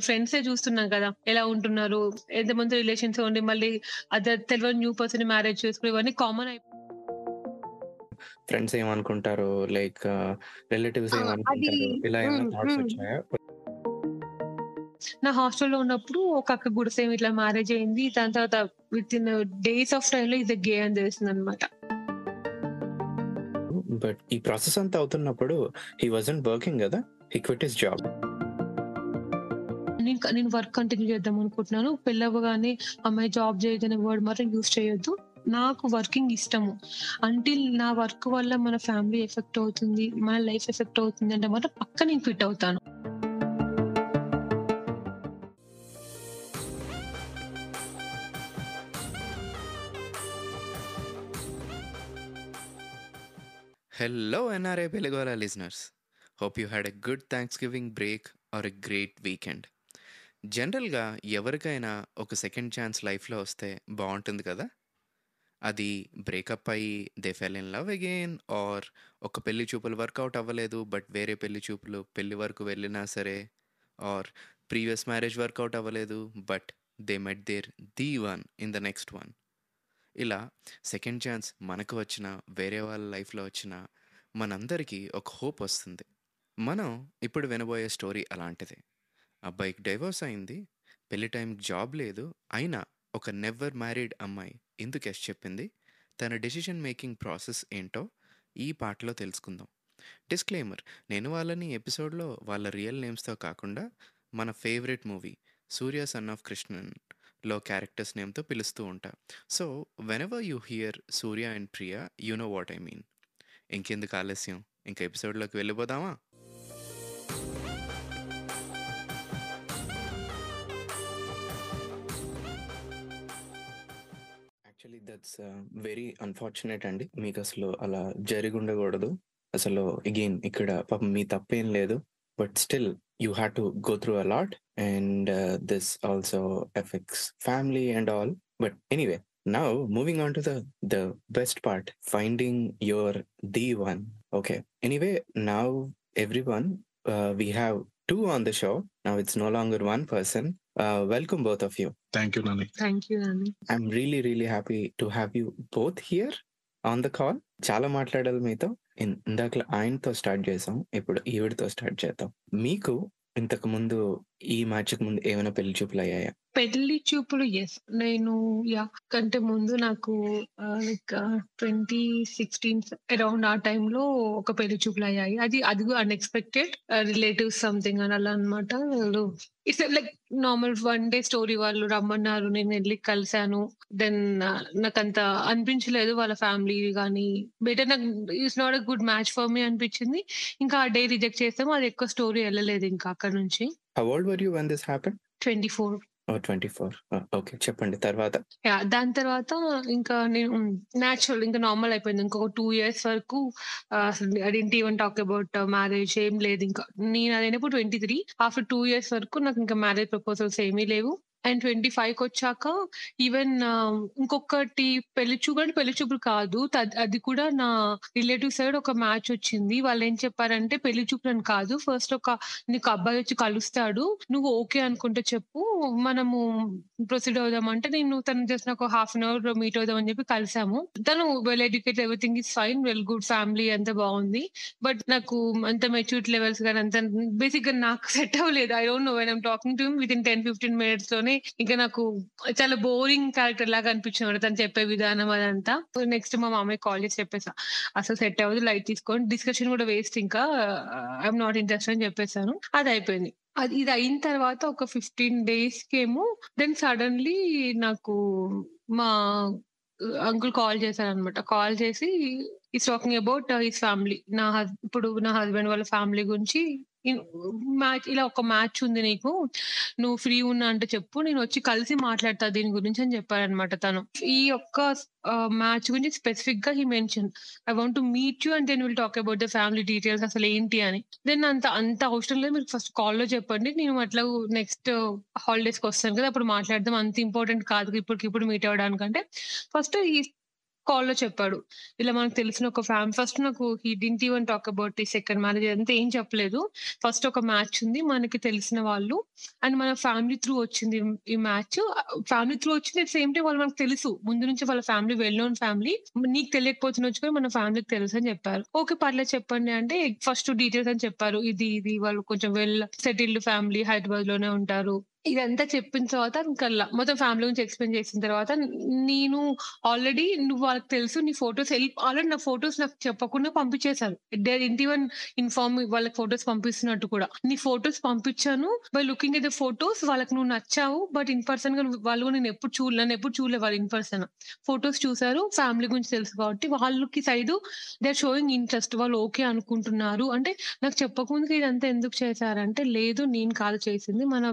ఫ్రెండ్సే చూస్తున్నాం కదా ఎలా ఉంటున్నారు ఎంతమంది రిలేషన్స్ ఉండి మళ్ళీ అదర్ తెలియని న్యూ పర్సన్ మ్యారేజ్ చేసుకుని ఇవన్నీ కామన్ అయిపోయి ఫ్రెండ్స్ ఏమనుకుంటారు లైక్ రిలేటివ్స్ అది ఏమనుకుంటారు ఇలా ఏమైనా ఉమ్, థాట్స్ ఉమ్. వచ్చాయా? నా హాస్టల్లో ఉన్నప్పుడు ఒక అక్క కూడా సేమ్ ఇట్లా మ్యారేజ్ అయింది దాని తర్వాత విత్ ఇన్ డేస్ ఆఫ్ టైమ్లో ఇది గే అని తెలిసింది అనమాట బట్ ఈ ప్రాసెస్ అంతా అవుతున్నప్పుడు హీ వాజంట్ వర్కింగ్ కదా హీ క్విట్ హిస్ జాబ్. నేను వర్క్ కంటిన్యూ చేద్దాం అనుకుంటున్నాను. పెళ్ళవగానే అమ్మాయి జాబ్ చేయదనే వర్డ్ మాత్రం యూస్ చేయొద్దు. నాకు వర్కింగ్ ఇష్టము. అంటిల్ నా వర్క్ వల్ల మన ఫ్యామిలీ ఎఫెక్ట్ అవుతుంది మన లైఫ్ ఎఫెక్ట్ అవుతుంది అంటే మాత్రం పక్క నేను ఫిట్ అవుతాను. Hello Hello, NRA listeners hope you had a good Thanksgiving break or a great weekend జనరల్గా ఎవరికైనా ఒక సెకండ్ ఛాన్స్ లైఫ్లో వస్తే బాగుంటుంది కదా! అది బ్రేకప్ అయ్యి they fell in love again or ఒక పెళ్ళి చూపులు వర్కౌట్ అవ్వలేదు బట్ వేరే పెళ్ళి చూపులు పెళ్ళి వరకు వెళ్ళినా సరే or previous marriage work out అవ్వలేదు but they met their the one in the next one. ఇలా సెకండ్ ఛాన్స్ మనకు వచ్చిన వేరే వాళ్ళ లైఫ్లో వచ్చిన మనందరికీ ఒక హోప్ వస్తుంది. మనం ఇప్పుడు వినబోయే స్టోరీ అలాంటిదే. అబ్బాయికి డైవోర్స్ అయింది. పెళ్ళి టైంకి జాబ్ లేదు. అయినా ఒక నెవర్ మ్యారీడ్ అమ్మాయి ఎందుకు ఎస్ చెప్పింది? తన డెసిషన్ మేకింగ్ ప్రాసెస్ ఏంటో ఈ పాటలో తెలుసుకుందాం. డిస్క్లైమర్ నేను వాళ్ళని ఎపిసోడ్లో వాళ్ళ రియల్ నేమ్స్తో కాకుండా మన favourite movie Surya son of కృష్ణన్లో characters నేమ్తో పిలుస్తూ ఉంటా. So whenever you hear Surya and Priya you know what I mean ఇంకెందుకు ఆలస్యం? ఇంకా ఎపిసోడ్లోకి వెళ్ళిపోదామా? దట్స్ వెరీ అన్ఫార్చునేట్ అండి. మీకు అసలు అలా జరిగి ఉండకూడదు అసలు అగైన్ ఇక్కడ పాపం మీ తప్పేం లేదు. But still you have to go through a lot and this also affects family and all but anyway now moving on to the the best part finding your the one okay anyway now everyone we have two on the show now it's no longer one person welcome both of you thank you Nani thank you అండి I'm really really happy to have you both here on the call చాలా మాట్లాడాలి మీతో. ఇందాక ఆయనతో start చేసాం. ఇప్పుడు ఈవిడతో start చేద్దాం. మీకు ఇంతకు ముందు ఈ మ్యాచ్కి ముందు ఏమైనా పెళ్ళి చూపులు అయ్యాయా? పెళ్ళి చూపులు ఎస్ నేను యా కంటే ముందు నాకు లైక్ ట్వంటీ సిక్స్టీన్ అరౌండ్ ఆ టైంలో ఒక పెళ్ళి చూపులు అయ్యాయి. అది అది అన్ఎక్స్పెక్టెడ్ రిలేటివ్స్ సంథింగ్ అని అలా అనమాట it's like normal one day story వాళ్ళు రమ్మన్నారు నేను వెళ్ళి కలిశాను. దెన్ నాకు అంత అనిపించలేదు వాళ్ళ ఫ్యామిలీ కానీ బెటర్ నాకు it's not a good match for me అనిపించింది. ఇంకా ఆ డే రిజెక్ట్ చేస్తాము అది ఎక్కువ స్టోరీ వెళ్ళలేదు ఇంకా అక్కడ నుంచి. Twenty four twenty four. Okay చెప్పండి. తర్వాత? యా దాని తర్వాత ఇంకా నేను న్యాచురల్ ఇంకా నార్మల్ అయిపోయింది. ఇంకొక టూ ఇయర్స్ వరకు అదేంటి ఈవెన్ టాక్ అబౌట్ మ్యారేజ్ ఏం లేదు. ఇంకా నేను అదైనప్పుడు twenty three after two years వరకు నాకు ఇంకా మ్యారేజ్ ప్రపోజల్స్ ఏమీ లేవు. అండ్ ట్వంటీ ఫైవ్కి వచ్చాక ఈవెన్ ఇంకొకటి పెళ్ళి చూపులు పెళ్ళి చూపులు కాదు. అది కూడా నా రిలేటివ్ సైడ్ ఒక మ్యాచ్ వచ్చింది. వాళ్ళు ఏం చెప్పారంటే పెళ్ళి చూపులు అని కాదు. ఫస్ట్ ఒక నీకు అబ్బాయి వచ్చి కలుస్తాడు. నువ్వు ఓకే అనుకుంటే చెప్పు. మనము ప్రొసీడ్ అవుదాం అంటే నేను తను జస్ట్ నాకు హాఫ్ అన్ అవర్ మీట్ అవుదాం అని చెప్పి కలిసాము. తను well educated everything is fine well good family అంతా బాగుంది. బట్ నాకు అంత మెచ్యూర్ లెవెల్స్ కానీ అంత బేసిక్గా నాకు సెట్ అవ్వలేదు. I don't know when I'm talking to within ten fifteen మినిట్స్లోనే ఇంకా నాకు చాలా బోరింగ్ క్యారెక్టర్ లాగా అనిపించింది తను చెప్పే విధానం అదంతా. నెక్స్ట్ మా మామయ్య కాల్ చేసి చెప్పేసా. అసలు సెట్ అవ్వదు లైట్ తీసుకొని డిస్కషన్ కూడా వేస్ట్ ఇంకా ఐఎమ్ నాట్ ఇంట్రెస్ట్ అని చెప్పేసాను. అది అయిపోయింది. అది ఇది అయిన తర్వాత ఒక ఫిఫ్టీన్ డేస్ కేమో దెన్ సడన్లీ నాకు మా అంకుల్ కాల్ చేశారు అనమాట కాల్ చేసి is talking about his family నా ఇప్పుడు నా హస్బెండ్ వాళ్ళ ఫ్యామిలీ గురించి మ్యాచ్ ఇలా ఒక మ్యాచ్ ఉంది నీకు. నువ్వు ఫ్రీ ఉన్నా అంటే చెప్పు. నేను వచ్చి కలిసి మాట్లాడతా దీని గురించి అని చెప్పారనమాట తను. ఈ యొక్క మ్యాచ్ గురించి స్పెసిఫిక్గా he mention. I want to meet you and then will talk about the family details అసలు ఏంటి అని. దెన్ అంత అంత అవసరం లేదు. మీరు ఫస్ట్ కాల్లో చెప్పండి. నేను అట్లా నెక్స్ట్ హాలిడేస్కి వస్తాను కదా. అప్పుడు మాట్లాడదాం. అంత ఇంపార్టెంట్ కాదు ఇప్పటికి ఇప్పుడు మీట్ అవ్వడానికంటే. ఫస్ట్ ఈ కాల్‌లో చెప్పాడు. ఇలా మనకు తెలిసిన ఒక ఫ్యామిలీ ఫస్ట్ నాకు he didn't even talk about ఈ సెకండ్ మ్యారేజ్ అంతా ఏం చెప్పలేదు. ఫస్ట్ ఒక మ్యాచ్ ఉంది. మనకి తెలిసిన వాళ్ళు అండ్ మన ఫ్యామిలీ త్రూ వచ్చింది ఈ మ్యాచ్. ఫ్యామిలీ త్రూ వచ్చింది. సేమ్ టైమ్ వాళ్ళు మనకు తెలుసు. ముందు నుంచి వాళ్ళ ఫ్యామిలీ వెల్ నోన్ ఫ్యామిలీ. నీకు తెలియకపోతుండొచ్చు కూడా మన ఫ్యామిలీకి అని చెప్పారు. ఓకే. పర్లేదు చెప్పండి అంటే ఫస్ట్ డీటెయిల్స్ అని చెప్పారు. ఇది ఇది వాళ్ళు కొంచెం వెల్ సెటిల్డ్ ఫ్యామిలీ హైదరాబాద్లోనే ఉంటారు. ఇదంతా చెప్పిన తర్వాత ఇంకా మొత్తం ఫ్యామిలీ గురించి ఎక్స్‌ప్లెయిన్ చేసిన తర్వాత నేను ఆల్రెడీ నువ్వు వాళ్ళకి తెలుసు నీ ఫొటోస్ ఆల్రెడీ నా ఫొటోస్ నాకు చెప్పకుండా పంపించేశారు దే ఇంటి వన్ ఇన్ఫార్మ్ వాళ్ళకి ఫొటోస్ పంపిస్తున్నట్టు కూడా. నీ ఫొటోస్ పంపించాను. By looking at the photos వాళ్ళకి నువ్వు నచ్చావు. బట్ ఇన్ పర్సన్‌గా వాళ్ళు నేను ఎప్పుడు చూడలే నన్ను ఎప్పుడు చూడలే వాళ్ళు ఇన్ పర్సన్. ఫొటోస్ చూసారు. ఫ్యామిలీ గురించి తెలుసు కాబట్టి వాళ్ళకి side they are showing interest. వాళ్ళు ఓకే అనుకుంటున్నారు. అంటే నాకు చెప్పకముందుకే ఇదంతా ఎందుకు చేశారంటే లేదు నేను కాదు చేసింది. మన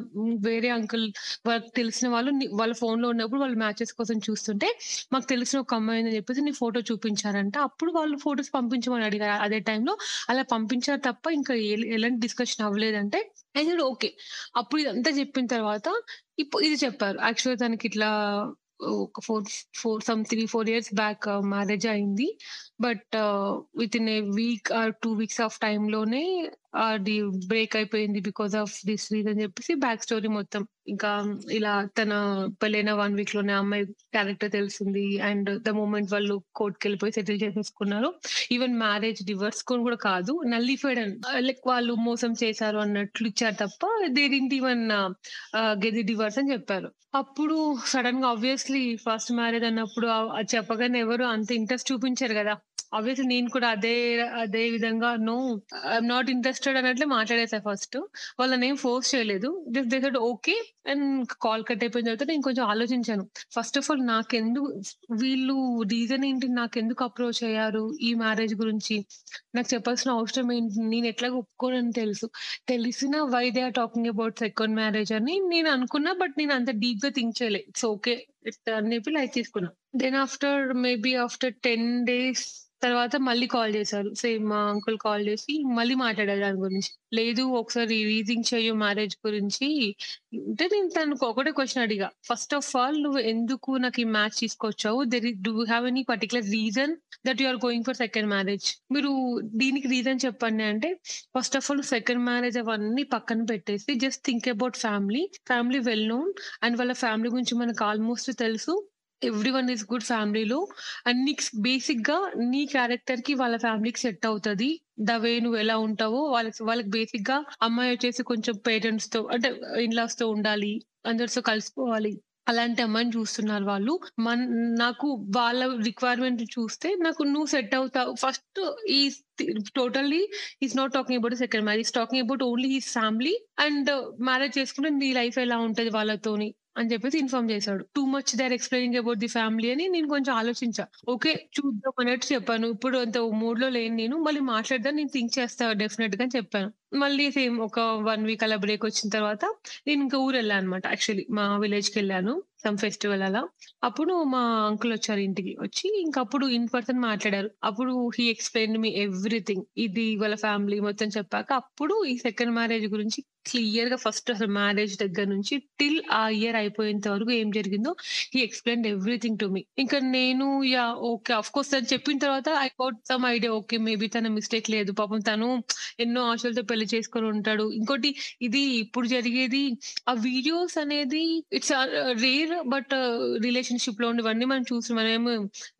వేరే అంకుల్ వాళ్ళకి తెలిసిన వాళ్ళు వాళ్ళ ఫోన్లో ఉన్నప్పుడు వాళ్ళు మ్యాచెస్ కోసం చూస్తుంటే మాకు తెలిసిన ఒక అమ్మాయి అని చెప్పేసి నీ ఫోటో చూపించారంట. అప్పుడు వాళ్ళు ఫోటోస్ పంపించమని అడిగారు. అదే టైంలో అలా పంపించారు తప్ప ఇంకా ఎలాంటి డిస్కషన్ అవ్వలేదంటే ఐ ఓకే. అప్పుడు ఇదంతా చెప్పిన తర్వాత ఇప్పుడు ఇది చెప్పారు. యాక్చువల్‌గా తనకి ఇట్లా ఒక 4 4 సమ్ 3, 4 ఇయర్స్ బ్యాక్ మ్యారేజ్ అయింది. But within a week or two weeks of టైమ్‌లోనే అది బ్రేక్ అయిపోయింది. బికాస్ ఆఫ్ దిస్ రీజన్ అని చెప్పేసి బ్యాక్ స్టోరీ మొత్తం. ఇంకా ఇలా తన పెళ్ళైన వన్ వీక్లోనే అమ్మాయి క్యారెక్టర్ తెలిసింది. అండ్ ద మూమెంట్ వాళ్ళు కోర్ట్‌కెళ్ళిపోయి సెటిల్ చేసేసుకున్నారు. ఈవెన్ మ్యారేజ్ డివోర్స్‌కొని కూడా కాదు. నల్లిఫైడ్ లైక్ వాళ్ళు మోసం చేశారు అన్నట్లు ఇచ్చారు తప్ప they didn't even ah, divorce అని చెప్పారు. అప్పుడు సడన్గా ఆబ్వియస్లీ ఫస్ట్ మ్యారేజ్ అన్నప్పుడు అది చెప్పగానే ఎవరు అంత ఇంట్రెస్ట్ చూపించారు కదా! ఆబ్వియస్లీ నేను కూడా అదే అదే విధంగా నో ఐఎమ్ నాట్ ఇంట్రెస్టెడ్ అన్నట్లే మాట్లాడేసా ఫస్ట్. వాళ్ళనేం ఫోర్స్ చేయలేదు. Just they said okay. And call cut అయిపోయిన తర్వాత నేను కొంచెం ఆలోచించాను. ఫస్ట్ ఆఫ్ ఆల్ నాకెందుకు వీళ్ళు రీజన్ ఏంటి? నాకెందుకు అప్రోచ్ అయ్యారు? ఈ మ్యారేజ్ గురించి. నాకు చెప్పాల్సిన అవసరం ఏంటి? నేను ఎట్లా ఒప్పుకోనని తెలుసు. తెలిసిన why they are talking about second marriage అని నేను అనుకున్నా. బట్ నేను అంత డీప్గా థింక్ చేయలేదు ఇట్స్ ఓకే. అని చెప్పి లైక్ తీసుకున్నా. Then after maybe after 10 days తర్వాత మళ్ళీ కాల్ చేశారు. సేమ్ మా అంకుల్ కాల్ చేసి మళ్ళీ మాట్లాడారు దాని గురించి. లేదు ఒకసారి రీథింక్ చేయు మ్యారేజ్ గురించి. అంటే నేను తనకు ఒకటే క్వశ్చన్ అడిగా. ఫస్ట్ ఆఫ్ ఆల్ నువ్వు ఎందుకు నాకు ఈ మ్యాచ్ తీసుకొచ్చావు? There do have any particular reason that you are going for second marriage? మీరు దీనికి రీజన్ చెప్పండి అంటే first of all second marriage అవన్నీ పక్కన పెట్టేసి just think about family. Family well known and వాళ్ళ ఫ్యామిలీ గురించి మనకు ఆల్మోస్ట్ తెలుసు. ఎవ్రీ వన్ ఇస్ గుడ్ ఫ్యామిలీలో. అండ్ నీకు బేసిక్‌గా నీ క్యారెక్టర్కి వాళ్ళ ఫ్యామిలీకి సెట్ అవుతది. ద వే నువ్వు ఎలా ఉంటావో వాళ్ళకి వాళ్ళకి బేసిక్గా అమ్మాయి వచ్చేసి కొంచెం పేరెంట్స్తో అంటే ఇన్‌లాస్‌తో ఉండాలి. అందరితో కలిసిపోవాలి. అలాంటి అమ్మాయిని చూస్తున్నారు వాళ్ళు. మన్ నాకు వాళ్ళ రిక్వైర్మెంట్ చూస్తే నాకు నువ్వు సెట్ అవుతావు. First he totally is not talking about second marriage. Is talking about only his family and marriage చేసుకుంటే నీ లైఫ్ ఎలా ఉంటది వాళ్ళతోని అని చెప్పేసి ఇన్ఫార్మ్ చేశాడు. Too much they are explaining about the family అని నేను కొంచెం ఆలోచించా. ఓకే. చూద్దాం అన్నట్టు చెప్పాను. ఇప్పుడు అంత మూడ్లో లేని నేను. మళ్ళీ మాట్లాడదా నేను థింక్ చేస్తా డెఫినెట్గా చెప్పాను. మళ్ళీ సేమ్ ఒక వన్ వీక్ అలా బ్రేక్ వచ్చిన తర్వాత నేను ఇంకా ఊరెళ్ళా అనమాట. యాక్చువల్లీ మా విలేజ్‌కెళ్ళాను. సమ్ ఫెస్టివల్ అలా. అప్పుడు మా అంకుల్ వచ్చారు ఇంటికి. వచ్చి ఇంక అప్పుడు ఇన్ పర్సన్ మాట్లాడారు. అప్పుడు హీ ఎక్స్ప్లెయిన్ మీ ఎవ్రీథింగ్. ఇది వాళ్ళ ఫ్యామిలీ మొత్తం చెప్పాక అప్పుడు ఈ సెకండ్ మ్యారేజ్ గురించి క్లియర్గా ఫస్ట్ అసలు మ్యారేజ్ దగ్గర నుంచి టిల్ ఆ ఇయర్ అయిపోయేంత వరకు ఏం జరిగిందో he explain everything to me. ఇంకా నేను యా ఓకే. ఆఫ్‌కోర్స్ తను చెప్పిన తర్వాత I got some idea. Okay. Maybe తన మిస్టేక్ లేదు. పాపం తను ఎన్నో ఆశలతో పెళ్ళి చేసుకొని ఉంటాడు. ఇంకోటి ఇది ఇప్పుడు జరిగేది ఆ వీడియోస్ అనేది ఇట్స్ రేర్ బట్ రిలేషన్షిప్లో ఉండేవన్నీ మనం చూసి మనమేమో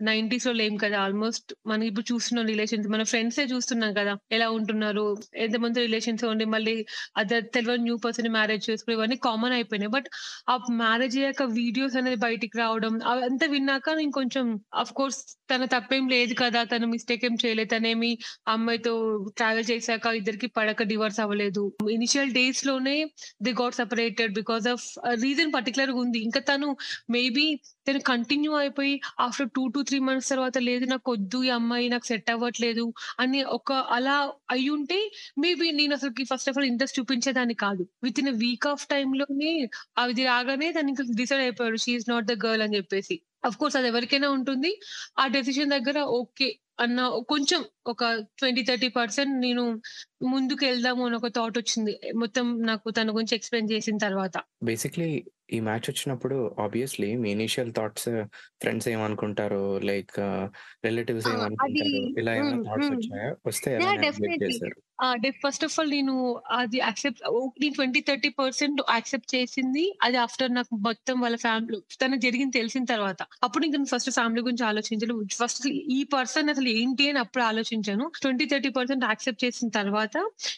90స్‌లో లేము కదా! ఆల్మోస్ట్ మనం ఇప్పుడు చూస్తున్నాం రిలేషన్స్. మన ఫ్రెండ్సే చూస్తున్నాం కదా! ఎలా ఉంటున్నారు? ఎంతమంది రిలేషన్స్ ఉండి మళ్ళీ అదర్ తెలవని న్యూ పర్సన్ మ్యారేజ్ చేసుకుని ఇవన్నీ కామన్ అయిపోయినాయి. బట్ ఆ మ్యారేజ్ అయ్యాక వీడియోస్ అనేది బయటికి రావడం అంతా విన్నాక నేను కొంచెం అఫ్ కోర్స్ తన తప్పేం లేదు కదా! తను మిస్టేక్ ఏం చేయలేదు. తనేమి అమ్మాయితో ట్రావెల్ చేశాక ఇద్దరికి పడక డివర్స్ అవ్వలేదు. ఇనిషియల్ డేస్లోనే they got separated because of reason పర్టిక్యులర్‌గా ఉంది. ఇంకా తను మేబీ దెన్ కంటిన్యూ అయిపోయి ఆఫ్టర్ 2-3 మంత్స్ తర్వాత లేదు నాకు వద్దు ఈ అమ్మాయి నాకు సెట్ అవ్వట్లేదు అని ఒక అలా అయ్యుంటే మేబీ నేను అసలు ఫస్ట్ ఆఫ్ ఆల్ ఇంట్రెస్ట్ చూపించేదాన్ని కాదు. విత్ ఇన్ వీక్ ఆఫ్ టైమ్‌లోనే అది రాగానే దానికి డిసైడ్ అయిపోయాడు. షీఈస్ నాట్ ద గర్ల్ అని చెప్పేసి. ఆఫ్‌కోర్స్ అది ఎవరికైనా ఉంటుంది. ఆ డెసిషన్ దగ్గర ఓకే. అన్న కొంచెం ఒక 20, 30% నేను ముందుకెళ్దాము అని ఒక థాట్ వచ్చింది. మొత్తం నాకు తన గురించి ఎక్స్‌ప్లెయిన్ చేసిన తర్వాత. బేసిక్‌లీ ఈ మ్యాచ్ వచ్చినప్పుడు ఆబ్వియస్‌లీ మీ ఇనీషియల్ థాట్స్ ఫ్రెండ్స్ ఏమనుకుంటారో, లైక్ రిలేటివ్స్ ఏమనుకుంటారో ఇలా ఏమైనా హ్మ్. థాట్స్ హ్మ్. వచ్చాయా? వస్తే ఫస్ట్ ఆఫ్ ఆల్ నేను అది యాక్సెప్ట్! నేను 20, 30% యాక్సెప్ట్ చేసింది. అది ఆఫ్టర్ నాకు మొత్తం వాళ్ళ ఫ్యామిలీ తనకు జరిగింది తెలిసిన తర్వాత. అప్పుడు ఇంక నేను ఫస్ట్ ఫ్యామిలీ గురించి ఆలోచించను. ఫస్ట్ ఈ పర్సన్ అసలు ఏంటి అని అప్పుడు ఆలోచించాను. 20, 30% యాక్సెప్ట్ చేసిన తర్వాత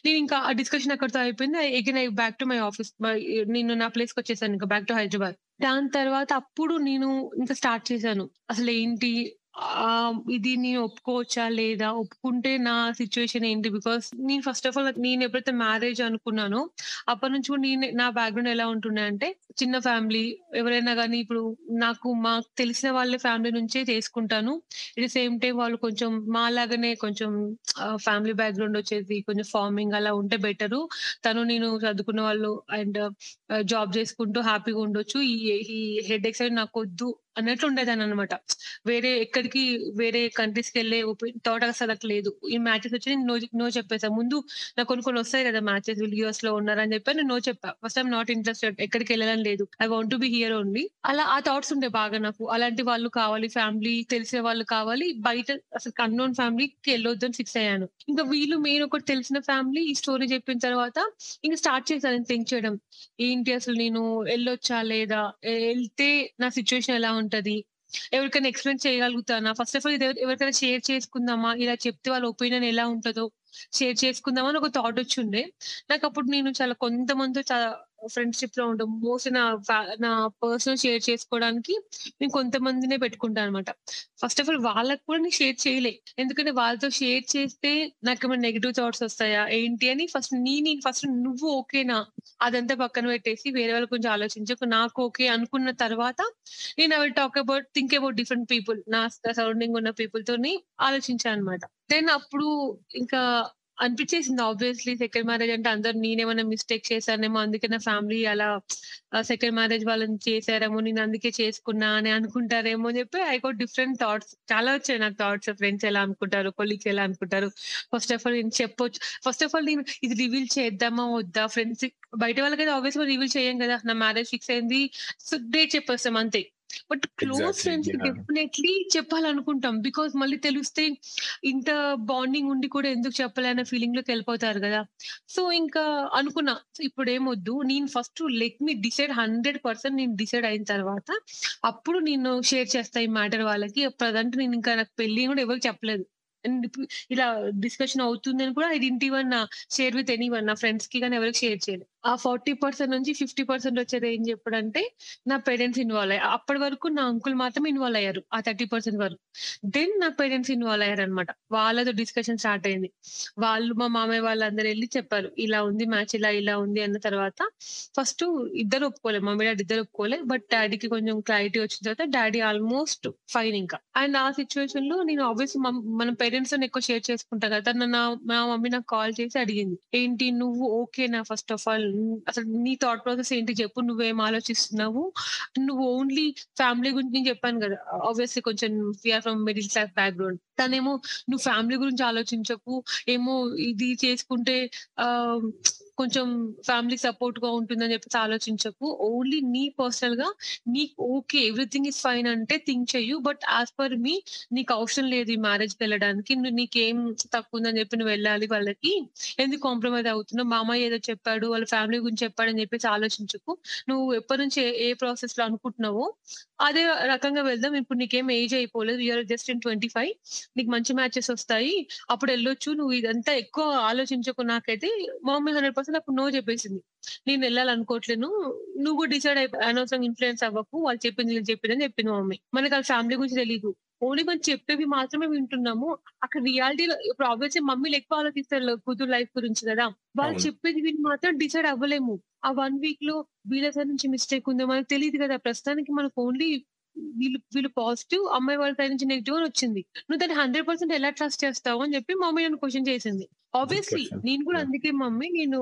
నేను ఇంకా ఆ డిస్కషన్ అక్కడితో అయిపోయింది. Again I back to my office. నేను నా ప్లేస్‌కి వచ్చేసాను ఇంకా బ్యాక్ టు హైదరాబాద్. దాని తర్వాత అప్పుడు నేను ఇంకా స్టార్ట్ చేశాను. అసలు ఏంటి ఇది నేను ఒప్పుకోవచ్చా? లేదా? ఒప్పుకుంటే నా సిచ్యువేషన్ ఏంటి? బికాస్ నేను ఫస్ట్ ఆఫ్ ఆల్ నేను ఎప్పుడైతే మ్యారేజ్ అనుకున్నానో అప్పటి నుంచి కూడా నేను నా బ్యాక్‌గ్రౌండ్ ఎలా ఉంటుండే అంటే చిన్న ఫ్యామిలీ ఎవరైనా కానీ ఇప్పుడు నాకు మాకు తెలిసిన వాళ్ళ ఫ్యామిలీ నుంచే చేసుకుంటాను. ఎట్ సేమ్ టైం వాళ్ళు కొంచెం మాలాగానే కొంచెం ఫ్యామిలీ బ్యాక్‌గ్రౌండ్ వచ్చేసి కొంచెం ఫార్మింగ్ అలా ఉంటే బెటరు. తను నేను చదువుకున్న వాళ్ళు అండ్ జాబ్ చేసుకుంటూ హ్యాపీగా ఉండొచ్చు. ఈ ఈ అయితే నాకు వద్దు అన్నట్లు ఉండేదాన్ననమాట. వేరే ఎక్కడికి వేరే కంట్రీస్కి వెళ్ళే థాట్ అసలు నాకు లేదు. ఈ మ్యాచెస్ వచ్చి నేను నో నో చెప్పేసా. ముందు నాకు కొన్ని కొన్ని వస్తాయి కదా! మ్యాచెస్ వీళ్ళు యూఎస్‌లో ఉన్నారని చెప్పి నేను నో చెప్పా. First I'm not interested. ఎక్కడికెళ్ళాలని లేదు. I want to be here only. అలా ఆ థాట్స్ ఉండే బాగా నాకు. అలాంటి వాళ్ళు కావాలి ఫ్యామిలీ తెలిసిన వాళ్ళు కావాలి. బయట అసలు అన్‌నోన్ ఫ్యామిలీకి అని ఫిక్స్ అయ్యాను. ఇంకా వీళ్ళు మెయిన్ ఒకటి తెలిసిన ఫ్యామిలీ ఈ స్టోరీ చెప్పిన తర్వాత ఇంక స్టార్ట్ చేశాను థింక్ చేయడం. ఏంటి అసలు నేను వెళ్ళొచ్చా లేదా? వెళ్తే నా సిచ్యువేషన్ ఎలా ఉంటది? ఎవరికైనా ఎక్స్‌ప్లెయిన్ చేయగలుగుతానా? ఫస్ట్ ఆఫ్ ఆల్ ఇది ఎవరికైనా షేర్ చేసుకుందామా? ఇలా చెప్తే వాళ్ళ ఒపీనియన్ ఎలా ఉంటదో షేర్ చేసుకుందామా అని ఒక థాట్ వచ్చిండే నాకు అప్పుడు నేను చాలా కొంతమందితో ఫ్రెండ్షిప్లో ఉండడం. మోస్ట్ నా నా పర్సనల్ షేర్ చేసుకోవడానికి నేను కొంతమందినే పెట్టుకుంటాను అనమాట ఫస్ట్ ఆఫ్ ఆల్ వాళ్ళకి కూడా నేను షేర్ చేయలే. ఎందుకంటే వాళ్ళతో షేర్ చేస్తే నాకు ఏమైనా నెగెటివ్ థాట్స్ వస్తాయా? ఏంటి అని ఫస్ట్ నేను ఫస్ట్ నువ్వు ఓకేనా? అదంతా పక్కన పెట్టేసి వేరే వాళ్ళ గురించి ఆలోచించకు. నాకు ఓకే అనుకున్న తర్వాత నేను I will talk about think about different people. నా సరౌండింగ్ ఉన్న పీపుల్ తోని ఆలోచించాను అనమాట. దెన్ అప్పుడు ఇంకా అనిపించేసింది ఆబ్వియస్‌లీ సెకండ్ మ్యారేజ్ అంటే అందరూ నేనేమైనా మిస్టేక్ చేశానేమో అందుకే నా ఫ్యామిలీ అలా సెకండ్ మ్యారేజ్ వాళ్ళని చేసారేమో నేను అందుకే చేసుకున్నా అని అనుకుంటారేమో అని చెప్పి ఐ గోట్ డిఫరెంట్ థాట్స్. చాలా వచ్చాయి నాకు థాట్స్. ఫ్రెండ్స్ ఎలా అనుకుంటారు? కొలీగ్స్ ఎలా అనుకుంటారు? ఫస్ట్ ఆఫ్ ఆల్ నేను చెప్పొచ్చు. ఫస్ట్ ఆఫ్ ఆల్ నేను ఇది రివీల్ చేద్దామా? వద్దా? ఫ్రెండ్స్ బయట వాళ్ళకైతే ఆబ్వియస్‌గా రివీల్ చేయం కదా! నా మ్యారేజ్ ఫిక్స్ అయింది. సో డేట్ చెప్పేస్తాం అంతే. But close yeah! డెఫినైట్లీ చెప్పాలనుకుంటాం. బికాజ్ మళ్ళీ తెలిస్తే ఇంత బాండింగ్ ఉండి కూడా ఎందుకు చెప్పలే అన్న ఫీలింగ్‌లోకి వెళ్ళిపోతారు గదా! సో ఇంకా అనుకున్నా ఇప్పుడేమొద్దు. నేను ఫస్ట్ లెట్ మీ డిసైడ్ 100% నేను డిసైడ్ అయిన తర్వాత అప్పుడు నేను షేర్ చేస్తా ఈ మ్యాటర్ వాళ్ళకి. ప్రజెంట్ నేను ఇంకా నాకు పెళ్ళి కూడా ఎవరికీ చెప్పలేదు. ఇప్పుడు ఇలా డిస్కషన్ అవుతుందని కూడా I didn't even share with anyone. నా ఫ్రెండ్స్‌కి గాని ఎవరికీ షేర్ చేయలే. ఆ 40% నుంచి 50% వచ్చే రేంజ్ ఎప్పుడంటే నా పేరెంట్స్ ఇన్వాల్వ్ అయ్యారు. అప్పటి వరకు నా అంకుల్ మాత్రం ఇన్వాల్వ్ అయ్యారు. ఆ 30% వరకు. దెన్ నా పేరెంట్స్ ఇన్వాల్వ్ అయ్యారన్నమాట. వాళ్ళతో డిస్కషన్ స్టార్ట్ అయింది. వాళ్ళు మా మామయ్య వాళ్ళందరూ వెళ్ళి చెప్పారు. ఇలా ఉంది మ్యాచ్ ఇలా ఇలా ఉంది అన్న తర్వాత ఫస్ట్ ఇద్దరు ఒప్పుకోలే. మమ్మీ, డాడీ ఇద్దరు ఒప్పుకోలే. బట్ డాడీకి కొంచెం క్లారిటీ వచ్చిన తర్వాత డాడీ ఆల్‌మోస్ట్ ఫైన్ ఇంకా. అండ్ ఆ సిట్యుయేషన్‌లో నేను ఆబ్వియస్ మన పేరెంట్స్తో ఎక్కువ షేర్ చేసుకుంటా కదా! నా మా మమ్మీ నాకు కాల్ చేసి అడిగింది. ఏంటి నువ్వు ఓకేనా ఫస్ట్ ఆఫ్ ఆల్? అసలు నీ థాట్ ప్రాసెస్ ఏంటి చెప్పు? నువ్వేం ఆలోచిస్తున్నావు? నువ్వు ఓన్లీ ఫ్యామిలీ గురించి నేను చెప్పాను కదా ఆబ్వియస్లీ కొంచెం we are from middle class background. తనేమో నువ్వు ఫ్యామిలీ గురించి ఆలోచించకు. ఏమో ఇది చేసుకుంటే ఆ కొంచెం ఫ్యామిలీ సపోర్ట్గా ఉంటుందని చెప్పేసి ఆలోచించకు. ఓన్లీ నీ పర్సనల్గా నీకు ఓకే. ఎవ్రీథింగ్ ఇస్ ఫైన్ అంటే థింక్ చెయ్యు. బట్ యాజ్ పర్ మీ నీకు అవసరం లేదు ఈ మ్యారేజ్ మ్యారేజ్‌కెళ్ళడానికి. ను నీకేం తక్కువుందని చెప్పి నువ్వు వెళ్ళాలి వాళ్ళకి. ఎందుకు కాంప్రమైజ్ అవుతున్నావు? మామయ్య ఏదో చెప్పాడు. వాళ్ళ ఫ్యామిలీ గురించి చెప్పాడని చెప్పేసి ఆలోచించకు. నువ్వు ఎప్పటినుంచి ఏ ఏ ప్రాసెస్‌లో అనుకుంటున్నావో అదే రకంగా వెళ్దాం. ఇప్పుడు నీకేం ఏజ్ అయిపోలేదు. యూఆర్ జస్ట్ ఇన్ 25 నీకు మంచి మ్యాచెస్ వస్తాయి. అప్పుడు వెళ్ళొచ్చు నువ్వు ఇదంతా ఎక్కువ ఆలోచించకు నాకైతే మామీ హండ్రెడ్ పర్సెంట్ 100% అప్పుడు నో చెప్పేసింది. నేను ఎళ్ళాలనుకోవట్లేను. నువ్వు కూడా డిసైడ్ అయిపో అనవసరంగా ఇన్‌ఫ్లూయెన్స్ అవ్వకు. వాళ్ళు చెప్పింది వీళ్ళు చెప్పిందని చెప్పింది మా మమ్మీ. మనకు ఆళ్ళ ఫ్యామిలీ గురించి తెలీదు. ఓన్లీ మనం చెప్పేవి మాత్రమే వింటున్నాము. అక్కడ రియాలిటీలో ఇప్పుడు ఆబ్వియస్లీ మమ్మీలు ఎక్కువ ఆలోచిస్తారు కూతురు లైఫ్ గురించి కదా! వాళ్ళు. చెప్పేది విని మాత్రం డిసైడ్ అవ్వలేము. ఆ 1 వీక్‌లో వీళ్ళ సైడ్ నుంచి మిస్టేక్ ఉందో మనకు తెలీదు కదా! ప్రస్తుతానికి మనకు ఓన్లీ వీళ్ళు వీళ్ళు పాజిటివ్ అమ్మాయి వాళ్ళ సైడ్ నుంచి నెగెటివ్ అని వచ్చింది. నువ్వు దాన్ని 100% ఎలా ట్రస్ట్ చేస్తావు అని చెప్పి మమ్మీ నన్ను క్వెషన్ చేసింది. ఆబ్వియస్లీ. నేను కూడా. అందుకే మమ్మీ నేను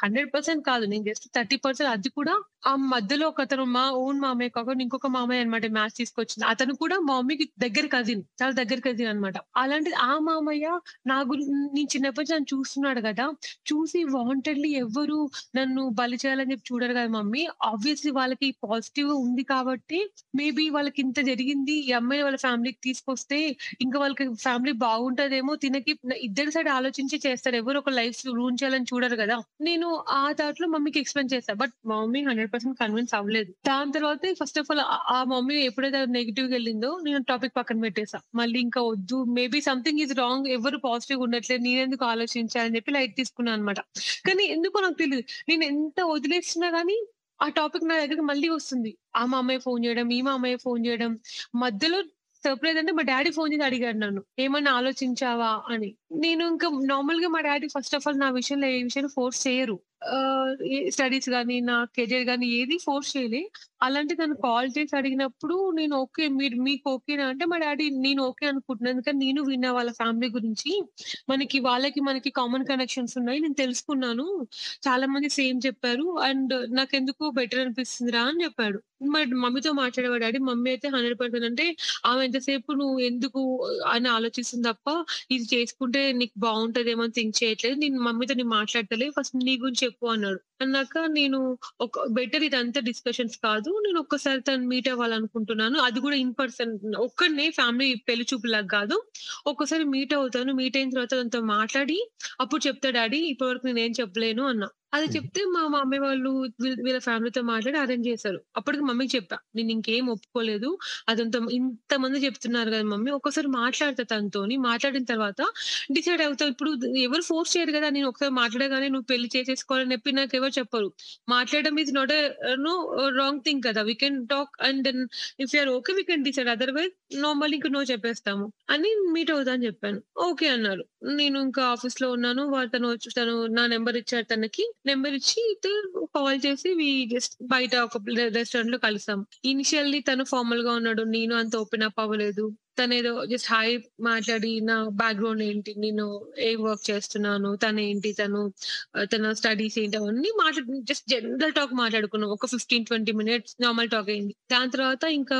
హండ్రెడ్ పర్సెంట్ కాదు నేను జస్ట్ థర్టీ పర్సెంట్ అది కూడా ఆ మధ్యలో ఒక అతను మా ఓన్ మామయ్య కాకుండా ఇంకొక మామయ్య అనమాట మ్యాచ్ తీసుకొచ్చింది అతను కూడా మా మమ్మీకి దగ్గర కజిన్ చాలా దగ్గర కజిన్ అనమాట అలాంటిది ఆ మామయ్య నా గురి నేను చిన్నప్పటి నుంచి నన్ను చూస్తున్నాడు కదా చూసి వాంటెడ్లీ ఎవరు నన్ను బలి చేయాలని చెప్పి చూడరు కదా మమ్మీ ఆబ్వియస్లీ వాళ్ళకి పాజిటివ్ ఉంది కాబట్టి మేబీ వాళ్ళకి ఇంత జరిగింది ఈ అమ్మాయి వాళ్ళ ఫ్యామిలీకి తీసుకొస్తే ఇంకా వాళ్ళకి ఫ్యామిలీ బాగుంటదేమో తినకి ఇద్దరి సైడ్ ఆలోచించి చేస్తారు ఎవరు ఒక లైఫ్ రూన్ చేయాలని చూడరు కదా. నేను ఆ థాట్లో మమ్మీకి ఎక్స్ప్లెయిన్ చేస్తా. But mummy hundred percent convince అవ్వలేదు. దాని తర్వాత ఫస్ట్ ఆఫ్ ఆల్ ఆ మమ్మీ ఎప్పుడైతే నెగిటివ్ వెళ్ళిందో నేను టాపిక్ పక్కన పెట్టేసా మళ్ళీ ఇంకా వద్దు. మేబీ సంథింగ్ ఈజ్ రాంగ్ ఎవరు పాజిటివ్ ఉండట్లేదు. నేనెందుకు ఆలోచించాలని చెప్పి లైట్ తీసుకున్నాను అనమాట కానీ ఎందుకో నాకు తెలియదు నేను ఎంత వదిలేసినా కానీ ఆ టాపిక్ నా దగ్గరికి మళ్ళీ వస్తుంది. ఆ మా అమ్మాయి ఫోన్ చేయడం ఈ మా అమ్మాయి ఫోన్ చేయడం. మధ్యలో సర్ప్రైజ్ అంటే మా డాడీ ఫోన్ చేసి అడిగాడు నన్ను ఏమన్నా ఆలోచించావా? అని. నేను ఇంకా నార్మల్గా మా డాడీ ఫస్ట్ ఆఫ్ ఆల్ నా విషయంలో ఏ విషయం ఫోర్స్ చేయరు. స్టడీస్ కానీ నా కెరియర్ కానీ ఏది ఫోర్స్ చేయలే. అలాంటి తను కాల్ చేసి అడిగినప్పుడు నేను ఓకే మీరు మీకు ఓకేనా అంటే మా డాడీ నేను ఓకే అనుకుంటున్నాను ఎందుకంటే నేను విన్నా వాళ్ళ ఫ్యామిలీ గురించి మనకి వాళ్ళకి మనకి కామన్ కనెక్షన్స్ ఉన్నాయి. నేను తెలుసుకున్నాను. చాలా మంది సేమ్ చెప్పారు. అండ్ నాకు ఎందుకు బెటర్ అనిపిస్తుందిరా అని చెప్పాడు. మరి మమ్మీతో మాట్లాడేవాడు డాడీ మమ్మీ అయితే హండ్రెడ్ పర్సెంట్ అంటే ఆమె ఎంతసేపు నువ్వు ఎందుకు అని ఆలోచిస్తుంది తప్ప ఇది చేసుకుంటే నీకు బాగుంటదేమో అని థింక్ చేయట్లేదు. నేను మమ్మీతో నేను మాట్లాడతలే. ఫస్ట్ నీ గురించి చెప్పు అన్నాడు. అన్నాక నేను ఒక బెటర్ ఇదంతా డిస్కషన్స్ కాదు నేను ఒక్కసారి తను మీట్ అవ్వాలనుకుంటున్నాను. అది కూడా ఇన్ పర్సన్ ఒక్కడనే ఫ్యామిలీ పెళ్ళి చూపులాగా కాదు. ఒక్కసారి మీట్ అవుతాను. మీట్ అయిన తర్వాత తనతో మాట్లాడి అప్పుడు చెప్తా డాడీ ఇప్పటి వరకు నేను ఏం చెప్పలేను అన్నా. అది చెప్తే మా మమ్మీ వాళ్ళు వీళ్ళ వీళ్ళ ఫ్యామిలీతో మాట్లాడి అరేంజ్ చేశారు. అప్పటికి మమ్మీకి చెప్పా నేను ఇంకేం ఒప్పుకోలేదు. అదంతా ఇంత మంది చెప్తున్నారు కదా మమ్మీ ఒక్కసారి మాట్లాడతా తనతోని. మాట్లాడిన తర్వాత డిసైడ్ అవుతావు ఇప్పుడు ఎవరు ఫోర్స్ చేయరు కదా నేను ఒకసారి మాట్లాడగానే నువ్వు పెళ్ళి చేసేసుకోవాలని చెప్పి నాకు ఎవరు చెప్పరు. మాట్లాడడం is not no wrong thing కదా. We can talk and then if you're okay we can decide otherwise normal ఇంకా నో చెప్పేస్తాము. అని మీట్ అవుతా అని చెప్పాను. ఓకే అన్నారు నేను ఇంకా ఆఫీస్లో ఉన్నాను. వా- తను వచ్చి తను నా నెంబర్ ఇచ్చాడు తనకి. నెంబర్ ఇచ్చి కాల్ చేసి జస్ట్ బయట ఒక రెస్టారెంట్లో కలిసాం ఇనిషియల్లీ తను ఫార్మల్గా ఉన్నాడు. నేను అంత ఓపెన్ అప్ అవ్వలేదు. తను ఏదో జస్ట్ హాయ్ మాట్లాడి నా బ్యాక్గ్రౌండ్ ఏంటి నేను ఏం వర్క్ చేస్తున్నాను తను ఏంటి తను తన స్టడీస్ ఏంటి అవన్నీ మాట్లాడు జస్ట్ జనరల్ టాక్ మాట్లాడుకున్నాం. ఒక fifteen twenty minutes normal talk అయింది. దాని తర్వాత ఇంకా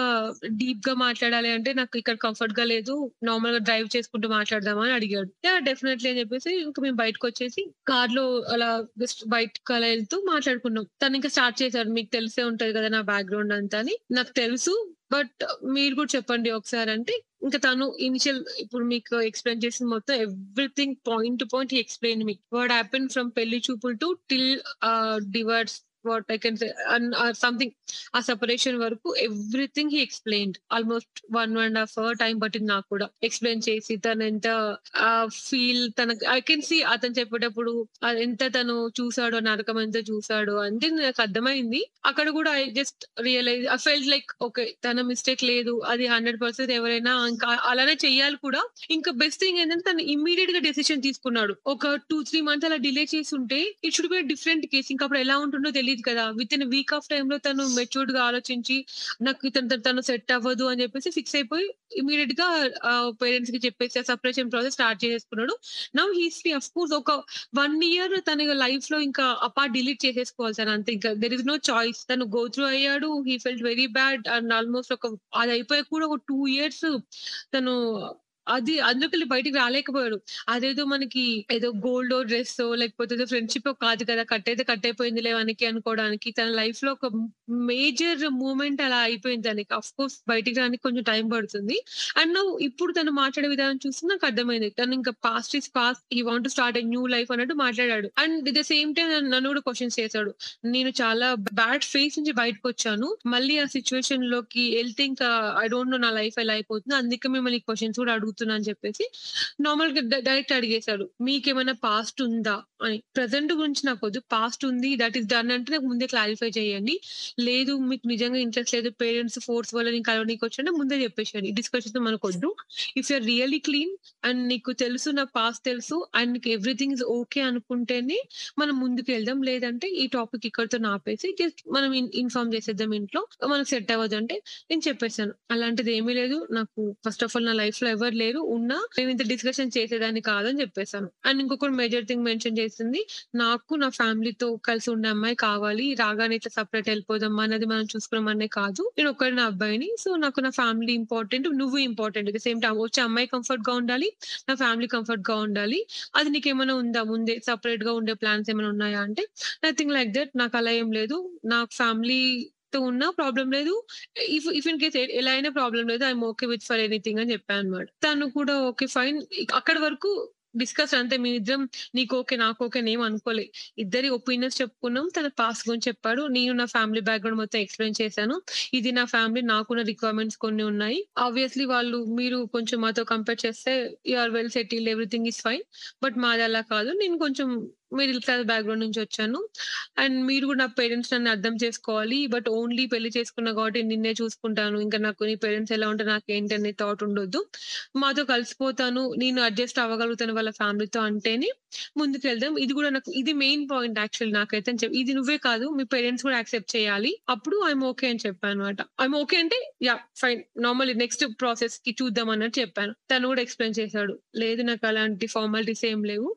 డీప్గా మాట్లాడాలి అంటే నాకు ఇక్కడ కంఫర్ట్గా లేదు. నార్మల్గా డ్రైవ్ చేసుకుంటూ మాట్లాడదామని అడిగాడు. యా డెఫినెట్లీ అని చెప్పేసి ఇంకా మేము బయటకు వచ్చేసి కార్లో అలా జస్ట్ బయటకు అలా వెళ్తూ మాట్లాడుకున్నాం. తను ఇంకా స్టార్ట్ చేశాడు మీకు తెలిసే ఉంటది కదా నా బ్యాక్గ్రౌండ్ అంతా అని. నాకు తెలుసు. బట్ మీరు కూడా చెప్పండి ఒకసారి అంటే ఇంకా తను ఇనిషియల్ ఇప్పుడు మీకు ఎక్స్ప్లెయిన్ చేసిన మొత్తం everything point to point explain me what happen from పెళ్ళి చూపులు to till divorce what I can something ఆ సెపరేషన్ వరకు everything he explain almost one and half hour time పట్టింది నాకు కూడా. ఎక్స్ప్లెయిన్ చేసి తను ఎంత ఫీల్ తన ఐ కెన్ సి అతను చెప్పేటప్పుడు అది ఎంత తను చూసాడో నరకం ఎంత చూసాడు అంటే నాకు అర్థమైంది. అక్కడ కూడా I just realize I felt like okay తన మిస్టేక్ లేదు అది హండ్రెడ్ పర్సెంట్ ఎవరైనా ఇంకా అలానే చెయ్యాలి కూడా. ఇంకా బెస్ట్ థింగ్ ఏంటంటే తను ఇమ్మీడియట్గా డెసిషన్ తీసుకున్నాడు. ఒక టూ త్రీ మంత్స్ అలా డిలే చేసి ఉంటే it should be different case ఇంకా అప్పుడు ఎలా ఉంటుందో తెలియదు కదా. విత్ ఇన్ వీక్ ఆఫ్ టైమ్లో తను మెచ్యూర్డ్గా ఆలోచించి నాకు ఇతను తను సెట్ అవ్వదు అని చెప్పేసి ఫిక్స్ అయిపోయి ఇమీడియట్గా పేరెంట్స్కి చెప్పేసి separation process start చేసేసుకున్నాడు. Now he's free of course ఒక వన్ ఇయర్ తన లైఫ్లో ఇంకా అపార్ట్ డిలీట్ చేసేసుకోవాలి సార్ అంతే. ఇంకా దెర్ ఇస్ నో చాయిస్ తను గో త్రూ అయ్యాడు. He felt very bad and almost ఒక అది అయిపోయాక కూడా ఒక టూ ఇయర్స్ తను అది అందుకని బయటికి రాలేకపోయాడు. అదేదో మనకి ఏదో గోల్డ్ డ్రెస్ లేకపోతే ఫ్రెండ్షిప్ కాదు కదా కట్ అయితే కట్ అయిపోయింది లేవనికి అనుకోవడానికి. తన లైఫ్లో ఒక మేజర్ మూమెంట్ అలా అయిపోయింది తనకి. అఫ్ కోర్స్ బయటికి రానికి కొంచెం టైం పడుతుంది. అండ్ ఇప్పుడు తను మాట్లాడే విధానం చూస్తే నాకు అర్థమైంది. తను ఇంకా past is past he want start new life అన్నట్టు మాట్లాడాడు. అండ్ ద సేమ్ టైం నన్ను కూడా క్వశ్చన్స్ చేశాడు. నేను చాలా బ్యాడ్ ఫేస్ నుంచి బయటకు వచ్చాను. మళ్ళీ ఆ సిచ్యువేషన్లోకి వెళ్తే ఇంకా ఐ డోంట్ నో నా లైఫ్ ఎలా అయిపోతుంది. అందుకే మిమ్మల్ని క్వశ్చన్స్ కూడా అడుగుతున్నా అని చెప్పేసి నార్మల్గా డైరెక్ట్ అడిగేశాడు. మీకేమైనా పాస్ట్ ఉందా? అని. ప్రజెంట్ గురించి నాకు వద్దు. పాస్ట్ ఉంది. దట్ ఈస్ డన్ అంటే నాకు ముందే క్లారిఫై చేయండి. లేదు మీకు నిజంగా ఇంట్రెస్ట్ లేదు. పేరెంట్స్ ఫోర్స్ వల్ల నేను కలవడానికి వచ్చాను ముందే చెప్పేసేయండి. ఈ డిస్కషన్ మనకు వద్దు. If you're really clean and నీకు తెలుసు నా పాస్ట్ తెలుసు అండ్ నీకు ఎవ్రీథింగ్ ఇస్ ఓకే అనుకుంటేనే మనం ముందుకు వెళ్దాం. లేదంటే ఈ టాపిక్ ఇక్కడితో ఆపేసి జస్ట్ మనం ఇన్ఫార్మ్ చేసేద్దాం ఇంట్లో. మనకు సెట్ అవ్వదు అంటే నేను చెప్పేశాను. అలాంటిది ఏమీ లేదు. నాకు ఫస్ట్ ఆఫ్ ఆల్ నా లైఫ్లో ఎవరు లేదు ఉన్నా ఇంత డిస్కషన్ చేసేదాన్ని కాదని చెప్పేసాను. అండ్ ఇంకొకటి మేజర్ థింగ్ మెన్షన్ చేసింది, నాకు నా ఫ్యామిలీతో కలిసి ఉండే అమ్మాయి కావాలి. రాగానే ఇట్లా సపరేట్ ఎళ్ళిపోదాం అనేది మనం చూసుకున్నామనే కాదు. నేను ఒక్కడినే అబ్బాయిని. సో, నాకు నా ఫ్యామిలీ ఇంపార్టెంట్. నువ్వు ఇంపార్టెంట్. ద సేమ్ టైం వచ్చే అమ్మాయి కంఫర్ట్గా ఉండాలి. నా ఫ్యామిలీ కంఫర్ట్గా ఉండాలి. అది నీకేమైనా ఉందా ముందే సెపరేట్‌గా ఉండే ప్లాన్స్ ఏమైనా ఉన్నాయా అంటే, నథింగ్ లైక్ దట్ నాకు అలా ఏం లేదు. నాకు ఫ్యామిలీతో ఉన్నా ప్రాబ్లమ్ లేదు. ఇఫ్ ఇఫ్ ఇన్ కేస్ ఎలా అయినా ప్రాబ్లం లేదు. I'm okay with for anything అని చెప్పాను అనమాట తను కూడా ఓకే ఫైన్. అక్కడ వరకు డిస్కస్ అంతే మేమిద్దరం నీకు ఓకే, నాకు ఓకే నేను అనుకోలే. ఇద్దరి ఒపీనియన్స్ చెప్పుకున్నాం. తన పాస్ గురించి చెప్పాడు. నేను నా ఫ్యామిలీ బ్యాక్‌గ్రౌండ్ మొత్తం ఎక్స్‌ప్లెయిన్ చేశాను. ఇది నా ఫ్యామిలీ. నాకున్న రిక్వైర్మెంట్స్ కొన్ని ఉన్నాయి. ఆబ్వియస్‌లీ వాళ్ళు మీరు కొంచెం మాతో కంపేర్ చేస్తే you are well settled everything is fine. But మాది అలా కాదు. నేను కొంచెం మిడిల్ క్లాస్ బ్యాక్‌గ్రౌండ్ నుంచి వచ్చాను. అండ్ మీరు కూడా నా పేరెంట్స్ నన్ను అర్థం చేసుకోవాలి. బట్ ఓన్లీ పెళ్ళి చేసుకున్నా కాబట్టి నిన్నే చూసుకుంటాను. ఇంకా నాకు నీ పేరెంట్స్ ఎలా ఉంటే నాకేంటి అనే థాట్ ఉండొద్దు. మాతో కలిసిపోతాను. నేను అడ్జస్ట్ అవ్వగలుగుతాను వాళ్ళ ఫ్యామిలీతో అంటేనే ముందుకు వెళ్దాం ఇది కూడా నాకు ఇది మెయిన్ పాయింట్ యాక్చువల్ నాకైతే అని చెప్పి ఇది నువ్వే కాదు మీ పేరెంట్స్ కూడా యాక్సెప్ట్ చేయాలి. అప్పుడు ఐఎమ్ ఓకే అని చెప్పానన్నమాట. ఐఎమ్ ఓకే అంటే యా ఫైన్. నార్మల్లీ నెక్స్ట్ ప్రాసెస్కి చూద్దాం అన్నట్టు చెప్పాను. తను కూడా ఎక్స్‌ప్లెయిన్ చేశాడు. లేదు నాకు అలాంటి ఫార్మాలిటీస్ ఏం లేవు.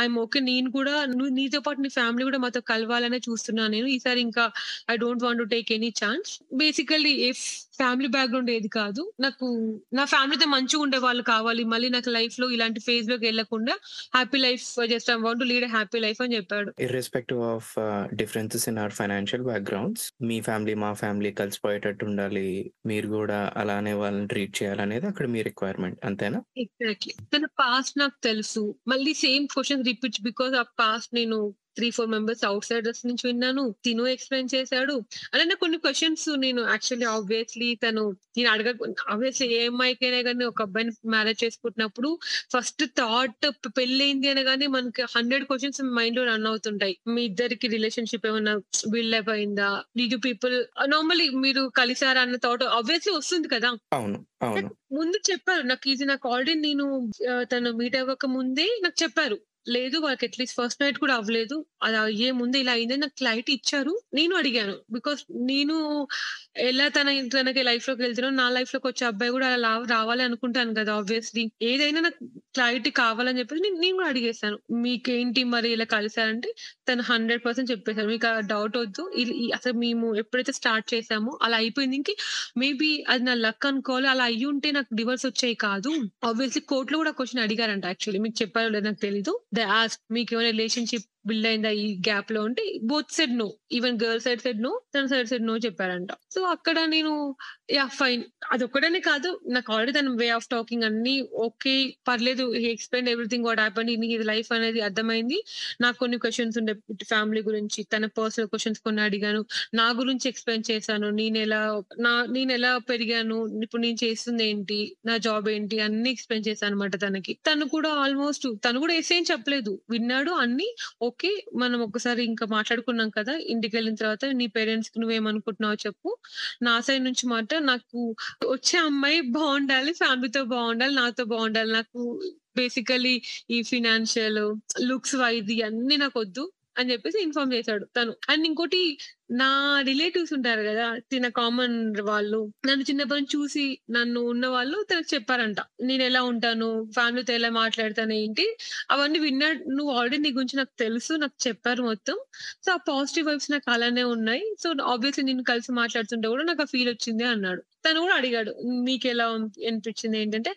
I'm okay. నేను కూడా నువ్వు నీతో పాటు నీ ఫ్యామిలీ కూడా మాతో కలవాలనే చూస్తున్నాను నేను. ఈసారి ఇంకా I don't want to take any chance. Basically if family background ఏది కాదు. నాకు నా ఫ్యామిలీతో మంచిగా ఉండే వాళ్ళు కావాలి. మళ్ళీ నాకు లైఫ్‌లో ఇలాంటి ఫేజ్‌లోకి ఎళ్ళకుండా happy life just I want to lead happy life అని చెప్పాడు. Irrespective of differences in our financial backgrounds me family, మా ఫ్యామిలీ కలిసిపోయేటట్టు ఉండాలి. మీరు కూడా అలానే వాళ్ళని ట్రీట్ చేయాలనేది అక్కడ మీ రిక్వైర్మెంట్ అంతేనా? ఎగ్జాక్ట్‌లీ. తన పాస్ట్ నాకు తెలుసు. మళ్ళీ సేమ్ క్వెషన్స్ రిపీట్స్ బికాజ్ ఆ పాస్ట్ నేను 3, 4 మెంబర్స్ ఔట్‌సైడర్స్ నుంచి విన్నాను. తిను ఎక్స్‌ప్లెయిన్ చేశాడు. అలానే కొన్ని క్వెషన్స్ నేను యాక్చువల్లీ ఆబ్వియస్‌లీ తను నేను అడగక ఆబ్వియస్‌లీ ఏ అమ్మాయికైనా గాని ఒక అబ్బాయిని మ్యారేజ్ చేసుకుంటున్నప్పుడు ఫస్ట్ థాట్ పెళ్ళయింది అనగానే మనకి 100 క్వెషన్స్ మైండ్‌లో రన్ అవుతుంటాయి. మీ ఇద్దరికి రిలేషన్‌షిప్ ఏమన్నా బిల్డప్ అయిందా? డిడ్ యూ పీపుల్ నార్మల్లీ మీరు కలిసారా అన్న థాట్ ఆబ్వియస్‌లీ వస్తుంది కదా! అవును. ముందు చెప్పారు. నాకు ఇది నాకు ఆల్రెడీ నేను తను మీట్ అవ్వక ముందే నాకు చెప్పారు. లేదు వాళ్ళకి అట్‌లీస్ట్ ఫస్ట్ నైట్ కూడా అవ్వలేదు. అది అయ్యే ముందు ఇలా అయిందని నాకు క్లారిటీ ఇచ్చారు. నేను అడిగాను. బికాస్ నేను ఎలా తన తనకి లైఫ్‌లోకి వెళ్తున్నానో నా లైఫ్లోకి వచ్చే అబ్బాయి కూడా అలా రావాలి అనుకుంటాను కదా! ఆబ్వియస్‌లీ. ఏదైనా నాకు క్లారిటీ కావాలని చెప్పేసి నేను నేను కూడా అడిగేసాను. మీకేంటి మరి ఇలా కలిసారంటే తను 100% చెప్పేసారు. మీకు ఆ డౌట్ వద్దు. అసలు మేము ఎప్పుడైతే స్టార్ట్ చేసామో అలా అయిపోయింది. ఇంక మేబీ అది నా లక్ అనుకోవాలి. అలా అయ్యుంటే నాకు డివోర్స్ వచ్చేవి కాదు. ఆబ్వియస్‌లీ కోర్టులో కూడా క్వశ్చన్ అడిగారంట యాక్చువల్లీ. మీకు చెప్పారో లేదో నాకు తెలీదు. దే ఆస్క్డ్ మీకేమైనా రిలేషన్‌షిప్ బిల్డ్ అయిందా ఈ గ్యాప్లో అంటే both said no. Even girl side said no. తన సైడ్ సెడ్ నో చెప్పారంట. సో, అక్కడ నేను యా ఫైన్. అదొక్కడనే కాదు. నాకు ఆల్రెడీ తన వే ఆఫ్ టాకింగ్ అన్ని ఓకే. పర్లేదు explain explained everything what happen నీకు ఇది లైఫ్ అనేది అర్థమైంది. నాకు కొన్ని క్వశ్చన్స్ ఉండే ఫ్యామిలీ గురించి. తన పర్సనల్ క్వశ్చన్స్ కొన్ని అడిగాను. నా గురించి ఎక్స్‌ప్లెయిన్ చేశాను. నేను ఎలా నా నేను ఎలా పెరిగాను. ఇప్పుడు నేను చేస్తుందేంటి? నా జాబ్ ఏంటి? అన్ని ఎక్స్‌ప్లెయిన్ చేశాను అనమాట తనకి. తను కూడా ఆల్‌మోస్ట్ తను కూడా ఎస్ చెప్పలేదు. విన్నాడు అన్ని ఓకే. మనం ఒకసారి ఇంకా మాట్లాడుకున్నాం కదా! ఇంటికెళ్ళిన తర్వాత నీ పేరెంట్స్కి నువ్వేమనుకుంటున్నావు చెప్పు. నా సైడ్ నుంచి మాట నాకు వచ్చే అమ్మాయి బాగుండాలి ఫ్యామిలీతో బాగుండాలి నాతో బాగుండాలి నాకు బేసికలీ ఈ ఫినాన్షియల్, లుక్స్ వైద్ది అన్ని నాకు వద్దు అని చెప్పేసి ఇన్ఫార్మ్ చేశాడు తను. అండ్ ఇంకోటి నా రిలేటివ్స్ ఉంటారు కదా! తిన కామన్ వాళ్ళు. నన్ను చిన్నప్పటి చూసి నన్ను ఉన్న వాళ్ళు తనకు చెప్పారంట. నేను ఎలా ఉంటాను? ఫ్యామిలీతో ఎలా మాట్లాడతాను ఏంటి? అవన్నీ విన్నాడు. నువ్వు ఆల్రెడీ నీ గురించి నాకు తెలుసు. నాకు చెప్పారు మొత్తం. సో, ఆ పాజిటివ్ వైబ్స్ నాకు అలానే ఉన్నాయి. సో, ఆబ్వియస్‌లీ నేను కలిసి మాట్లాడుతుంటే కూడా నాకు ఆ ఫీల్ వచ్చింది అన్నాడు. తను కూడా అడిగాడు. మీకెలా అనిపించింది ఏంటంటే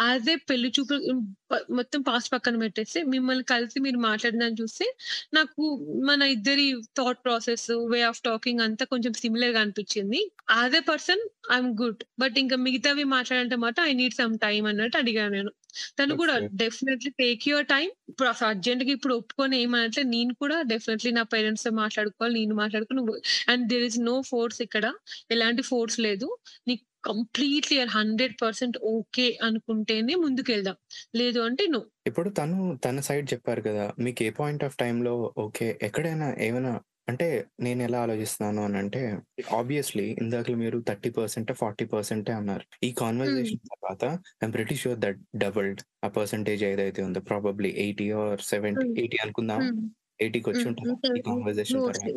అదే పెళ్ళి చూపులు హ్మ్, ప మొత్తం పాస్ట్ పక్కన పెట్టేస్తే మిమ్మల్ని కలిసి మీరు మాట్లాడినదాన్ని చూస్తే నాకు మన ఇద్దరి thought process, way of talking అంతా కొంచెం సిమిలర్‌గా అనిపించింది. As a person I'm good. But ఇంకా మిగతావి మాట్లాడాలంటే మాత్రం ఐ నీడ్ సమ్ టైమ్ అన్నట్టు అడిగాను నేను. తను కూడా. Definitely take your time. ఇప్పుడు అసలు అర్జెంట్‌గా ఇప్పుడు ఒప్పుకొని ఏమనట్లే. నేను కూడా డెఫినైట్‌లీ నా పేరెంట్స్‌తో మాట్లాడుకోవాలి. నేను మాట్లాడుకొని and there is no force ఇక్కడ. ఎలాంటి ఫోర్స్ లేదు. నీకు కంప్లీట్‌లీ 100% ఓకే అనుకుంటేనే ముందుకెళ్దాం. లేదు అంటే నో. ఇప్పుడు తను తన సైడ్ చెప్పారు కదా! మీకు ఏ పాయింట్ ఆఫ్ టైమ్‌లో ఓకే. ఎక్కడైనా ఏమైనా అంటే నేనెలా ఆలోచిస్తున్నాను అనంటే ఆబ్వియస్‌లీ ఇందాకల మీరు 30% 40% అన్నారు. ఈ హ్మ్. కాన్వర్జేషన్ తర్వాత I'm pretty sure that doubled ఆ పర్సెంటేజ్ ఏదైతే ఉందో ప్రాబబ్లీ 80 ఆర్ 70 హ్మ్. 80 80కి వచ్చి. ఉంటదా? ఈ. కాన్వర్జేషన్. తర్వాత?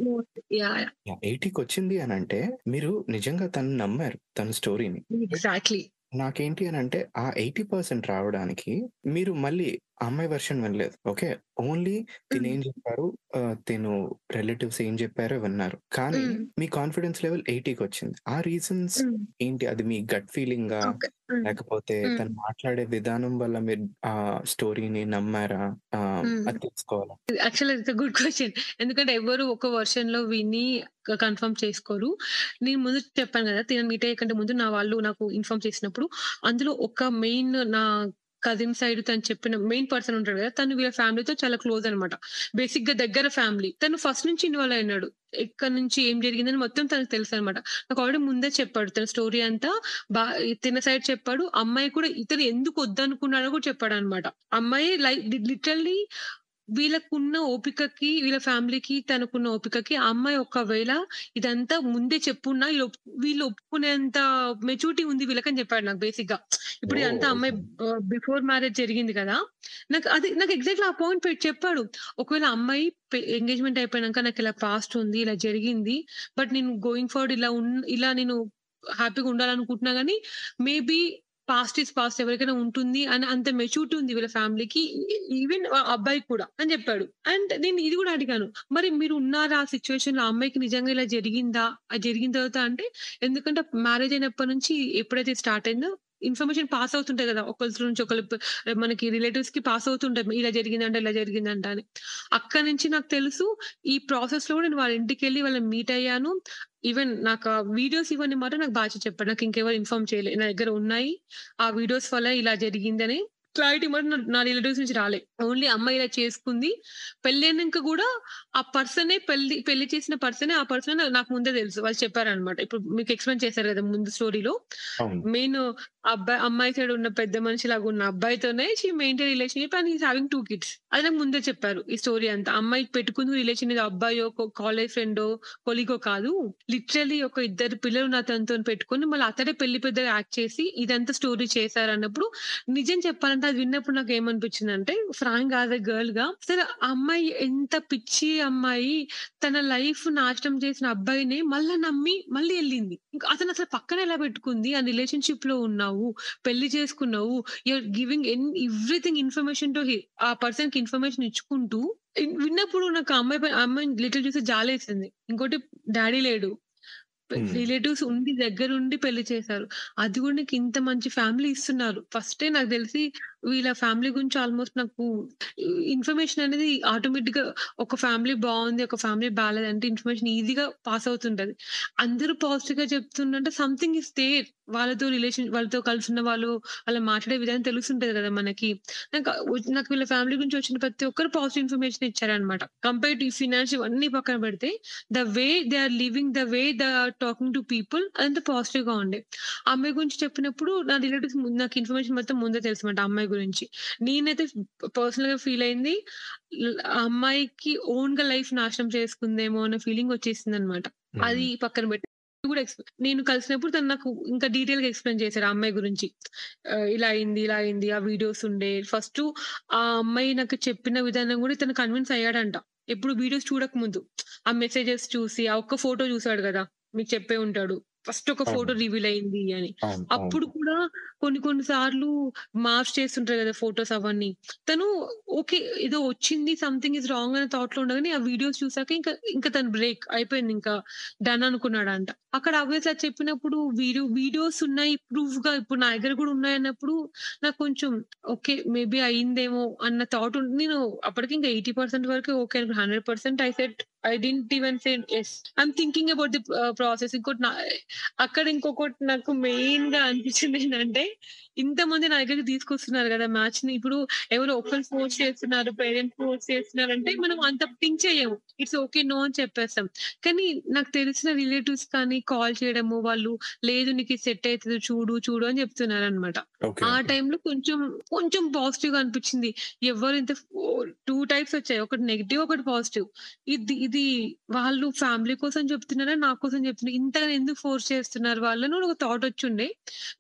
80కి వచ్చింది అనంటే మీరు నిజంగా తనని నమ్మారు తన స్టోరీని. ఎగ్జాక్ట్‌లీ. నాకేంటి అనంటే ఆ 80% రావడానికి మీరు మళ్ళీ ఆ అమ్మాయి వెర్షన్ వినలేదు. ఓకే. ఓన్లీ హ్మ్. తినేం జెప్పారు, ఆహ్, తిను రిలేటివ్స్ ఏం జెప్పారో విన్నారు. కానీ హ్మ్. మీ కాన్ఫిడెన్స్ లెవెల్ 80కొచ్చింది. ఆ రీజన్స్ హ్మ్. ఏంటి? అది మీ గట్ ఫీలింగా? ఓకే. హ్మ్. లేకపోతే హ్మ్. తను మాట్లాడే విధానం వల్ల మీరు ఆ స్టోరీని నమ్మారా? ఆహ్, హ్మ్. అది తెలుసుకోవాలా? Actually it's a good question. ఎందుకంటే ఎవరు ఒక వెర్షన్‌లో విని క కన్ఫర్మ్ చేసుకోరు. నేను ముందు చెప్పాను గదా! తినని మీట్ అయ్యే కంటే ముందు నా వాళ్ళు నాకు ఇన్ఫార్మ్ చేసినప్పుడు, అందులో ఒక మెయిన్ నా కజిన్ సైడ్ తను చెప్పిన మెయిన్ పర్సన్ ఉంటాడు కదా తను వీళ్ళ ఫ్యామిలీతో చాలా క్లోజ్ అనమాట. బేసిక్‌గా దగ్గర ఫ్యామిలీ. తను ఫస్ట్ నుంచి ఇన్వాల్వ్ అయినాడు. ఎక్కడి నుంచి ఏం జరిగిందని మొత్తం తనకు తెలుసు అనమాట నాకు ఆల్రెడీ ముందే చెప్పాడు. తన స్టోరీ అంతా బా తిన సైడ్ చెప్పాడు. అమ్మాయి కూడా ఇతను ఎందుకు వద్దనుకున్నాడో కూడా చెప్పాడనమాట. అమ్మాయి లైక్ లిటరల్లీ వీళ్ళకున్న ఓపికకి, వీళ్ళ ఫ్యామిలీకి తనకున్న ఓపికకి ఆ అమ్మాయి ఒకవేళ ఇదంతా ముందే చెప్పున్నా వీళ్ళు ఒప్పుకునేంత మెచ్యూరిటీ ఉంది వీళ్ళకని చెప్పాడు నాకు బేసిక్‌గా. ఇప్పుడు ఓహ్! ఇదంతా అమ్మాయి బిఫోర్ మ్యారేజ్ జరిగింది కదా! నాకు అది నాకు ఎగ్జాక్ట్‌లీ ఆ పాయింట్ పెట్టి చెప్పాడు. ఒకవేళ అమ్మాయి ఎంగేజ్‌మెంట్ అయిపోయినంక నాకిలా పాస్ట్ ఉంది. ఇలా జరిగింది. బట్ నేను గోయింగ్ ఫార్వర్డ్ ఇలా ఉన్ ఇలా నేను హ్యాపీగా ఉండాలనుకుంటున్నా గానీ మేబీ పాస్ట్ ఈస్ పాస్ట్ ఎవరికైనా ఉంటుంది అని అంత మెచ్యూరిటీ ఉంది వీళ్ళ ఫ్యామిలీకి. ఈవెన్ అబ్బాయికి కూడా అని చెప్పాడు. అండ్ నేను ఇది కూడా అడిగాను. మరి మీరు ఉన్నారా ఆ సిచ్యువేషన్లో అమ్మాయికి నిజంగా ఇలా జరిగిందా? అది జరిగిన తర్వాత అంటే ఎందుకంటే మ్యారేజ్ అయినప్పటి నుంచి ఎప్పుడైతే స్టార్ట్ అయిందో ఇన్ఫర్మేషన్ పాస్ అవుతుంటాయి కదా! ఒకళ్ళ నుంచి ప మనకి రిలేటివ్స్‌కి పాస్ అవుతుంటాయి. ఇలా జరిగిందంట, ఇలా జరిగిందంట అని. అక్కడి నుంచి నాకు తెలుసు ఈ ప్రాసెస్‌లో కూడా నేను వాళ్ళ ఇంటికెళ్ళి వాళ్ళని మీట్ అయ్యాను. ఈవెన్ నాకు ఆ వీడియోస్ ఇవన్నీ మాత్రం నాకు బాగా చెప్పాడు. నాకు ఇంకెవరు ఇన్ఫార్మ్ చేయలే. నా దగ్గర ఉన్నాయి. ఆ వీడియోస్ వల్ల ఇలా జరిగిందని క్లారిటీ మాత్రం నా రిలేటివ్స్ నుంచి రాలే. ఓన్లీ అమ్మాయి ఇలా చేసుకుంది. పెళ్ళయినంక కూడా ఆ పర్సనే పెళ్ళి పెళ్ళి చేసిన పర్సనే ఆ పర్సన్ నాకు ముందే తెలుసు. వాళ్ళు చెప్పారనమాట. ఇప్పుడు మీకు ఎక్స్‌ప్లెయిన్ చేశారు కదా! ముందు స్టోరీలో. మెయిన్ అబ్బాయి అమ్మాయి సైడ్ ఉన్న పెద్ద మనిషి లాగా ఉన్న అబ్బాయితోనే she maintain relationship and is having two kids. అది నాకు ముందే చెప్పారు. ఈ స్టోరీ అంతా. అమ్మాయి పెట్టుకుంది రిలేషన్ ఇది అబ్బాయో, కాలేజ్ ఫ్రెండో, కొలిగో కాదు. లిటరలీ ఒక ఇద్దరు పిల్లలు అతనితోని పెట్టుకొని మళ్ళీ అతడే పెళ్ళి పెద్దగా యాక్ట్ చేసి ఇదంతా స్టోరీ చేశారన్నప్పుడు నిజం చెప్పాలంటే అది విన్నప్పుడు నాకు ఏమనిపించింది అంటే ఫ్రాంక్ యాజ్ అ గర్ల్గా సరే అమ్మాయి ఎంత పిచ్చి అమ్మాయి తన లైఫ్ నాశనం చేసిన అబ్బాయిని మళ్ళీ నమ్మి మళ్ళీ వెళ్ళింది అతను అసలు పక్కన ఎలా పెట్టుకుంది? ఆ రిలేషన్షిప్లో ఉన్నావు. పెళ్ళి చేసుకున్నావు. You are giving an everything information to ఆ పర్సన్‌కి ఇన్ఫర్మేషన్ ఇచ్చుకుంటూ విన్నప్పుడు నాకు అమ్మాయి పై ఆ అమ్మాయిని లిటిల్ చూసి జాలేసింది. ఇంకోటి డ్యాడీ లేడు. రిలేటివ్స్ ఉండి దగ్గరుండి పెళ్ళి చేశారు. అది కూడా నీకు ఇంత మంచి ఫ్యామిలీ ఇస్తున్నారు. ఫస్టే నాకు తెలిసి వీళ్ళ ఫ్యామిలీ గురించి ఆల్‌మోస్ట్ నాకు ఇన్ఫర్మేషన్ అనేది ఆటోమేటిక్గా ఒక ఫ్యామిలీ బాగుంది ఒక ఫ్యామిలీ బాలేదంటే ఇన్ఫర్మేషన్ ఈజీగా పాస్ అవుతుంటది. అందరూ పాజిటివ్గా చెప్తుండంటే సంథింగ్ ఈస్ దేర్. వాళ్ళతో రిలేషన్ వాళ్ళతో కలిసి ఉన్న వాళ్ళు అలా మాట్లాడే విధానం తెలుస్తుంటది కదా మనకి. నాకు నాకు వీళ్ళ ఫ్యామిలీ గురించి వచ్చిన ప్రతి ఒక్కరు పాజిటివ్ ఇన్ఫర్మేషన్ ఇచ్చారనమాట. కంపేర్ టు ఫినాన్స్ ఇవన్నీ పక్కన పెడితే the way they are living, the way the talking to people అదంతా పాజిటివ్‌గా ఉండే. ఆ అమ్మాయి గురించి చెప్పినప్పుడు నా రిలేటివ్స్ నాకు ఇన్ఫర్మేషన్ మొత్తం ముందే తెలుసు అమ్మాయి గురించి. నేనైతే పర్సనల్‌గా ఫీల్ అయింది అమ్మాయికి ఓన్‌గా లైఫ్ నాశనం చేసుకుందేమో అన్న ఫీలింగ్ వచ్చేసిందనమాట. అది హ్మ్. పక్కన పెట్టి కూడా నేను కలిసినప్పుడు తను నాకు ఇంకా డీటెయిల్‌గా ఎక్స్‌ప్లెయిన్ చేశారు ఆ అమ్మాయి గురించి. ఇలా అయింది, ఇలా అయింది. ఆ వీడియోస్ ఉండే. ఫస్టు ఆ అమ్మాయి నాకు చెప్పిన విధానం కూడా ఇతను కన్విన్స్ అయ్యాడంట. ఎప్పుడు వీడియోస్ చూడక ముందు. ఆ మెసేజెస్ చూసి ఆ ఒక్క ఫోటో చూసాడు గదా! మీకు చెప్పే ఉంటాడు. ఫస్ట్ ఒక ఫోటో. రివీల్ అయింది అని. అప్పుడు. కూడా కొన్ని కొన్ని సార్లు మార్ఫ్ చేస్తుంటారు గదా! ఫోటోస్ అవన్నీ. తను ఓకే. ఏదో వచ్చింది సంథింగ్ ఈస్ రాంగ్ అనే థాట్‌లో ఉండగానే ఆ వీడియోస్ చూసాక ఇంకా ఇంకా తను బ్రేక్ అయిపోయింది ఇంకా డన్ అనుకున్నాడంట. అక్కడ ఆబ్వియస్‌లీ అది చెప్పినప్పుడు వీడియో వీడియోస్ ఉన్నాయి ప్రూఫ్‌గా ఇప్పుడు నా దగ్గర కూడా ఉన్నాయన్నప్పుడు నాకు కొంచెం ఓకే. మేబీ అయిందేమో అన్న థాట్ నేను అప్పటికి ఇంకా 80% వరకు okay. 100% I said I didn't even say yes I'm thinking about the process. ఇంకోటి అక్కడ ఇంకొకటి నాకు మెయిన్గా అనిపించింది ఏంటంటే ఇంతమంది నా దగ్గరికి తీసుకొస్తున్నారు గదా! మ్యాచ్‌ని. ఇప్పుడు ఎవరో ఒకళ్ళు ఫోర్స్ చేస్తున్నారు. పేరెంట్స్ ఫోర్స్ చేస్తున్నారంటే మనం అంత థింక్ చేయము. It's okay. నో అని చెప్పేస్తాం. కానీ నాకు తెలిసిన రిలేటివ్స్ కానీ కాల్ చేయడము వాళ్ళు లేదు నీకు సెట్ అయితది చూడు, చూడు అని చెప్తున్నారనమాట. ఓకే. ఆ టైంలో కొంచెం కొంచెం పాజిటివ్‌గా అనిపించింది. ఎవరు ఇంత 2 టైప్స్ వచ్చాయి. ఒకటి నెగెటివ్, ఒకటి పాజిటివ్. ఇది ఇది వాళ్ళు ఫ్యామిలీ కోసం చెప్తున్నారా? నా కోసం చెప్తున్నారా? ఇంతగా ఎందుకు ఫోర్స్ చేస్తున్నారు వాళ్ళని ఒక థాట్ వచ్చుండే.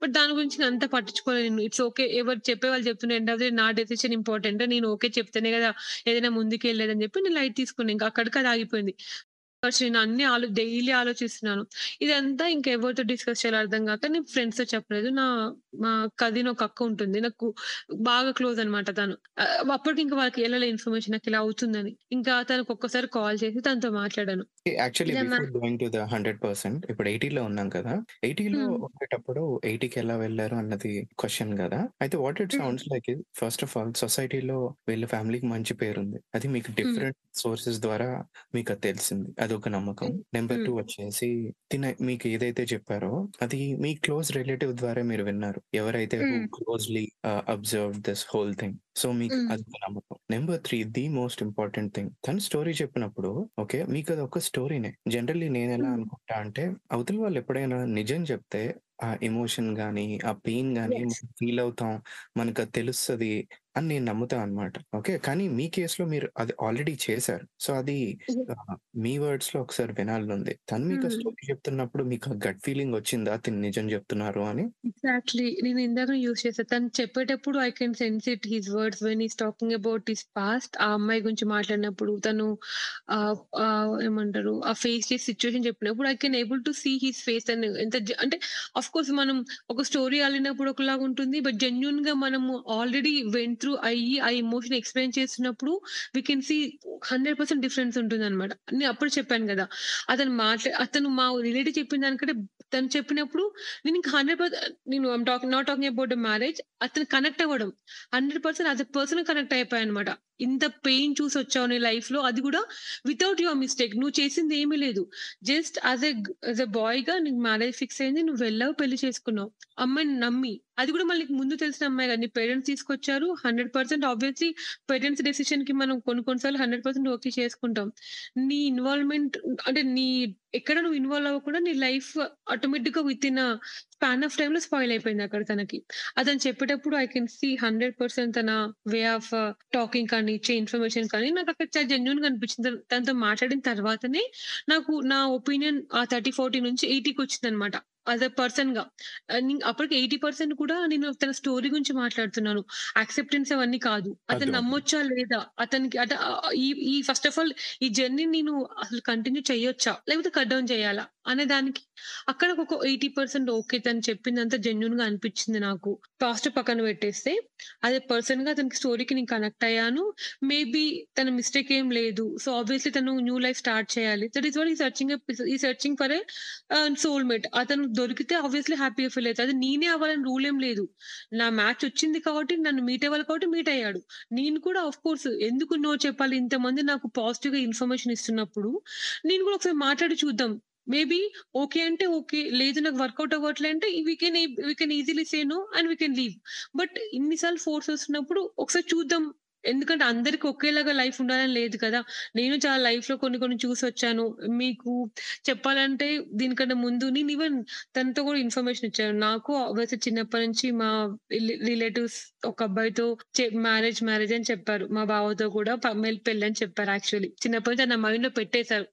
బట్ దాని గురించి నేను అంత పట్టించుకోలేదు నేను. It's okay. ఎవరు చెప్పేవాళ్ళు చెప్తున్నా ఎండ్ ఆఫ్ ది నా డెసిషన్ ఇంపార్టెంట్. నేను ఓకే చెప్తేనే కదా ఏదైనా ముందుకు ముందుకెళ్ళేదని చెప్పి నేను లైట్ తీసుకున్నాను ఇంకా అక్కడికి అది ఆగిపోయింది. నేను అన్ని ఆలో డైలీ ఆలోచిస్తున్నాను. ఇదంతా ఇంకెవరితో డిస్కస్ చేయాలో అర్థం గాక నేను ఫ్రెండ్స్‌తో చెప్పలేదు. నా మా కజిన్ ఒక అక్క ఉంటుంది. నాకు బాగా క్లోజ్ అనమాట తను. అప్పటికి ఇంకా వాళ్ళకి ఎళ్ళలే ఇన్ఫర్మేషన్ నాకిలా అవుతుందని. ఇంకా తనకు ఒక్కసారి కాల్ చేసి తనతో మాట్లాడాను. యాక్చువల్లీ ఇలా గోయింగ్ టు ద 100% ఇప్పుడు 80లో ఉన్నాం కదా! 80లో హ్మ్. ఉండేటప్పుడు 80కి ఎలా వెళ్ళారు అన్నది క్వెషన్ గదా! అయితే what it. Sounds like first of all సొసైటీలో వీళ్ళ ఫ్యామిలీకి మంచి పేరుంది. అది మీకు. డిఫరెంట్ సోర్సెస్ ద్వారా మీకది తెలిసింది. అదొక నమ్మకం. నెంబర్ 2 హ్మ్. వచ్చేసి తిన మీకు ఏదైతే చెప్పారో అది మీ క్లోజ్ రిలేటివ్ ద్వారా మీరు విన్నారు. ఎవరైతే. Closely ah, observed this whole thing. So మీకు. అదొక నమ్మకం. Number 3 the most important thing తను స్టోరీ చెప్పినప్పుడు ఓకే. మీకదొక స్టోరీనే. జనరల్లీ నేనెలా హ్మ్. అనుకుంటా అంటే అవతల వాళ్ళు ఎప్పుడైనా నిజం చెప్తే ఆ ఎమోషన్ గాని, ఆ పెయిన్ గాని ఫీల్ అవుతాం. మనకది తెలుస్తది అని నేను నమ్ముతా అనమాట. ఓకే. కానీ మీ కేస్‌లో మీరు అది ఆల్రెడీ చేశారు. సో అది మీ వర్డ్స్‌లో ఒకసారి వినాలనుంది. తను మీకు ఆ. స్టోరీ చెప్తున్నప్పుడు మీకు ఆ గట్ ఫీలింగ్ వచ్చిందా? తిను నిజం చెప్తున్నారు అని? ఎగ్జాక్ట్‌లీ. నేను ఇందాక యూజ్ చేశా. తను చెప్పేటప్పుడు I can sense it his words when is talking about his past. ఆ అమ్మాయి గురించి మాట్లాడినప్పుడు తను ఆహ్, ఏమంటారు ఆ ఫేస్ చేసి సిట్యుయేషన్ చెప్పినప్పుడు I can able to see his face అని ఎంత జ అంటే ఆఫ్‌కోర్స్ మనం ఒక స్టోరీ అల్లినప్పుడు ఒకలాగా ఉంటుంది. బట్ జెన్యూన్‌గా మనము ఆల్రెడీ వెంట్ త్రూ అయ్యి ఆ ఎమోషన్ ఎక్స్‌ప్లెయిన్ చేసినప్పుడు వి కెన్ సీ 100% డిఫరెన్స్ ఉంటుందనమాట. నేను అప్పుడు చెప్పాను కదా అతను మాట్లా అతను మా రిలేటివ్ చెప్పిన దానికంటే తను చెప్పినప్పుడు నేను ఇంకా 100% నేను I'm talking not talking about marriage అతను కనెక్ట్ అవ్వడం. హండ్రెడ్ పర్సెంట్ అది పర్సన్ కనెక్ట్ అయిపోయాయి అనమాట ఇంత పెయిన్ చూసి వచ్చావు నీ లైఫ్లో అది కూడా వితౌట్ యువర్ మిస్టేక్. నువ్వు చేసింది ఏమీ లేదు. జస్ట్ యాస్ ఎ బాయ్గా నీకు మ్యారేజ్ ఫిక్స్ అయింది. నువ్వు వెళ్ళావు పెళ్ళి చేసుకున్నావు. అమ్మాయిని నమ్మి. అది కూడా మళ్ళీ ముందు తెలిసిన అమ్మాయి కదా నీ పేరెంట్స్ తీసుకొచ్చారు. 100% ఆబ్వియస్‌లీ పేరెంట్స్ డెసిషన్కి మనం కొన్ని కొన్ని సార్లు 100% ఓకే చేసుకుంటాం. నీ ఇన్వాల్వ్‌మెంట్ అంటే నీ ఎక్కడ నువ్వు ఇన్వాల్వ్ అవ్వకుండా నీ లైఫ్ ఆటోమేటిక్గా విత్ ఇన్ స్పాన్ ఆఫ్ టైమ్‌లో స్పాయిల్ అయిపోయింది అక్కడ తనకి. అతను చెప్పేటప్పుడు ఐ కెన్ సీ 100% తన వే ఆఫ్ టాకింగ్ కానీ, ఇచ్చే ఇన్ఫర్మేషన్ కానీ నాకు అక్కడ చాలా జెన్యూన్‌గా అనిపించింది. తనతో మాట్లాడిన తర్వాతనే నాకు నా ఒపీనియన్ ఆ 30, 40 నుంచి ఎయిటీకి వచ్చింది అనమాట ఎ పర్సన్‌గా. ఆహ్, ని అప్పటికి 80% కూడా నేను తన స్టోరీ గురించి మాట్లాడుతున్నాను. యాక్సెప్టెన్స్ అవన్నీ కాదు. అతను. నమ్మొచ్చా లేదా? అతనికి అంటే ఈ ఫస్ట్ ఆఫ్ ఆల్ ఈ జర్నీ నేను అసలు కంటిన్యూ చేయొచ్చా? లేకపోతే కట్ డౌన్ చేయాలా? అనే దానికి అక్కడ ఒక 80% ఓకే. తను చెప్పిందంతా జెన్యూన్‌గా అనిపించింది నాకు. పాస్ట్ పక్కన పెట్టేస్తే అదే పర్సన్గా తనకి స్టోరీకి నేను కనెక్ట్ అయ్యాను. మేబీ తన మిస్టేక్ ఏం లేదు. సో ఆబ్వియస్‌లీ తను న్యూ లైఫ్ స్టార్ట్ చేయాలి. That is what he searching he searching for a soulmate. అతను దొరికితే ఆబ్వియస్‌లీ హ్యాపీగా ఫీల్ అవుతుంది అది నేనే అవ్వాలని రూల్ ఏం లేదు. నా మ్యాచ్ వచ్చింది కాబట్టి నన్ను మీట్ అవ్వాలి కాబట్టి మీట్ అయ్యాడు. నేను కూడా ఆఫ్ కోర్స్ ఎందుకు నో చెప్పాలి? ఇంతమంది నాకు పాజిటివ్గా ఇన్ఫర్మేషన్ ఇస్తున్నప్పుడు నేను కూడా ఒకసారి మాట్లాడి చూద్దాం. మేబీ ఓకే అంటే ఓకే. లేదు నాకు వర్కౌట్ అవ్వట్లే అంటే we can we can easily say no and we can leave. But ఇన్ని సార్లు ఫోర్స్ వస్తున్నప్పుడు ఒకసారి చూద్దాం. ఎందుకంటే అందరికి ఒకేలాగా లైఫ్ ఉండాలని లేదు కదా! నేను చాలా లైఫ్లో కొన్ని కొన్ని చూసి వచ్చాను మీకు చెప్పాలంటే దీనికన్నా ముందు నేను ఈవెన్ తనతో కూడా ఇన్ఫర్మేషన్ ఇచ్చాను. నాకు ఆబ్వియస్‌లీ చిన్నప్పటి నుంచి మా రిలేటివ్స్ ఒక అబ్బాయితో మ్యారేజ్ మ్యారేజ్ అని చెప్పారు. మా బావతో కూడా పెళ్ళి మెల్ చెప్పారు యాక్చువల్లీ. చిన్నప్పటి నుంచి నా మైండ్లో పెట్టేశారు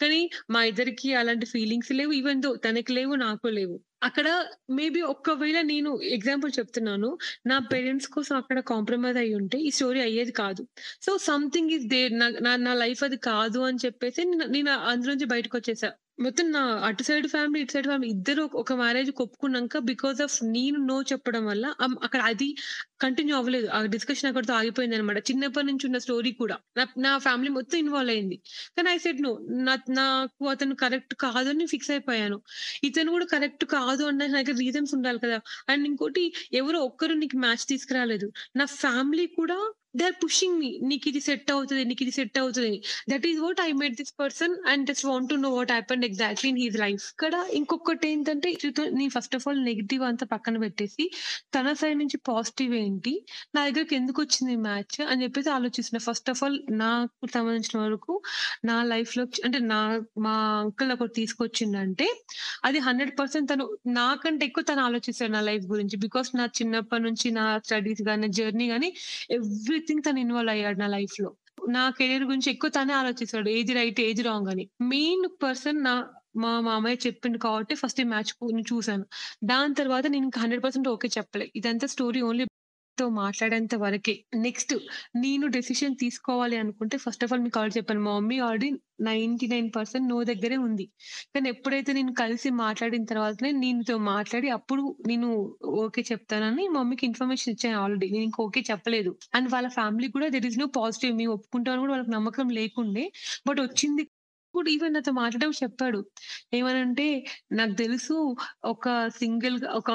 కానీ మా ఇద్దరికి అలాంటి ఫీలింగ్స్ లేవు. ఈవెన్ దో తనకి లేవు. నాకు లేవు. అక్కడ మేబీ ఒకవేళ నేను ఎగ్జాంపుల్ చెప్తున్నాను. నా పేరెంట్స్ కోసం అక్కడ కాంప్రమైజ్ అయ్యుంటే ఈ స్టోరీ అయ్యేది కాదు. సో సంథింగ్ ఇస్ దేర్ నా నా నా లైఫ్ అది కాదు అని చెప్పేసి నేను నేను అందులో నుంచి బయటకొచ్చేసా. మొత్తం నా అటు సైడ్ ఫ్యామిలీ, ఇటు సైడ్ ఫ్యామిలీ ఇద్దరు ఒక మ్యారేజ్ ఒప్పుకున్నాక బికాస్ ఆఫ్ నేను నో చెప్పడం వల్ల అక్కడ అది కంటిన్యూ అవ్వలేదు. ఆ డిస్కషన్ అక్కడితో ఆగిపోయిందనమాట. చిన్నప్పటి నుంచి ఉన్న స్టోరీ కూడా. నా ఫ్యామిలీ మొత్తం ఇన్వాల్వ్ అయింది. కానీ ఐ సెడ్ నో. నా నాకు అతను కరెక్ట్ కాదు అని ఫిక్స్ అయిపోయాను. ఇతను కూడా కరెక్ట్ కాదు అన్న నాకు రీజన్స్ ఉండాలి కదా! అండ్ ఇంకోటి ఎవరో ఒక్కరు నీకు మ్యాచ్ తీసుకురాలేదు. నా ఫ్యామిలీ కూడా దే ఆర్ పుషింగ్ మీ. ఇది సెట్ అవుతుంది నీకు ఇది సెట్ అవుతుంది that is what I met this person and just want to know what happened exactly in his life. ఇక్కడ ఇంకొకటి ఏంటంటే నీ ఫస్ట్ ఆఫ్ ఆల్ నెగిటివ్ అంతా పక్కన పెట్టేసి తన సైడ్ నుంచి పాజిటివ్ ఏంటి? నా దగ్గరికి ఎందుకు వచ్చింది మ్యాచ్ అని చెప్పేసి ఆలోచిస్తున్న ఫస్ట్ ఆఫ్ ఆల్ నాకు సంబంధించిన వరకు నా లైఫ్లో అంటే నా మా అంకుల్ ఒకటి తీసుకొచ్చిందంటే అది 100% తను నాకంటే ఎక్కువ తను ఆలోచిస్తాడు నా లైఫ్ గురించి. బికాస్ నా చిన్నప్పటి నుంచి నా స్టడీస్ కానీ జర్నీ కానీ ఎవ్రీ ఎవ్రీథింగ్ తను ఇన్వాల్వ్ అయ్యాడు నా లైఫ్లో నా కెరీర్ గురించి ఎక్కువ తనే ఆలోచిస్తాడు. ఏది రైట్, ఏది రాంగ్ అని. మెయిన్ పర్సన్ నా మా మామయ్య చెప్పిండు కాబట్టి ఫస్ట్ ఈ మ్యాచ్ చూసాను. దాని తర్వాత నేను హండ్రెడ్ పర్సెంట్ ఓకే చెప్పలే. ఇదంతా స్టోరీ ఓన్లీ నాతో మాట్లాడేంత వరకే. నెక్స్ట్ నేను డెసిషన్ తీసుకోవాలి అనుకుంటే ఫస్ట్ ఆఫ్ ఆల్ మీకు ఆల్రెడీ చెప్పాను. మా మమ్మీ ఆల్రెడీ 99% నో దగ్గరే ఉంది. కానీ ఎప్పుడైతే నేను కలిసి మాట్లాడిన తర్వాతనే నీతో మాట్లాడి అప్పుడు నేను ఓకే చెప్తానని మా మమ్మీకి ఇన్ఫర్మేషన్ ఇచ్చాను ఆల్రెడీ. నేను ఇంకా ఓకే చెప్పలేదు. అండ్ వాళ్ళ ఫ్యామిలీ కూడా దెర్ ఇస్ నో పాజిటివ్ మేము ఒప్పుకుంటామని కూడా వాళ్ళకి నమ్మకం లేకుండే. బట్ వచ్చింది కూడా ఈవెన్ అతను మాట్లాడడం చెప్పాడు. ఏమనంటే నాకు తెలుసు ఒక సింగిల్ ఒక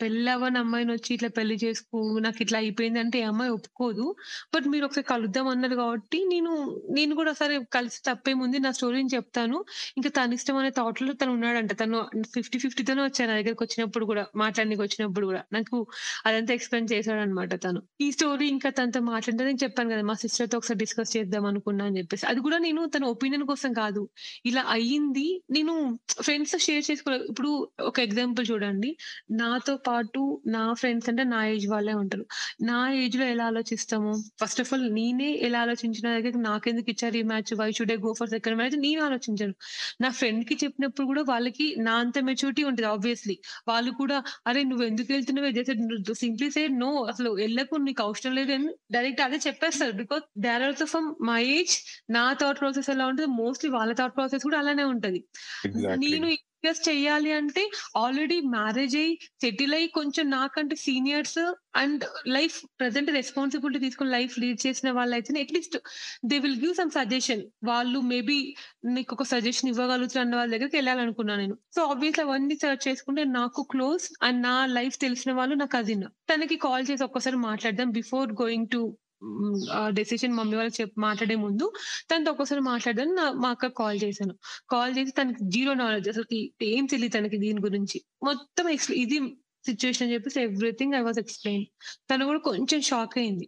పెళ్ళవని అమ్మాయిని వచ్చి ఇట్లా పెళ్ళి చేసుకో నాకు ఇట్లా అయిపోయింది అయిపోయిందంటే ఈ అమ్మాయి ఒప్పుకోదు. బట్ మీరు ఒకసారి కలుద్దాం అన్నారు కాబట్టి నేను నేను కూడా సరే కలిసి తప్పేముంది నా స్టోరీని చెప్తాను. ఇంకా తన ఇష్టం అనే తోటలో తను ఉన్నాడంట. తను ఫిఫ్టీ ఫిఫ్టీతోనే వచ్చాను నా దగ్గరికొచ్చినప్పుడు కూడా మాట్లాడనీకొచ్చినప్పుడు కూడా. నాకు అదంతా ఎక్స్‌ప్లెయిన్ చేశాడన్నమాట తను. ఈ స్టోరీ ఇంకా తనతో మాట్లాడితే నేను చెప్పాను కదా! మా సిస్టర్‌తో ఒకసారి డిస్కస్ చేద్దాం అనుకున్నా అని చెప్పేసి. అది కూడా నేను తన ఒపీనియన్ కోసం కాదు. ఇలా అయ్యింది నేను ఫ్రెండ్స్ షేర్ చేసుకోలేదు. ఇప్పుడు ఒక ఎగ్జాంపుల్ చూడండి. నాతో పాటు నా ఫ్రెండ్స్ అంటే నా ఏజ్ వాళ్ళే ఉంటారు. నా ఏజ్లో ఎలా ఆలోచిస్తాము? ఫస్ట్ ఆఫ్ ఆల్ నేనే ఎలా ఆలోచించిన దగ్గర నాకెందుకు ఇచ్చారు ఈ match? Why should I go for second match? నేను ఆలోచించాను నా ఫ్రెండ్కి చెప్పినప్పుడు కూడా వాళ్ళకి నా అంత మెచ్యూరిటీ ఉంటది ఆబ్వియస్‌లీ. వాళ్ళు కూడా అరే నువ్వెందుకు వెళ్తున్నావే జస్ట్ సింప్లీ సే నో అసలు వెళ్ళకు నీకు అవసరం లేదు అని డైరెక్ట్ అదే చెప్పేస్తారు. Because they are also from my age. నా థాట్ ప్రాసెస్ ఎలా ఉంటుంది మోస్ట్‌లీ వాళ్ళ థాట్ ప్రాసెస్ కూడా అలానే ఉంటది. నేను ఇన్వెస్ట్ చేయాలి అంటే ఆల్రెడీ మ్యారేజ్ అయ్యి, సెటిల్ అయ్యి కొంచెం నాకంటే seniors and life present responsibility తీసుకొని లైఫ్ లీడ్ చేసిన వాళ్ళైతేనే at least they will give some suggestion. వాళ్ళు మేబీ నీకొక సజెషన్ ఇవ్వగలుగుతారు అన్న వాళ్ళ దగ్గరికి ఎళ్ళాలనుకున్నా నేను. సో ఆబ్వియస్‌లీ అవన్నీ సెర్చ్ చేసుకుంటే నాకు క్లోజ్ అండ్ నా లైఫ్ తెలిసిన వాళ్ళు నా కజిన్. తనకి కాల్ చేసి ఒక్కసారి మాట్లాడదాం before going to decision mummy వాళ్ళకి చెప్ మాట్లాడే ముందు తనతో ఒకసారి మాట్లాడదాం మా అక్క కాల్ చేశాను. కాల్ చేసి తనకి జీరో నాలెడ్జ్ అసలు ఏం తెలియదు తనకి దీని గురించి. మొత్తం ఎక్స్ ఇది సిచ్యువేషన్ అని చెప్పేసి ఎవ్రీథింగ్ ఐ వాస్ ఎక్స్‌ప్లెయిన్. తను కూడా కొంచెం షాక్ అయింది.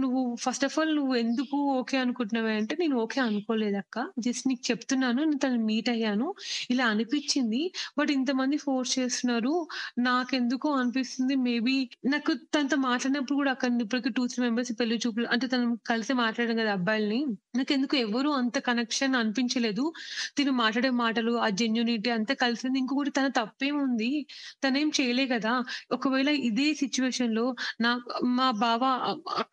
నువ్వు ఫస్ట్ ఆఫ్ ఆల్ నువ్వు ఎందుకు ఓకే అనుకుంటున్నావే అంటే నేను ఓకే అనుకోలేదక్క. జస్ట్ నీకు చెప్తున్నాను. నేను తను మీట్ అయ్యాను. ఇలా అనిపించింది బట్ ఇంతమంది ఫోర్స్ చేస్తున్నారు. నాకెందుకో అనిపిస్తుంది మేబీ నాకు తనతో మాట్లాడినప్పుడు కూడా అక్కడ ఇప్పటికీ టూ త్రీ మెంబర్స్ పెళ్ళి చూపులు అంటే తను కలిసి మాట్లాడాం కదా అబ్బాయిల్ని. ఎందుకు ఎవరు అంత కనెక్షన్ అనిపించలేదు. తిను మాట్లాడే మాటలు, ఆ జెన్యునిటీ అంతా కలిసింది. ఇంకొకటి తన తప్పేముంది? తనేం చేయలే కదా! ఒకవేళ ఇదే సిట్యుయేషన్‌లో నా మా బావ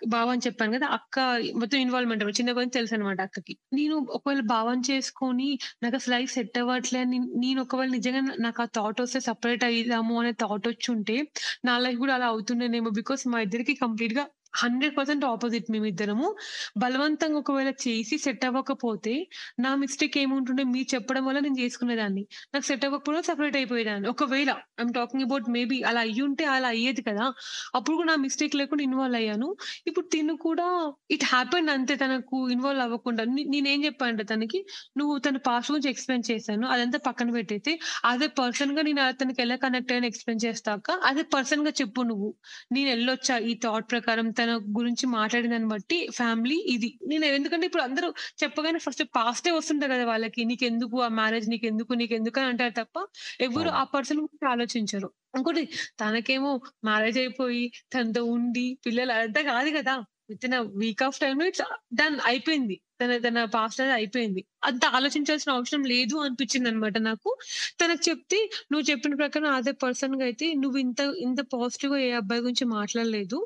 బావ అని చెప్పాను కదా! అక్క మొత్తం ఇన్వాల్వ్‌మెంట్ చిన్న గురించి తెలుసు అనమాట అక్కకి. నేను ఒకవేళ బావని చేసుకొని నాకు అసలు లైఫ్ సెట్ అవ్వట్లే అని నేను ఒకవేళ నిజంగా నాకు ఆ థాట్ వస్తే సెపరేట్ అయిదాము అనే థాట్ వచ్చి ఉంటే నా లైఫ్ కూడా అలా అవుతుండేనేమో. బికాస్ మా ఇద్దరికి కంప్లీట్గా హండ్రెడ్ పర్సెంట్ ఆపోజిట్ మేమిద్దరము. బలవంతంగా ఒకవేళ చేసి సెట్ అవ్వకపోతే నా మిస్టేక్ ఏముంటుండే మీరు చెప్పడం వల్ల నేను చేసుకునేదాన్ని. నాకు సెట్ అవ్వకపోవడం సెపరేట్ అయిపోయేదాన్ని. ఒకవేళ ఐఎమ్ టాకింగ్ అబౌట్ మేబీ అలా అయ్యి ఉంటే అలా అయ్యేది కదా! అప్పుడు కూడా నా మిస్టేక్ లేకుండా ఇన్వాల్వ్ అయ్యాను. ఇప్పుడు తిను కూడా ఇట్ హ్యాపెన్ అంతే తనకు ఇన్వాల్వ్ అవ్వకుండా. నేనేం చెప్పానంటే తనకి నువ్వు తన పాస్ట్ గురించి ఎక్స్‌ప్లెయిన్ చేశాను. అదంతా పక్కన పెట్టేసి అదే పర్సన్గా నేను తనకి ఎలా కనెక్ట్ అయ్యాను ఎక్స్‌ప్లెయిన్ చేస్తాక అదే పర్సన్గా చెప్పు నువ్వు. నేను వెళ్ళొచ్చా ఈ థాట్ ప్రకారం తన గురించి మాట్లాడిన దాన్ని బట్టి ఫ్యామిలీ ఇది. నేను ఎందుకంటే ఇప్పుడు అందరూ చెప్పగానే ఫస్ట్ పాస్టే వస్తుంటది కదా వాళ్ళకి. నీకెందుకు ఆ మ్యారేజ్ నీకెందుకు, నీకెందుకు అని అంటారు తప్ప ఎవరు. ఆ పర్సన్ గురించి ఆలోచించరు. ఇంకోటి తనకేమో మ్యారేజ్ అయిపోయి తనతో ఉండి పిల్లలు అదంతా కాదు కదా! వితిన్ ఎ వీక్ ఆఫ్ టైమ్‌లో ఇట్స్ డన్ అయిపోయింది. తన తన పాస్ట్ అది అయిపోయింది. అంత ఆలోచించాల్సిన అవసరం లేదు అనిపించింది అనమాట నాకు. తనకు చెప్తే నువ్వు చెప్పిన ప్రకారం అదే పర్సన్గా అయితే నువ్వు ఇంత ఇంత పాజిటివ్గా ఏ అబ్బాయి గురించి మాట్లాడలేదు.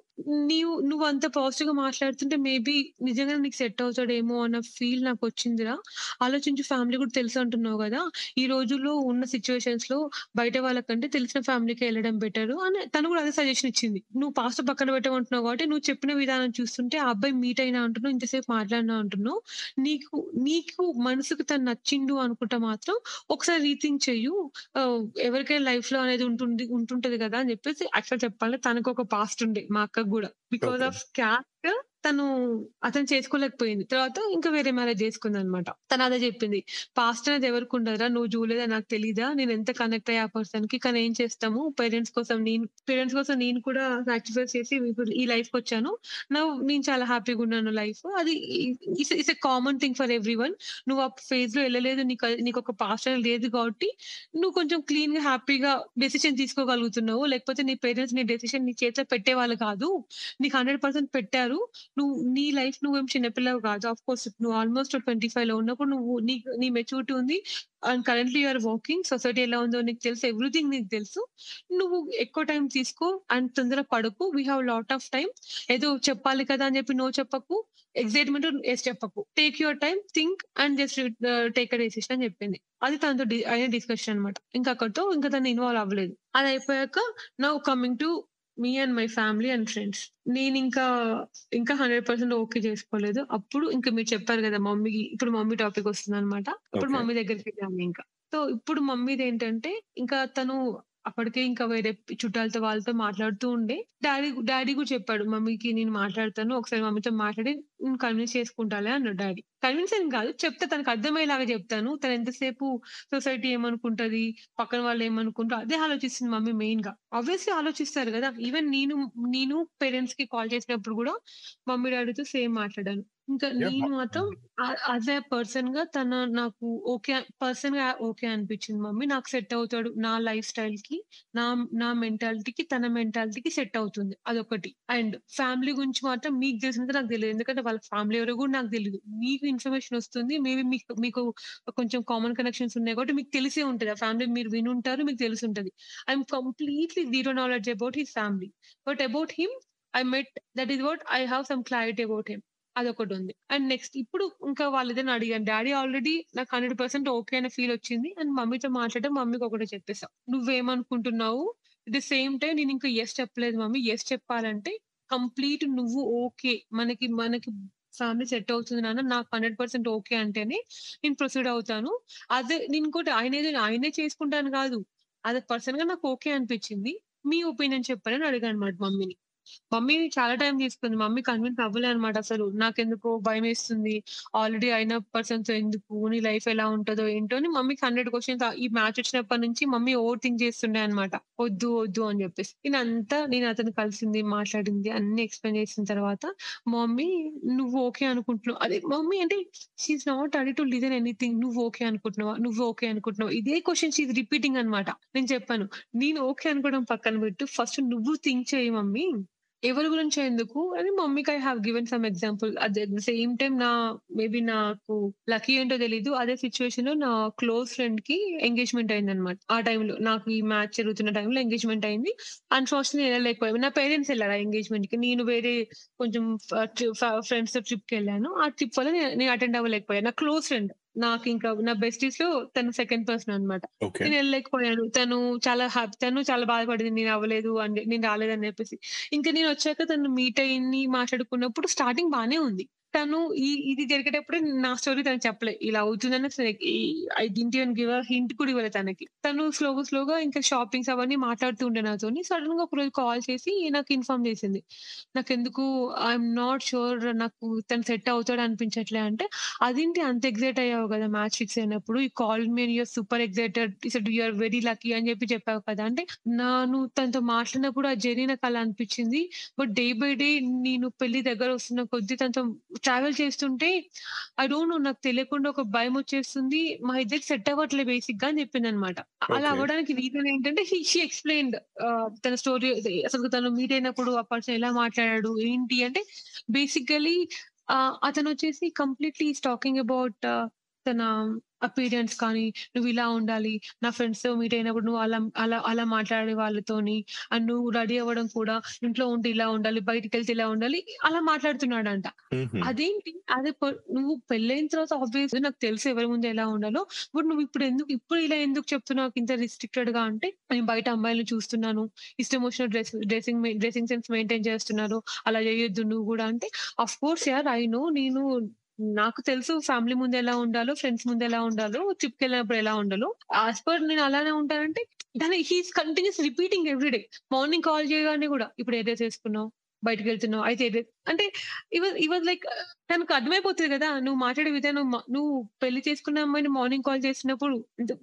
నీవు నువ్వు అంత పాజిటివ్గా మాట్లాడుతుంటే మేబీ నిజంగా నీకు సెట్ అవుతాడేమో అన్న ఫీల్ నాకు వచ్చిందిరా ఆలోచించి ఫ్యామిలీ కూడా తెలుసు అంటున్నావు కదా! ఈ రోజుల్లో ఉన్న సిట్యుయేషన్స్‌లో బయట వాళ్ళకంటే తెలిసిన ఫ్యామిలీకి వెళ్ళడం బెటర్ అని తను కూడా అదే సజెషన్ ఇచ్చింది. నువ్వు పాస్ట్ పక్కన పెట్టమంటున్నావు కాబట్టి నువ్వు చెప్పిన విధానం చూస్తుంటే ఆ అబ్బాయి మీట్ అయినా అంటున్నావు. ఇంతసేపు మాట్లాడినా అంటున్నావు. నీకు నీకు మనసుకు తను నచ్చిండు అనుకుంటే మాత్రం ఒకసారి రీథింక్ చెయ్యు. ఎవరికైనా లైఫ్‌లో అనేది ఉంటుంది ఉంటుంటది కదా! అని చెప్పేసి యాక్చువల్‌గా చెప్పాలంటే తనకొక పాస్ట్ ఉండే మా అక్కకి. Because okay. ఆఫ్ క్యాస్ట్ తను అతను చేసుకోలేకపోయింది. తర్వాత ఇంకా వేరే మ్యారేజ్ చేసుకుందనమాట. తను అదే చెప్పింది. పాస్ట్ అనేది ఎవరికి ఉండదురా. నువ్వు చూడలేదా నాకు తెలీదా? నేను ఎంత కనెక్ట్ అయ్యా ఆ పర్సన్‌కి. కానీ ఏం చేస్తాము పేరెంట్స్ కోసం నేను పేరెంట్స్ కోసం నేను కూడా సాక్రిఫైస్ చేసి ఈ లైఫ్ వచ్చాను నౌ నేను చాలా హ్యాపీగా ఉన్నాను లైఫ్. అది it's a common thing for everyone నువ్వు ఆ ఫేజ్లో వెళ్ళలేదు నీకు నీకొక పాస్ట్ అనేది లేదు కాబట్టి నువ్వు కొంచెం క్లీన్గా హ్యాపీగా డెసిషన్ తీసుకోగలుగుతున్నావు. లేకపోతే నీ పేరెంట్స్ నీ డెసిషన్ నీ చేతిలో పెట్టేవాళ్ళు కాదు. నీకు 100% పెట్టారు. నువ్వు నీ లైఫ్ నువ్వేం చిన్నపిల్లవు కాదు. ఆఫ్ కోర్స్ నువ్వు ఆల్మోస్ట్ 25లో ఉన్నప్పుడు నువ్వు నీ నీ మెచ్యూరిటీ ఉంది. And currently you're walking society ఎలా ఉందో నీకు తెలుసు. ఎవ్రీథింగ్ నీకు తెలుసు. నువ్వు ఎక్కువ టైం తీసుకో అండ్ తొందర పడకు. We have lot of time ఏదో చెప్పాలి కదా అని చెప్పి నో చెప్పకు. ఎక్సైట్‌మెంట్ ఎస్ చెప్పకు. Take your time think and just take a decision అని చెప్పింది. అది తనతో డి అయిన డిస్కషన్ అన్నమాట. ఇంకా అక్కడితో ఇంకా తను ఇన్వాల్వ్ అవ్వలేదు. అది అయిపోయాక now coming to me and my family and friends. నేనింకా ఇంకా 100% ఓకే చేసుకోలేదు. అప్పుడు ఇంకా మీరు చెప్పారు కదా! మమ్మీకి ఇప్పుడు మమ్మీ టాపిక్ వస్తుందన్నమాట. ఇప్పుడు ఓకే. మమ్మీ దగ్గరికెళ్ళాము ఇంకా. సో, ఇప్పుడు మమ్మీదేంటంటే ఇంకా తను అప్పటికే ఇంకా వేరే చుట్టాలతో వాళ్ళతో మాట్లాడుతూ ఉండే. డాడీ డాడీ కూడా చెప్పాడు. మమ్మీకి నేను మాట్లాడతాను. ఒకసారి మమ్మీతో మాట్లాడి నేను కన్విన్స్ చేసుకుంటాలే అన్నాడు డాడీ కన్విన్స్ అని కాదు. చెప్తే తనకు అర్థమయ్యేలాగా చెప్తాను. తను ఎంతసేపు సొసైటీ ఏమనుకుంటది? పక్కన వాళ్ళు ఏమనుకుంటారు? అదే ఆలోచిస్తుంది మమ్మీ మెయిన్గా ఆబ్వియస్‌లీ ఆలోచిస్తారు కదా! ఈవెన్ నేను నేను పేరెంట్స్కి కాల్ చేసినప్పుడు కూడా మమ్మీ డాడీతో సేమ్ మాట్లాడాను. ఇంకా! నేను మాత్రం ఆహ్, యాస్ ఎ పర్సన్‌గా తన నాకు ఓకే పర్సన్‌గా ఓకే అనిపించింది మమ్మీ. నాకు సెట్ అవుతాడు. నా లైఫ్ స్టైల్‌కి, నా నా మెంటాలిటీకి, తన మెంటాలిటీకి సెట్ అవుతుంది. అదొకటి. అండ్ ఫ్యామిలీ గురించి మాత్రం మీకు తెలిసినంత నాకు తెలీదు. ఎందుకంటే వాళ్ళ ఫ్యామిలీ ఎవరో కూడా నాకు తెలీదు. మీకు ఇన్ఫర్మేషన్ వస్తుంది. మేబీ మీకు మీకు కొంచెం కామన్ కనెక్షన్స్ ఉన్నాయి కాబట్టి మీకు తెలిసే ఉంటది. ఆ ఫ్యామిలీ మీరు వినుంటారు. మీకు తెలిసుంటది. I am completely zero knowledge about his family. But about him I met that is what I have some clarity about him. అదొకటుంది. And next ఇప్పుడు ఇంకా వాళ్ళిద్దరిని అడిగాను. డాడీ ఆల్రెడీ నాకు 100% ఓకే అనే ఫీల్ వచ్చింది. అండ్ మమ్మీతో మాట్లాడడం మమ్మీకి ఒకటే చెప్పేసా. నువ్వేమనుకుంటున్నావు? ఎట్ ద సేమ్ టైం నేను ఇంకా ఎస్ చెప్పలేదు మమ్మీ. ఎస్ చెప్పాలంటే కంప్లీట్ నువ్వు ఓకే. మనకి మనకి ఫ్యామిలీ సెట్ అవుతుంది నాన్న. నాకు 100% ఓకే అంటేనే నేను ప్రొసీడ్ అవుతాను. అదే నేను ఇంకోటి ఆయన ఆయనే చేసుకుంటాను కాదు. అది పర్సన్గా నాకు ఓకే అనిపించింది. మీ ఒపీనియన్ చెప్పాలని అడిగాను అనమాట మమ్మీని. మమ్మీ చాలా టైం తీసుకుంది. మమ్మీ కన్విన్స్ అవ్వలే అనమాట అసలు. నాకెందుకో భయమేస్తుంది. ఆల్రెడీ అయిన పర్సన్‌తో ఎందుకు? నీ లైఫ్ ఎలా ఉంటదో ఏంటో అని మమ్మీకి 100 క్వెషన్స్ ఈ మ్యాచ్ వచ్చినప్పటి నుంచి మమ్మీ ఓవర్ థింక్ చేస్తుండే అనమాట వద్దు, వద్దు అని చెప్పేసి. నేనంతా నేను అతను కలిసింది, మాట్లాడింది అన్నీ ఎక్స్‌ప్లెయిన్ చేసిన తర్వాత మమ్మీ నువ్వు ఓకే అనుకుంటున్నావు. అదే మమ్మీ అంటే she is not ready to listen anything. నువ్వు ఓకే అనుకుంటున్నావా? నువ్వు ఓకే అనుకుంటున్నావా? ఇదే క్వెషన్ షీ ఈస్ రిపీటింగ్ అన్నమాట. నేను చెప్పాను. నేను ఓకే అనుకోవడం పక్కన పెట్టు. ఫస్ట్ నువ్వు థింక్ చెయ్యి మమ్మీ. ఎవరి గురించి ఎందుకు అని మమ్మీకి I have given some example. At the same time నా మేబీ నాకు లక్కీ ఏంటో తెలీదు. అదే సిట్యుయేషన్‌లో నా క్లోజ్ ఫ్రెండ్కి ఎంగేజ్‌మెంట్ అయిందన్నమాట. ఆ టైంలో నాకు ఈ మ్యాచ్ జరుగుతున్న టైంలో ఎంగేజ్‌మెంట్ అయింది. అన్‌ఫార్చునేట్‌లీ నేను వెళ్ళలేకపోయాను. నా పేరెంట్స్ వెళ్ళారు ఆ ఎంగేజ్‌మెంట్‌కి. నేను వేరే కొంచెం ఫ్రెండ్స్తో ట్రిప్కి వెళ్ళాను ఆ ట్రిప్ వల్ల నేను అటెండ్ అవ్వలేకపోయాను. నా క్లోజ్ ఫ్రెండ్. నాకింకా నా బెస్టీస్‌లో తను సెకండ్ పర్సన్ అన్నమాట. ఓకే. నేను ఎళ్ళలేకపోయాను. తను చాలా హ్యాపీ తను చాలా బాధపడింది. నేను అవ్వలేదు అని నేను రాలేదని చెప్పేసి. ఇంకా నేను వచ్చాక తను మీట్ అయ్యింది, మాట్లాడుకున్నప్పుడు స్టార్టింగ్ బానే ఉంది. తను ఈ ఇది జరిగేటప్పుడే నా స్టోరీ తను చెప్పలే. ఇలా అవుతుందని I didn't even give hint కూడా ఇవ్వలే తనకి. తను స్లోగా స్లోగా ఇంకా షాపింగ్స్ అవన్నీ మాట్లాడుతూ ఉండే నాతోని. ఒక ఒకరోజు కాల్ చేసి నాకు ఇన్ఫార్మ్ చేసింది. నాకు ఎందుకు ఐఎమ్ నాట్ ష్యూర్ నాకు తను సెట్ అవుతాడు అనిపించట్లే అంటే, అదేంటి అంత ఎగ్జైట్ అయ్యావు కదా! మ్యాచ్ ఫిక్స్ అయినప్పుడు. ఈ call me your super excited. ఇసడ్ said are very lucky అని చెప్పి చెప్పావు కదా! అంటే నాను తనతో మాట్లాడినప్పుడు ఆ జర్నీ నాకు అలా అనిపించింది. బట్ డే బై డే నేను పెళ్ళి దగ్గర వస్తున్న కొద్దీ తనతో ట్రావెల్ చేస్తుంటే ఐ డోంట్ నో నాకు తెలియకుండా ఒక భయం వచ్చేస్తుంది. మా ఇద్దరికి సెట్ అవ్వట్లే బేసిక్‌గా అని చెప్పిందన్నమాట. అలా ఓకే. అవ్వడానికి రీజన్ ఏంటంటే హి షీ ఆహ్, తన స్టోరీ అసలు తను మీట్ అయినప్పుడు ఆ పర్సన్ ఎలా మాట్లాడాడు? ఏంటి అంటే బేసికల్లీ ఆహ్, అతనొచ్చేసి కంప్లీట్‌లీ టాకింగ్ అబౌట్ తన అపియరెన్స్ కానీ, నువ్వు ఇలా ఉండాలి. నా ఫ్రెండ్స్‌తో మీట్ అయినప్పుడు నువ్వు అలా అలా అలా మాట్లాడే వాళ్ళతోని అండ్ నువ్వు రెడీ అవ్వడం కూడా ఇంట్లో ఉంటే ఇలా ఉండాలి. బయటికెళ్తే ఇలా ఉండాలి. అలా మాట్లాడుతున్నాడంట. అదేంటి అదే నువ్వు పెళ్ళయిన తర్వాత ఆబ్వియస్‌లీ నాకు తెలుసు ఎవరి ముందు ఎలా ఉండాలో. బట్ నువ్వు ఇప్పుడు ఎందుకు ఇప్పుడు ఇలా ఎందుకు చెప్తున్నావు ఇంత రిస్ట్రిక్టెడ్‌గా అంటే, నేను బయట అమ్మాయిలని చూస్తున్నాను. ఇష్టం వచ్చిన డ్రెస్ డ్రెసింగ్ మె డ్రెసింగ్ సెన్స్ మెయింటైన్ చేస్తున్నారు. అలా చేయొద్దు నువ్వు కూడా అంటే, ఆఫ్‌కోర్స్ యార్ ఐ నో నేను నాకు తెలుసు ఫ్యామిలీ ముందు ఎలా ఉండాలో, ఫ్రెండ్స్ ముందు ఎలా ఉండాలో, ట్రిప్‌కెళ్ళినప్పుడు ఎలా ఉండాలో. యాజ్ పర్ నేను అలానే ఉంటానంటే దాని he's continuous repeating every day. Morning call చేయగానే కూడా ఇప్పుడు ఏదైతే చేసుకున్నావు బయటకు వెళ్తున్నావు అయితే ఏదైతే అంటే ఇ వాస్ లైక్ తనకు అర్థమైపోతుంది కదా! నువ్వు మాట్లాడే విధానం నువ్వు పెళ్ళి చేసుకున్న అమ్మాయిని మార్నింగ్ కాల్ చేసినప్పుడు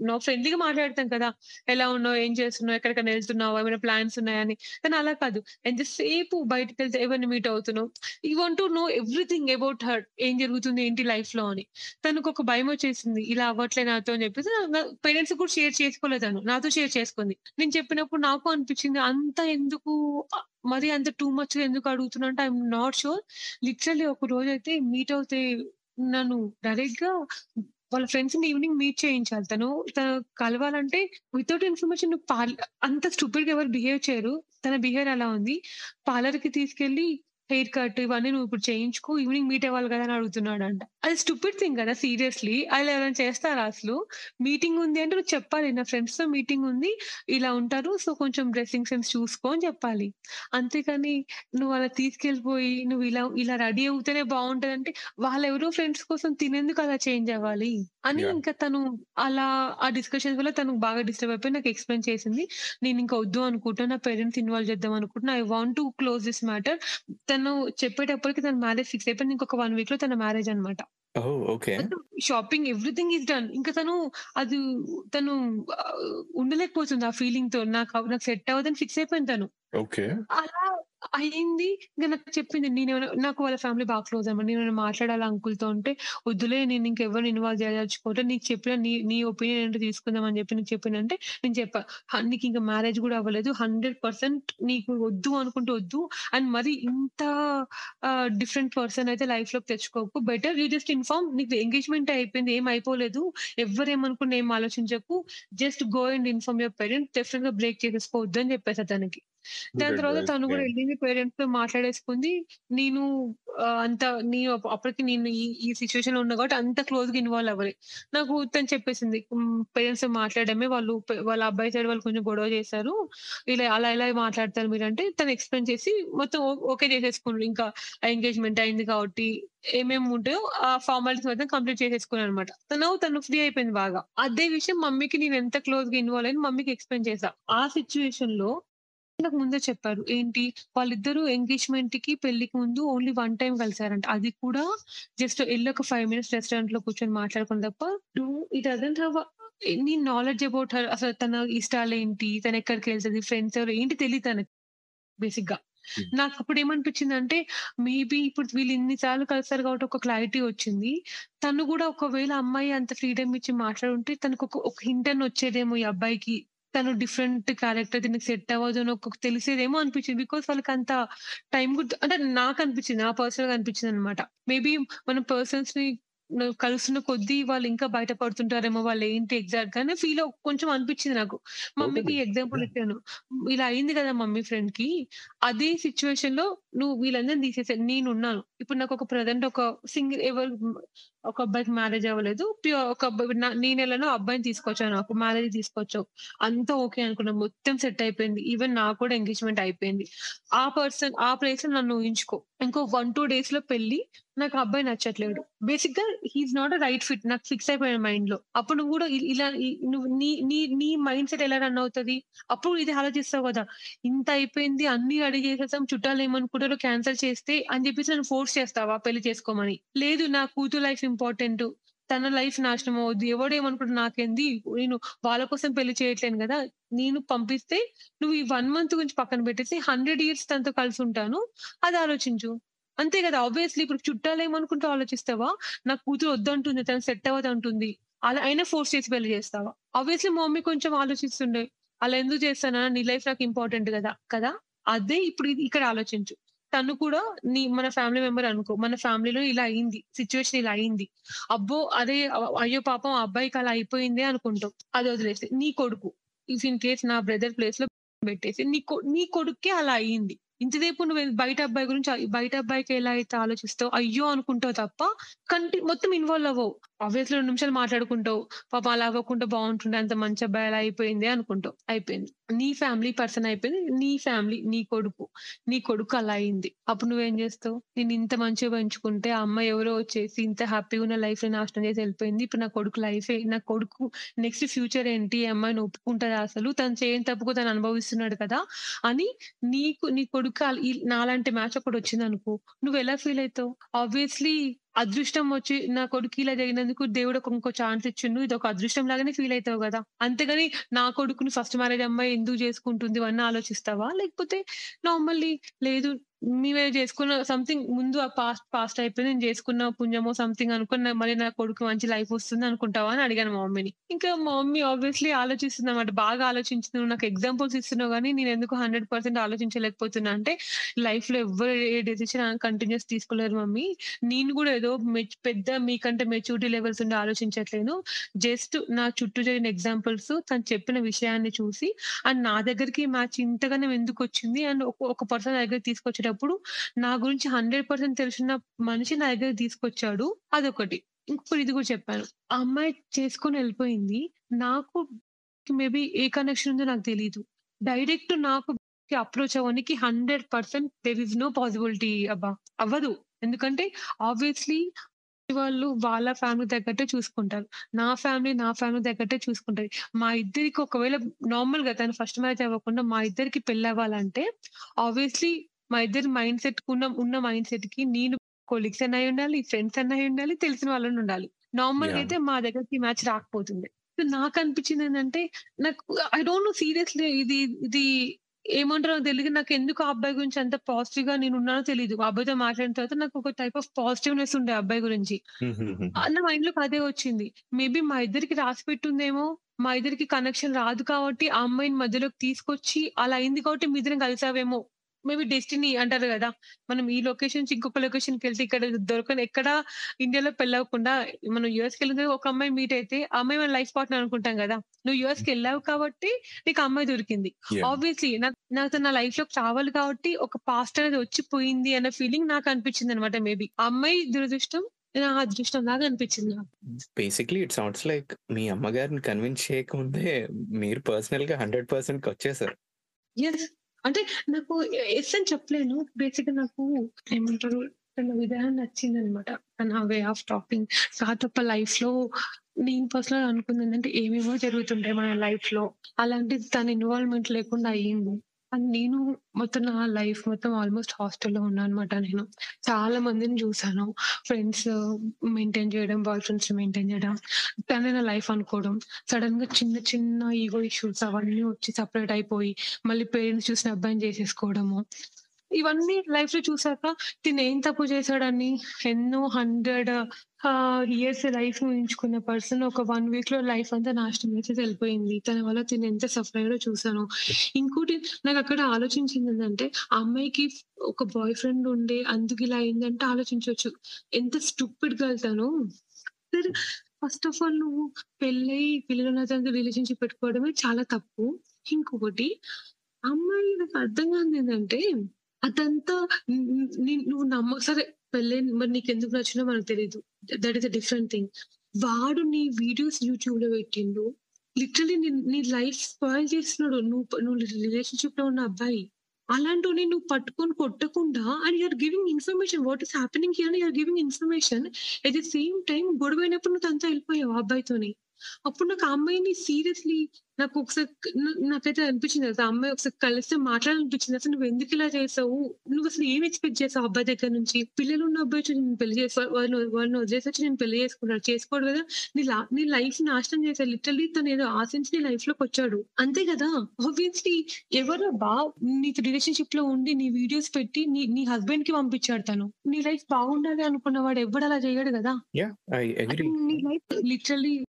నా ఫ్రెండ్లీగా మాట్లాడతాం కదా! ఎలా ఉన్నావు? ఏం చేస్తున్నావు? ఎక్కడికైనా వెళ్తున్నావు ఏమైనా ప్లాన్స్ ఉన్నాయా అని. కానీ అలా కాదు. ఎంతసేపు బయటికెళ్తే ఎవరిని మీట్ అవుతున్నావు? You want to know everything about her. ఏం జరుగుతుంది ఏంటి లైఫ్‌లో అని. తనకు ఒక భయం వచ్చేసింది. ఇలా అవ్వట్లే నాతో అని చెప్పేసి పేరెంట్స్ కూడా షేర్ చేసుకోలేదు తను. నాతో షేర్ చేసుకుంది. నేను చెప్పినప్పుడు నాకు అనిపించింది అంత ఎందుకు మరి అంత టూ మచ్ ఎందుకు అడుగుతున్నా అంటే I'm not not sure. Literally ఒక రోజైతే మీట్ అవుతే నన్ను డైరెక్ట్గా వాళ్ళ ఫ్రెండ్స్‌ని ఈవినింగ్ మీట్ చేయించాలి. తను తను కలవాలంటే వితౌట్ ఇన్ఫర్మేషన్ నువ్వు పార్ల్ అంత స్టూపిడ్‌గా ఎవరు బిహేవ్ చేయరు. తన బిహేవియర్ అలా ఉంది. పార్లర్కి తీసుకెళ్ళి హెయిర్ కట్ ఇవన్నీ నువ్వు ఇప్పుడు చేయించుకో. ఈవినింగ్ మీట్ అవ్వాలి కదా! అని అడుగుతున్నాడంట. అది స్టూపిడ్ థింగ్ కదా! సీరియస్‌లీ. అలా ఎవరైనా చేస్తారా అసలు? మీటింగ్ ఉంది అంటే నువ్వు చెప్పాలి. నా ఫ్రెండ్స్‌తో మీటింగ్ ఉంది. ఇలా ఉంటారు. సో, కొంచెం డ్రెస్సింగ్ సెన్స్ చూసుకో అని చెప్పాలి. అంతేకాని నువ్వు అలా తీసుకెళ్ళిపోయి నువ్వు ఇలా ఇలా రెడీ అవుతేనే బావుంటదంటే వాళ్ళెవరో ఫ్రెండ్స్ కోసం తినేందుకు అలా చేంజ్ అవ్వాలి? అని! ఇంకా తను అలా ఆ డిస్కషన్స్ వల్ల తను బాగా డిస్టర్బ్ అయిపోయి నాకు ఎక్స్‌ప్లెయిన్ చేసింది. నేను ఇంకా వద్దు అనుకుంటున్నా. నా పేరెంట్స్ ఇన్వాల్వ్ చేద్దాం అనుకుంటున్నా. I want to close this matter. తను చెప్పేటప్పటికి తన మ్యారేజ్ ఫిక్స్ అయిపోయింది. ఇంకొక 1 వీక్‌లో తన మ్యారేజ్. మొత్తం షాపింగ్ ఎవ్రీథింగ్ ఈస్ డన్. ఇంకా తను అది తను ఉండలేకపోతుంది ఆ ఫీలింగ్‌తో. నాకు నాకు సెట్ అవ్వదని ఫిక్స్ అయిపోయింది తను. అలా అయింది. ఇంకా నాకు చెప్పింది. నేనేమైనా నాకు వాళ్ళ ఫ్యామిలీ బాగా క్లోజ్ అన్నమాట. నేను మాట్లాడాలి అంకుల్‌తో ఉంటే "వద్దులే నేను ఇంకెవరిని ఇన్వాల్వ్ చేయదలుచుకోవట్లే. నీకు చెప్పిన నీ నీ ఒపీనియన్ ఏంటో తీసుకుందాం" అని చెప్పి నీకు చెప్పినంటే నేను చెప్పా. నీకు ఇంకా మ్యారేజ్ కూడా అవ్వలేదు. 100% నీకు వద్దు అనుకుంటే వద్దు. అండ్ మరి ఇంత డిఫరెంట్ పర్సన్ అయితే లైఫ్లో తెచ్చుకోకు. బెటర్ యూ జస్ట్ ఇన్ఫార్మ్ నీకు ఎంగేజ్‌మెంట్ అయిపోయింది. ఏం అయిపోలేదు. ఎవ్వరేమనుకున్నా ఏం ఆలోచించకు. Just go and inform your parents. డెఫినిట్‌గా బ్రేక్ చేసేసుకోవద్దు" అని చెప్పేసా తనకి. దాని తర్వాత. తను కూడా యాహ్! ఎళ్ళింది పేరెంట్స్‌తో మాట్లాడేసుకుంది. నేను అంత నేను అప్ అప్పటికి నేను ఈ ఈ సిట్యుయేషన్‌లో ఉన్నా కాబట్టి అంత క్లోజ్‌గా ఇన్వాల్వ్ అవ్వలే. నాకు తను చెప్పేసింది. హ్మ్. పేరెంట్స్‌తో మాట్లాడడమే వాళ్ళు వాళ్ళ అబ్బాయి సైడ్ వాళ్ళు కొంచెం గొడవ చేశారు. ఇలా అలా ఇలా మాట్లాడతారు మీరంటే తను ఎక్స్‌ప్లెయిన్ చేసి మొత్తం ఓకే చేసేసుకున్నారు. ఇంకా ఎంగేజ్‌మెంట్ అయింది కాబట్టి ఏమేమి ఉంటాయో ఆ ఫార్మాలిటీస్ మొత్తం కంప్లీట్ చేసేసుకున్నానన్నమాట. తను తను ఫ్రీ అయిపోయింది బాగా. అదే విషయం మమ్మీకి నేను ఎంత క్లోజ్‌గా ఇన్వాల్వ్ అయ్యానో మమ్మీకి ఎక్స్‌ప్లెయిన్ చేశా. ఆ సిట్యుయేషన్‌లో నాకు ముందే చెప్పారు. ఏంటి వాళ్ళిద్దరూ ఎంగేజ్‌మెంట్‌కి, పెళ్ళికి ముందు ఓన్లీ వన్ టైమ్ కలిసారంట. అది కూడా జస్ట్ ఎళ్ళి ఒక 5 మినిట్స్ రెస్టారెంట్‌లో కూర్చొని మాట్లాడుకున్న తప్ప it doesn't have any knowledge about her. అసలు తన ఇష్టాలేంటి? తను ఎక్కడికెళ్తది? ఫ్రెండ్స్ ఎవరు? ఏంటి తెలీదు తనకి బేసిక్‌గా. హ్మ్. నాకప్పుడు ఏమనిపించిందంటే మేబీ ఇప్పుడు వీళ్ళు ఇన్ని సార్లు కలిసారు కాబట్టి ఒక క్లారిటీ వచ్చింది. తను కూడా ఒకవేళ అమ్మాయి అంత ఫ్రీడమ్ ఇచ్చి మాట్లాడుంటే తనకొక ఒక హింట్ అన్న వచ్చేదేమో ఈ అబ్బాయికి. తను డిఫరెంట్ క్యారెక్టర్ దీనికి సెట్ అవ్వదు అని ఒక తెలిసేదేమో అనిపించింది. బికాజ్ వాళ్ళకంత టైం కూడా అంటే నాకనిపించింది. నా పర్సనల్‌గా అనిపించిందన్నమాట. మేబీ మన పర్సన్స్‌ని ను కలుస్తున్న కొద్దీ వాళ్ళు ఇంకా బయట పడుతుంటారేమో వాళ్ళు ఏంటి ఎగ్జాక్ట్‌గా అని ఫీల్ కొంచెం అనిపించింది నాకు. మమ్మీకి. ఎగ్జాంపుల్! ఇచ్చాను. ఇలా అయింది కదా మమ్మీ ఫ్రెండ్‌కి. అదే సిట్యుయేషన్‌లో నువ్వు వీళ్ళందరిని తీసేసేయి. నేనున్నాను. ఇప్పుడు నాకు ఒక ప్రెజెంట్ ఒక సింగిల్ ఎవరు ఒక అబ్బాయికి మ్యారేజ్ అవ్వలేదు. ప్యూర్ ఒక అబ్బాయి న నేనెళ్ళాను అబ్బాయిని తీసుకొచ్చాను నాకు. మ్యారేజ్ తీసుకొచ్చావు. అంతా ఓకే అనుకున్నా మొత్తం సెట్ అయిపోయింది. ఈవెన్ నాకు కూడా ఎంగేజ్‌మెంట్ అయిపోయింది. ఆ పర్సన్ ఆ ప్లేస్‌లో నన్ను ఊహించుకో. ఇంకో వన్ టూ డేస్లో పెళ్ళి. నాకు అబ్బాయి నచ్చట్లేడు. బేసిక్గా is not a right fit. నాకు ఫిక్స్ అయిపోయిన మైండ్లో అప్పుడు నువ్వు కూడా ఇలా నువ్వు నీ నీ నీ మైండ్ సెట్ ఎలా రన్ అవుతది? అప్పుడు ఇది ఆలోచిస్తావు కదా! ఇంత అయిపోయింది. అన్ని అడిగేసేసాం చుట్టాలు ఏమనుకుంటారో క్యాన్సిల్ చేస్తే అని చెప్పేసి నన్ను ఫోర్స్ చేస్తావా పెళ్ళి చేసుకోమని? లేదు నా కూతురు లైఫ్ ఇంపార్టెంట్ తన లైఫ్ నాశనం అవ్వద్దు. ఎవడేమనుకుంటే నాకేంది? నేను వాళ్ళ కోసం పెళ్ళి చేయట్లేను కదా! నేను పంపిస్తే నువ్వు ఈ వన్ మంత్ గురించి పక్కన పెట్టేసి 100 ఇయర్స్ తనతో కలిసి ఉంటాను. అది ఆలోచించు. అంతే కదా! ఆబ్వియస్లీ ఇప్పుడు చుట్టాలు ఏమనుకుంటూ ఆలోచిస్తావా? నా కూతురు వద్దంటుంది. తను సెట్ అవ్వదు అంటుంది అలా అయినా ఫోర్స్ చేసి పెళ్ళి చేస్తావా? ఆబ్వియస్లీ మా మమ్మీ కొంచెం ఆలోచిస్తుండే. అలా ఎందుకు చేస్తానా? నీ లైఫ్ నాకు ఇంపార్టెంట్ కదా! కదా! అదే ఇప్పుడు ఇక్కడ ఆలోచించు. తను కూడా నీ మన ఫ్యామిలీ మెంబర్ అనుకో. మన ఫ్యామిలీలో ఇలా అయింది. సిచ్యువేషన్ ఇలా అయింది. అబ్బో! అదే అయ్యో పాపం ఆ అబ్బాయికి అలా అయిపోయిందే అనుకుంటాం అది వదిలేసేయి. నీ కొడుకు ఇఫ్ ఇన్ కేస్ నా బ్రదర్ ప్లేస్లో పెట్టేసి నీ నీ కొడుక్కే అలా అయింది. ఇంతసేపు నువ్వు బయట అబ్బాయి గురించి బయట అబ్బాయికి ఎలా అయితే ఆలోచిస్తావు అయ్యో! అనుకుంటావు తప్ప కంటి మొత్తం ఇన్వాల్వ్ అవ్వవు. ఆబ్వియస్లీ రెండు నిమిషాలు మాట్లాడుకుంటావు. పాప అలా అవ్వకుండా బాగుంటుండే అంత మంచి అబ్బాయి అలా అయిపోయింది అనుకుంటావు. అయిపోయింది. నీ ఫ్యామిలీ పర్సన్ అయిపోయింది. నీ ఫ్యామిలీ నీ కొడుకు. నీ కొడుకు అలా అయింది. అప్పుడు నువ్వేం చేస్తావు? నేను ఇంత మంచిగా పెంచుకుంటే ఆ అమ్మాయి ఎవరో వచ్చేసి ఇంత హ్యాపీగా ఉన్న లైఫ్ నాశనం చేసి వెళ్ళిపోయింది. ఇప్పుడు నా కొడుకు లైఫ్ నా కొడుకు నెక్స్ట్ ఫ్యూచర్ ఏంటి? అమ్మాయిని ఒప్పుకుంటదా అసలు? తను చేయని తప్పుకు తను అనుభవిస్తున్నాడు కదా! అని నీకు నీ కొడుకు కొడుకు నాలాంటి మ్యాచ్ ఒకటి నువ్వు ఎలా ఫీల్ అవుతావు? ఆబ్వియస్లీ అదృష్టం వచ్చి నా కొడుకు ఇలా జరిగినందుకు దేవుడు ఒక ఇంకో ఛాన్స్ ఇచ్చిండు. ఇది ఒక అదృష్టం లాగానే ఫీల్ అవుతావు కదా. అంతేగాని నా కొడుకుని ఫస్ట్ మ్యారేజ్ అమ్మాయి ఎందుకు చేసుకుంటుంది ఇవన్నీ ఆలోచిస్తావా? లేకపోతే నార్మల్లీ లేదు మేమే చేసుకున్న సంథింగ్ ముందు ఆ పాస్ట్ పాస్ట్ అయిపోయి నేను చేసుకున్న పుణ్యమో సంథింగ్ అనుకున్న మళ్ళీ నా కొడుకు మంచి లైఫ్ వస్తుంది అనుకుంటావా అని అడిగాను మా మమ్మీని. ఇంకా మా మమ్మీ ఆబ్వియస్లీ ఆలోచిస్తుంది అనమాట బాగా ఆలోచించింది. నువ్వు నాకు ఎగ్జాంపుల్స్ ఇస్తున్నావు కానీ నేను ఎందుకు హండ్రెడ్ పర్సెంట్ ఆలోచించలేకపోతున్నా? అంటే లైఫ్లో ఎవరు ఏ డెసిషన్ కంటిన్యూస్ తీసుకోలేరు మమ్మీ. నేను కూడా ఏదో పెద్ద మీకంటే మెచ్యూరిటీ లెవెల్స్ ఉండి ఆలోచించట్లేను జస్ట్ నా చుట్టూ జరిగిన ఎగ్జాంపుల్స్ తను చెప్పిన విషయాన్ని చూసి అండ్ నా దగ్గరికి మ్యాచ్ ఇంతగానే ఎందుకు వచ్చింది? అండ్ ఒక ఒక పర్సన్ దగ్గర తీసుకొచ్చేటప్పుడు నా గురించి హండ్రెడ్ పర్సెంట్ తెలిసిన మనిషి నా దగ్గర తీసుకొచ్చాడు. అదొకటి. ఇంకొకటి ఇది కూడా చెప్పాను. ఆ అమ్మాయి చేసుకొని వెళ్ళిపోయింది. నాకు మేబీ ఏ కనెక్షన్ ఉందో నాకు తెలియదు డైరెక్ట్ నాకు అప్రోచ్ అవ్వడానికి hundred percent there is no possibility అబ్బా. అవ్వదు. ఎందుకంటే ఆబ్వియస్లీ వాళ్ళు వాళ్ళ ఫ్యామిలీ తగ్గట్టే చూసుకుంటారు. నా ఫ్యామిలీ నా ఫ్యామిలీ తగ్గట్టే చూసుకుంటది. మా ఇద్దరికి ఒకవేళ నార్మల్గా తను ఫస్ట్ మ్యారేజ్ అవ్వకుండా మా ఇద్దరికి పెళ్ళి అవ్వాలంటే ఆబ్వియస్లీ మా ఇద్దరి మైండ్ సెట్ ఉన్న ఉన్న మైండ్ సెట్కి నేను కొలీగ్స్ అన్న ఉండాలి ఫ్రెండ్స్ అన్న ఉండాలి తెలిసిన వాళ్ళని ఉండాలి. నార్మల్. అయితే మా దగ్గరికి మ్యాచ్ రాకపోతుంది. నాకు అనిపించింది ఏంటంటే నాకు ఐ డోంట్ నో సీరియస్లీ ఇది ఇది ఏమంటారో తెలియదు నాకు ఎందుకు ఆ అబ్బాయి గురించి అంత పాజిటివ్గా నేను ఉన్నానో తెలియదు ఆ అబ్బాయితో మాట్లాడిన తర్వాత నాకు ఒక టైప్ ఆఫ్ పాజిటివ్నెస్ ఉండే అబ్బాయి గురించి. నా మైండ్లోకి అదే వచ్చింది. మేబీ మా ఇద్దరికి రాసి పెట్టుందేమో మా ఇద్దరికి కనెక్షన్ రాదు కాబట్టి ఆ అమ్మాయిని మధ్యలోకి తీసుకొచ్చి అలా అయింది కాబట్టి మీ ఇద్దరం కలిసావేమో మేబీ డెస్టినీ అంటారు కదా. మనం ఈ లొకేషన్ నుంచి ఇంకొక లొకేషన్కి వెళ్తే ఇక్కడ దొరకని ఎక్కడ ఇండియాలో పెళ్ళవకుండా మనం యూఎస్కి వెళ్ళిన ఒక అమ్మాయి మీట్ అయితే ఆ అమ్మాయి మన లైఫ్ పార్ట్నర్ అనుకుంటాం కదా. నువ్వు యూఎస్కి వెళ్ళావు కాబట్టి నీకు అమ్మాయి దొరికింది. ఆబ్వియస్లీ నాకు నా లైఫ్లోకి రావాలి కాబట్టి ఒక పాస్ట్ అనేది వచ్చిపోయింది అన్న ఫీలింగ్ నాకు అనిపించింది అనమాట మేబీ. అమ్మాయి దురదృష్టం నా అదృష్టం లాగా అనిపించింది బేసిక్లీ ఇట్ సౌండ్స్ లైక్ మీ అమ్మగారిని కన్విన్స్ చేయకముందే మీరు పర్సనల్గా హండ్రెడ్ పర్సెంట్ వచ్చేసారు. అంటే నాకు ఎస్ అని చెప్పలేను. బేసిక్గా నాకు ఏమంటారు తన విధానం నచ్చింది అనమాట తన వే ఆఫ్ టాకింగ్ కాతప్ప లైఫ్లో నేను పర్సనల్ అనుకుంది ఏంటంటే ఏమేమో జరుగుతుంటాయి మన లైఫ్లో. అలాంటిది తన ఇన్వాల్వ్మెంట్ లేకుండా అయ్యింది. అండ్ నేను మొత్తం నా లైఫ్ మొత్తం ఆల్మోస్ట్ హాస్టల్లో ఉన్నా అనమాట నేను చాలా మందిని చూసాను. ఫ్రెండ్స్ మెయింటైన్ uh, చేయడం బాయ్ ఫ్రెండ్స్ మెయింటైన్ చేయడం తనే నా లైఫ్ అనుకోవడం. సడన్గా చిన్న చిన్న ఈగో ఇష్యూస్ అవన్నీ వచ్చి సపరేట్ అయిపోయి మళ్ళీ పేరెంట్స్ చూసిన అబ్బాయిని చేసేసుకోవడము. ఇవన్నీ లైఫ్లో చూసాక తిను ఏం తప్పు చేశాడని ఎన్నో హండ్రెడ్ ఇయర్స్ లైఫ్ ఊహించుకున్న పర్సన్ ఒక వన్ వీక్లో లైఫ్ అంతా నాశనం అయితే వెళ్ళిపోయింది. తన వల్ల తిను ఎంత సఫర్ అయ్యాడో చూసాను ఇంకోటి నాకు అక్కడ ఆలోచించింది ఏంటంటే ఆ అమ్మాయికి ఒక బాయ్ ఫ్రెండ్ ఉండే అందుకు ఇలా అయిందంటే ఆలోచించవచ్చు ఎంత స్టూపిడ్గా తను. ఫస్ట్ ఆఫ్ ఆల్ నువ్వు పెళ్ళై పిల్లల రిలేషన్షిప్ పెట్టుకోవడమే చాలా తప్పు. ఇంకొకటి అమ్మాయి నాకు అర్థం కాదు ఏంటంటే అదంతా నువ్వు నమ్మ సరే పెళ్ళి మరి నీకు ఎందుకు నచ్చినా మనకు తెలియదు that is a different thing వాడు నీ వీడియోస్ యూట్యూబ్లో పెట్టిండు. లిటరలీ నీ లైఫ్ స్పాయిల్ చేస్తున్నాడు. నువ్వు నువ్వు రిలేషన్షిప్లో ఉన్న అబ్బాయి. అలాంటి నువ్వు పట్టుకొని కొట్టకుండా and you're giving information what is happening here you're giving information at the same time గొడవైనప్పుడు నువ్వు అంతా వెళ్ళిపోయావు అబ్బాయితోని. అప్పుడు నాకు ఆ అమ్మాయిని సీరియస్లీ నాకు ఒకసారి నా- నాకైతే అనిపించింది అసలు ఆ అమ్మాయి ఒకసారి కలిస్తే మాట్లాడాలనిపించింది. అసలు నువ్వు ఎందుకు ఇలా చేసావు? నువ్వు అసలు ఏం ఎక్స్పెక్ట్ చేసావు అబ్బాయి దగ్గర నుంచి? పిల్లలు ఉన్న అబ్బాయి వచ్చి నేను పెళ్ళి చేసి వాళ్ళని వాళ్ళని వదిలేసి వచ్చి నేను పెళ్ళి చేసుకున్నాడు. చేసుకోడు కదా. నీ లా నీ లైఫ్ నాశనం చేశాడు. లిటరలీ తను ఏదో ఆశించి నీ లైఫ్లోకి వచ్చాడు. అంతే కదా? ఆబ్వియస్లీ ఎవరో బా నీతో రిలేషన్షిప్లో ఉండి నీ వీడియోస్ పెట్టి నీ నీ హస్బెండ్కి పంపించాడు తను. నీ లైఫ్ బాగుండాలి అనుకున్నవాడు ఎవడు అలా చేయడు కదా? నీ లైఫ్ లిటరలీ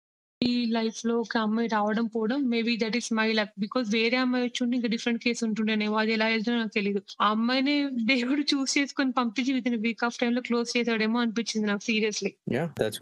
ఈ లైఫ్లో ఒక అమ్మాయి రావడం పోవడం maybe that is my luck because వేరే అమ్మాయి వచ్చి ఉంటే ఇంకా డిఫరెంట్ కేసు ఉంటుండేనేమో అది ఎలా వెళ్తుందో నాకు తెలియదు ఆ అమ్మాయిని దేవుడు చూస్ చేసుకొని పంపించి విత్ ఇన్ వీక్ ఆఫ్ టైమ్లో క్లోజ్ చేసాడేమో అనిపించింది నాకు సీరియస్లీ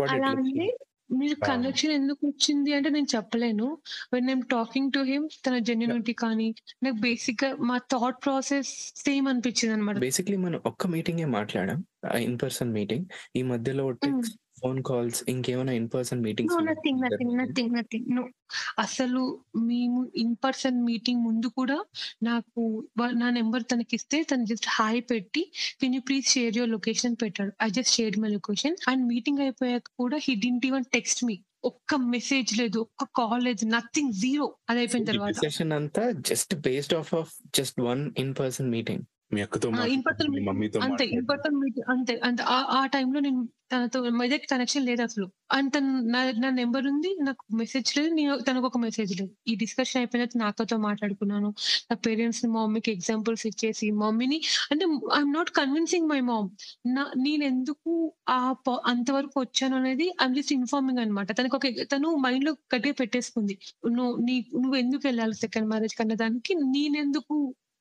అలా అంటే మీరు. కనెక్షన్ ఎందుకు వచ్చింది అంటే నేను చెప్పలేను. When I'm talking to him తన జెన్యునిటీ కానీ నాకు బేసిక్గా మా థాట్ ప్రాసెస్ సేమ్ అనిపించింది అనమాట బేసిక్లీ మనం ఒక్క మీటింగే మాట్లాడాం ఇన్ పర్సన్ మీటింగ్ ఈ మధ్యలో టెక్స్ట్ ఫోన్ కాల్స్ ఇంకేమైనా in person meetings nothing nothing nothing nothing no అసలు మేము ఇన్ పర్సన్ మీటింగ్ ముందు కూడా నాకు నా నెంబర్ తనకి ఇస్తే తను జస్ట్ హాయ్ పెట్టి can you please share your location పెట్టాడు. I just share my location and meeting అయిపోయాక కూడా he didn't even text me ఒక్క మెసేజ్ లేదు ఒక్క కాల్ లేదు నథింగ్ జీరో అది అయిపోయిన తర్వాత. డిస్కషన్ అంతా just based of of just one in person meeting మీ అక్కతో ఆ! మమ్మీతో అంతే. మీట్ అంతే. అంతే. ఆ ఆ టైంలో నేను తనతో ఇమ్మీడియేట్ కనెక్షన్ లేదసలు. అండ్ తను నా నంబర్ ఉంది. నాకు మెసేజ్ లేదు. నేను తనకొక మెసేజ్ లేదు. ఈ డిస్కషన్ అయిపోయిన నా అక్కతో మాట్లాడుకున్నాను. నా పేరెంట్స్‌ని మా మమ్మీకి ఎగ్జాంపుల్స్ ఇచ్చేసి మమ్మీని అంటే I'm not convincing my mom. నా నేనెందుకు ఆ ప అంతవరకు వచ్చాను అనేది ఐయామ్ జస్ట్ ఇన్ఫార్మింగ్ అనమాట. తనకొక తను మైండ్‌లో గట్టిగా పెట్టేసుకుంది. నువ్వు నీ నువ్వెందుకెళ్ళాలి సెకండ్ మ్యారేజ్‌కి అన్న దానికి నేనెందుకు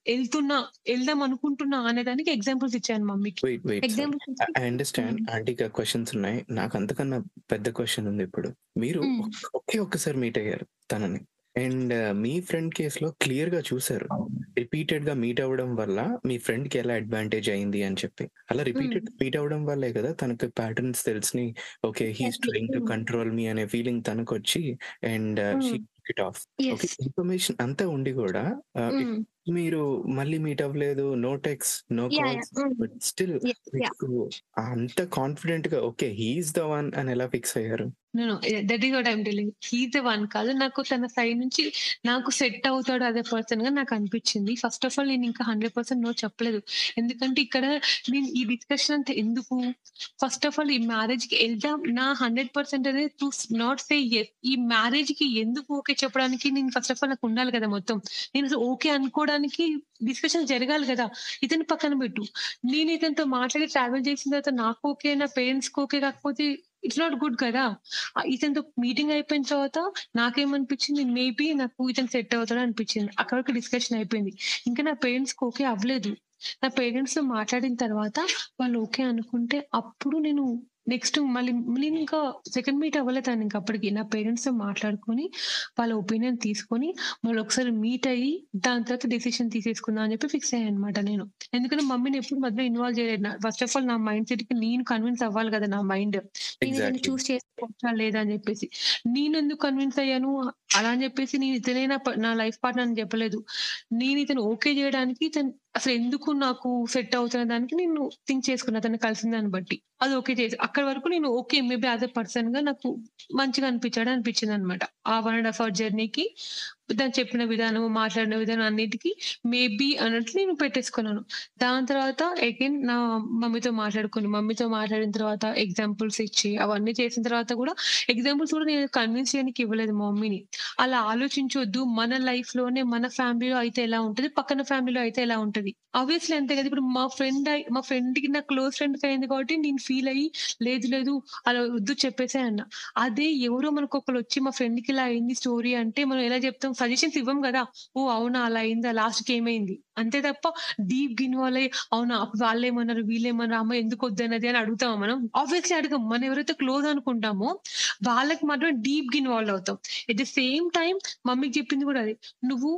ఎళ్తున్నా, ఎళ్దాం అనుకుంటున్నా అనే దానికి ఎగ్జాంపుల్స్ ఇచ్చాను మమ్మీకి. ఎగ్జాంపుల్స్ ఐ అండర్‌స్టాండ్ హ్మ్. ఆంటీకి ఆ క్వెషన్స్ ఉన్నాయి. నాకు అంతకన్నా పెద్ద క్వెషన్ ఉంది ఇప్పుడు. మీరు హ్మ్. ఒక్ ఒకే ఒక్కసారి మీట్ అయ్యారు తనని. అండ్ మీ ఫ్రెండ్ కేస్‌లో క్లియర్‌గా చూసారు. రిపీటెడ్‌గా మీట్ అవ్వడం వల్ల మీ ఫ్రెండ్‌కి ఎలా అడ్వాంటేజ్ అయింది అని చెప్పి. అలా. రిపీటెడ్ మీట్ అవ్వడం వల్లే కదా తనకి patterns తెలిసిని okay he is exactly. Trying to. Control me అనే feeling తనకొచ్చి and she hmm. Took it off. Okay. Information అంతా ఉండి కూడా ఇట్ హ్మ్. మీరు మళ్ళీ మీట్ అవ్వలేదు. No text, no! Calls. But still! మీకు అంత కాన్ఫిడెంట్‌గా okay he is the one అని ఎలా ఫిక్స్ అయ్యారు? No. No. That is what I'm telling. He is the one కాదు. నాకు తన సైడ్ నుంచి నాకు సెట్ అవుతాడు అదే పర్సన్‌గా నాకు అనిపించింది. ఫస్ట్ ఆఫ్ ఆల్ నేను ఇంకా 100% నో చెప్పలేదు. ఎందుకంటే ఇక్కడ నేను ఈ డిస్కషన్ అంతా ఎందుకు? ఫస్ట్ ఆఫ్ ఆల్ ఈ మ్యారేజ్‌కి ఎళ్దాం నా 100% అనేది టు నాట్ సే యెస్. ఈ మ్యారేజ్‌కి ఎందుకు ఓకే చెప్పడానికి నేను ఫస్ట్ ఆఫ్ ఆల్ నాకు ఉండాలి కదా మొత్తం. నేను అసలు ఓకే చేసుకోవడానికి డిస్కషన్ జరగాలి కదా! ఇతని పక్కన పెట్టు. నేను ఇతనితో మాట్లాడి ట్రావెల్ చేసిన తర్వాత నాకు ఓకే, నా పేరెంట్స్ ఓకే కాకపోతే ఇట్స్ నాట్ గుడ్ కదా! ఇతనితో మీటింగ్ అయిపోయిన తర్వాత నాకేమనిపించింది మేబీ నాకు ఇతను సెట్ అవుతాడు అనిపించింది. అక్కడికి డిస్కషన్ అయిపోయింది. ఇంకా నా పేరెంట్స్ ఓకే అవ్వలేదు. నా పేరెంట్స్ మాట్లాడిన తర్వాత వాళ్ళు ఓకే అనుకుంటే అప్పుడు నేను నెక్స్ట్ మళ్ళీ నేను ఇంకా సెకండ్ మీట్ అవ్వలేదు ఇంక అప్పటికి. నా పేరెంట్స్‌తో మాట్లాడుకొని వాళ్ళ ఒపీనియన్ తీసుకొని మళ్ళీ ఒకసారి మీట్ అయ్యి దాని తర్వాత డెసిషన్ తీసేసుకుందాం అని చెప్పి ఫిక్స్ అయ్యానన్నమాట నేను. ఎందుకంటే మమ్మీని ఎప్పుడు మధ్యలో ఇన్వాల్వ్ చేయలేదు. నా ఫస్ట్ ఆఫ్ ఆల్ నా మైండ్ సెట్‌కి నేను కన్విన్స్ అవ్వాలి కదా! నా మైండ్. నేను ఇతన్ని. చూస్ చేసుకోవచ్చా లేదా అని చెప్పేసి. నేనెందుకు కన్విన్స్ అయ్యాను అలా అని చెప్పేసి నేను ఇతనే నా ప నా లైఫ్ పార్ట్నర్ అని చెప్పలేదు. నేను ఇతను ఓకే చేయడానికి ఇతను అసలు ఎందుకు నాకు సెట్ అవుతున్న దానికి నేను థింక్ చేసుకున్నా తను కలిసిన దాన్ని బట్టి. అది ఓకే చేసి అక్కడ వరకు నేను ఓకే మేబీ అదే పర్సన్గా నాకు మంచిగా అనిపించాడు అనిపించిందన్నమాట. ఆ వన్ అండ్ హాఫ్ అవర్ జర్నీకి దాన్ని చెప్పిన విధానం, మాట్లాడిన విధానం అన్నిటికీ మేబీ అన్నట్లు నేను పెట్టేసుకున్నాను. దాని తర్వాత అగైన్ నా మమ్మీతో మాట్లాడుకొని మమ్మీతో మాట్లాడిన తర్వాత ఎగ్జాంపుల్స్ ఇచ్చి అవన్నీ చేసిన తర్వాత కూడా ఎగ్జాంపుల్స్ కూడా నేను కన్విన్స్ చేయడానికి ఇవ్వలేదు మమ్మీని. అలా ఆలోచించొద్దు. మన లైఫ్లోనే మన ఫ్యామిలీలో అయితే ఎలా ఉంటది, పక్కన ఫ్యామిలీలో అయితే ఎలా ఉంటది. ఆబ్వియస్లీ అంతే కదా! ఇప్పుడు మా ఫ్రెండ్ అయి మా ఫ్రెండ్‌కి నా క్లోజ్ ఫ్రెండ్ అయింది కాబట్టి నేను ఫీల్ అయ్యి లేదు లేదు అలా వద్దు చెప్పేసే అన్న అదే ఎవరో మనకొకళ్ళు వచ్చి మా ఫ్రెండ్‌కి ఇలా అయింది స్టోరీ అంటే మనం ఎలా చెప్తాం? సజెషన్స్ ఇవ్వం కదా! ఓ అవునా అలా అయిందా? లాస్ట్‌కి ఏమైంది? అంతే తప్ప డీప్ ఇన్వాల్వ్ అయ్యి అవునా వాళ్ళేమన్నారు, వీళ్ళేమన్నారు, అమ్మ ఎందుకు వద్దన్నది అని అడుగుతామా మనం? ఆబ్వియస్లీ అడగం. మనం ఎవరైతే క్లోజ్ అనుకుంటామో వాళ్ళకి మాత్రం డీప్‌గా ఇన్వాల్వ్ అవుతాం. ఎట్ ద సేమ్ టైం మమ్మీకి చెప్పింది కూడా అదే. నువ్వు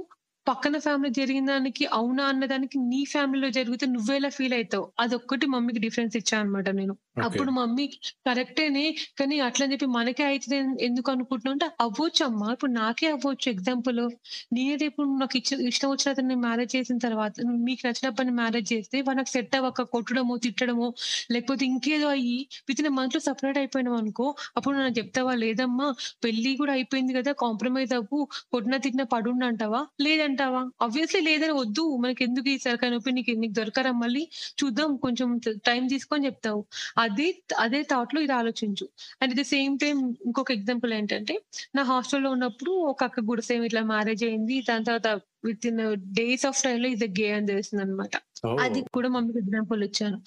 పక్కన ఫ్యామిలీ జరిగిన దానికి అవునా అన్నదానికి నీ ఫ్యామిలీలో జరిగితే నువ్వెలా ఫీల్ అయితావు? అదొక్కటి మమ్మీకి డిఫరెన్స్ ఇచ్చా అన్నమాట నేను. అప్పుడు మమ్మీ కరెక్టేనే కానీ అట్లా చెప్పి మనకే అయితది ఎందుకు అనుకుంటున్నావు అంటే అవ్వొచ్చమ్మా. ఇప్పుడు నాకే అవ్వచ్చు ఎగ్జాంపుల్. నేనే రేపు నాకు ఇష్టం వచ్చిన అతన్ని మ్యారేజ్ చేసిన తర్వాత మీకు నచ్చిన అబ్బాయిని మ్యారేజ్ చేస్తే వాడు నాకు సెట్ అవ్వక కొట్టడమో, తిట్టడమో లేకపోతే ఇంకేదో అయ్యి వితిన్ ఎ మంత్‌లో సెపరేట్ అయిపోయినాం అనుకో అప్పుడు నాకు చెప్తావా? లేదమ్మా పెళ్ళి కూడా అయిపోయింది కదా! కాంప్రమైజ్ అవ్వు. కొట్టినా తిట్టినా పడుండు అంటావా? ఆబ్వియస్లీ లేదని వద్దు. మనకెందుకు ఈ సరకాయ నొప్పి నీకు నీకు దొరకరా మళ్ళీ? చూద్దాం కొంచెం టైం తీసుకో అని చెప్తావు. అదే అదే థాట్‌లో ఇది ఆలోచించు. అండ్ ద సేమ్ టైమ్ ఇంకొక ఎగ్జాంపుల్ ఏంటంటే నా హాస్టల్‌లో ఉన్నప్పుడు ఒక అక్క కూడా సేమ్ ఇట్లా మ్యారేజ్ అయింది. దాని తర్వాత వితిన్ డేస్ ఆఫ్ టైమ్‌లో ఈస్ ఎ గే అని తెలిసిందన్నమాట. అది ఓహ్! కూడా మమ్మీకి ఎగ్జాంపుల్ ఇచ్చాను.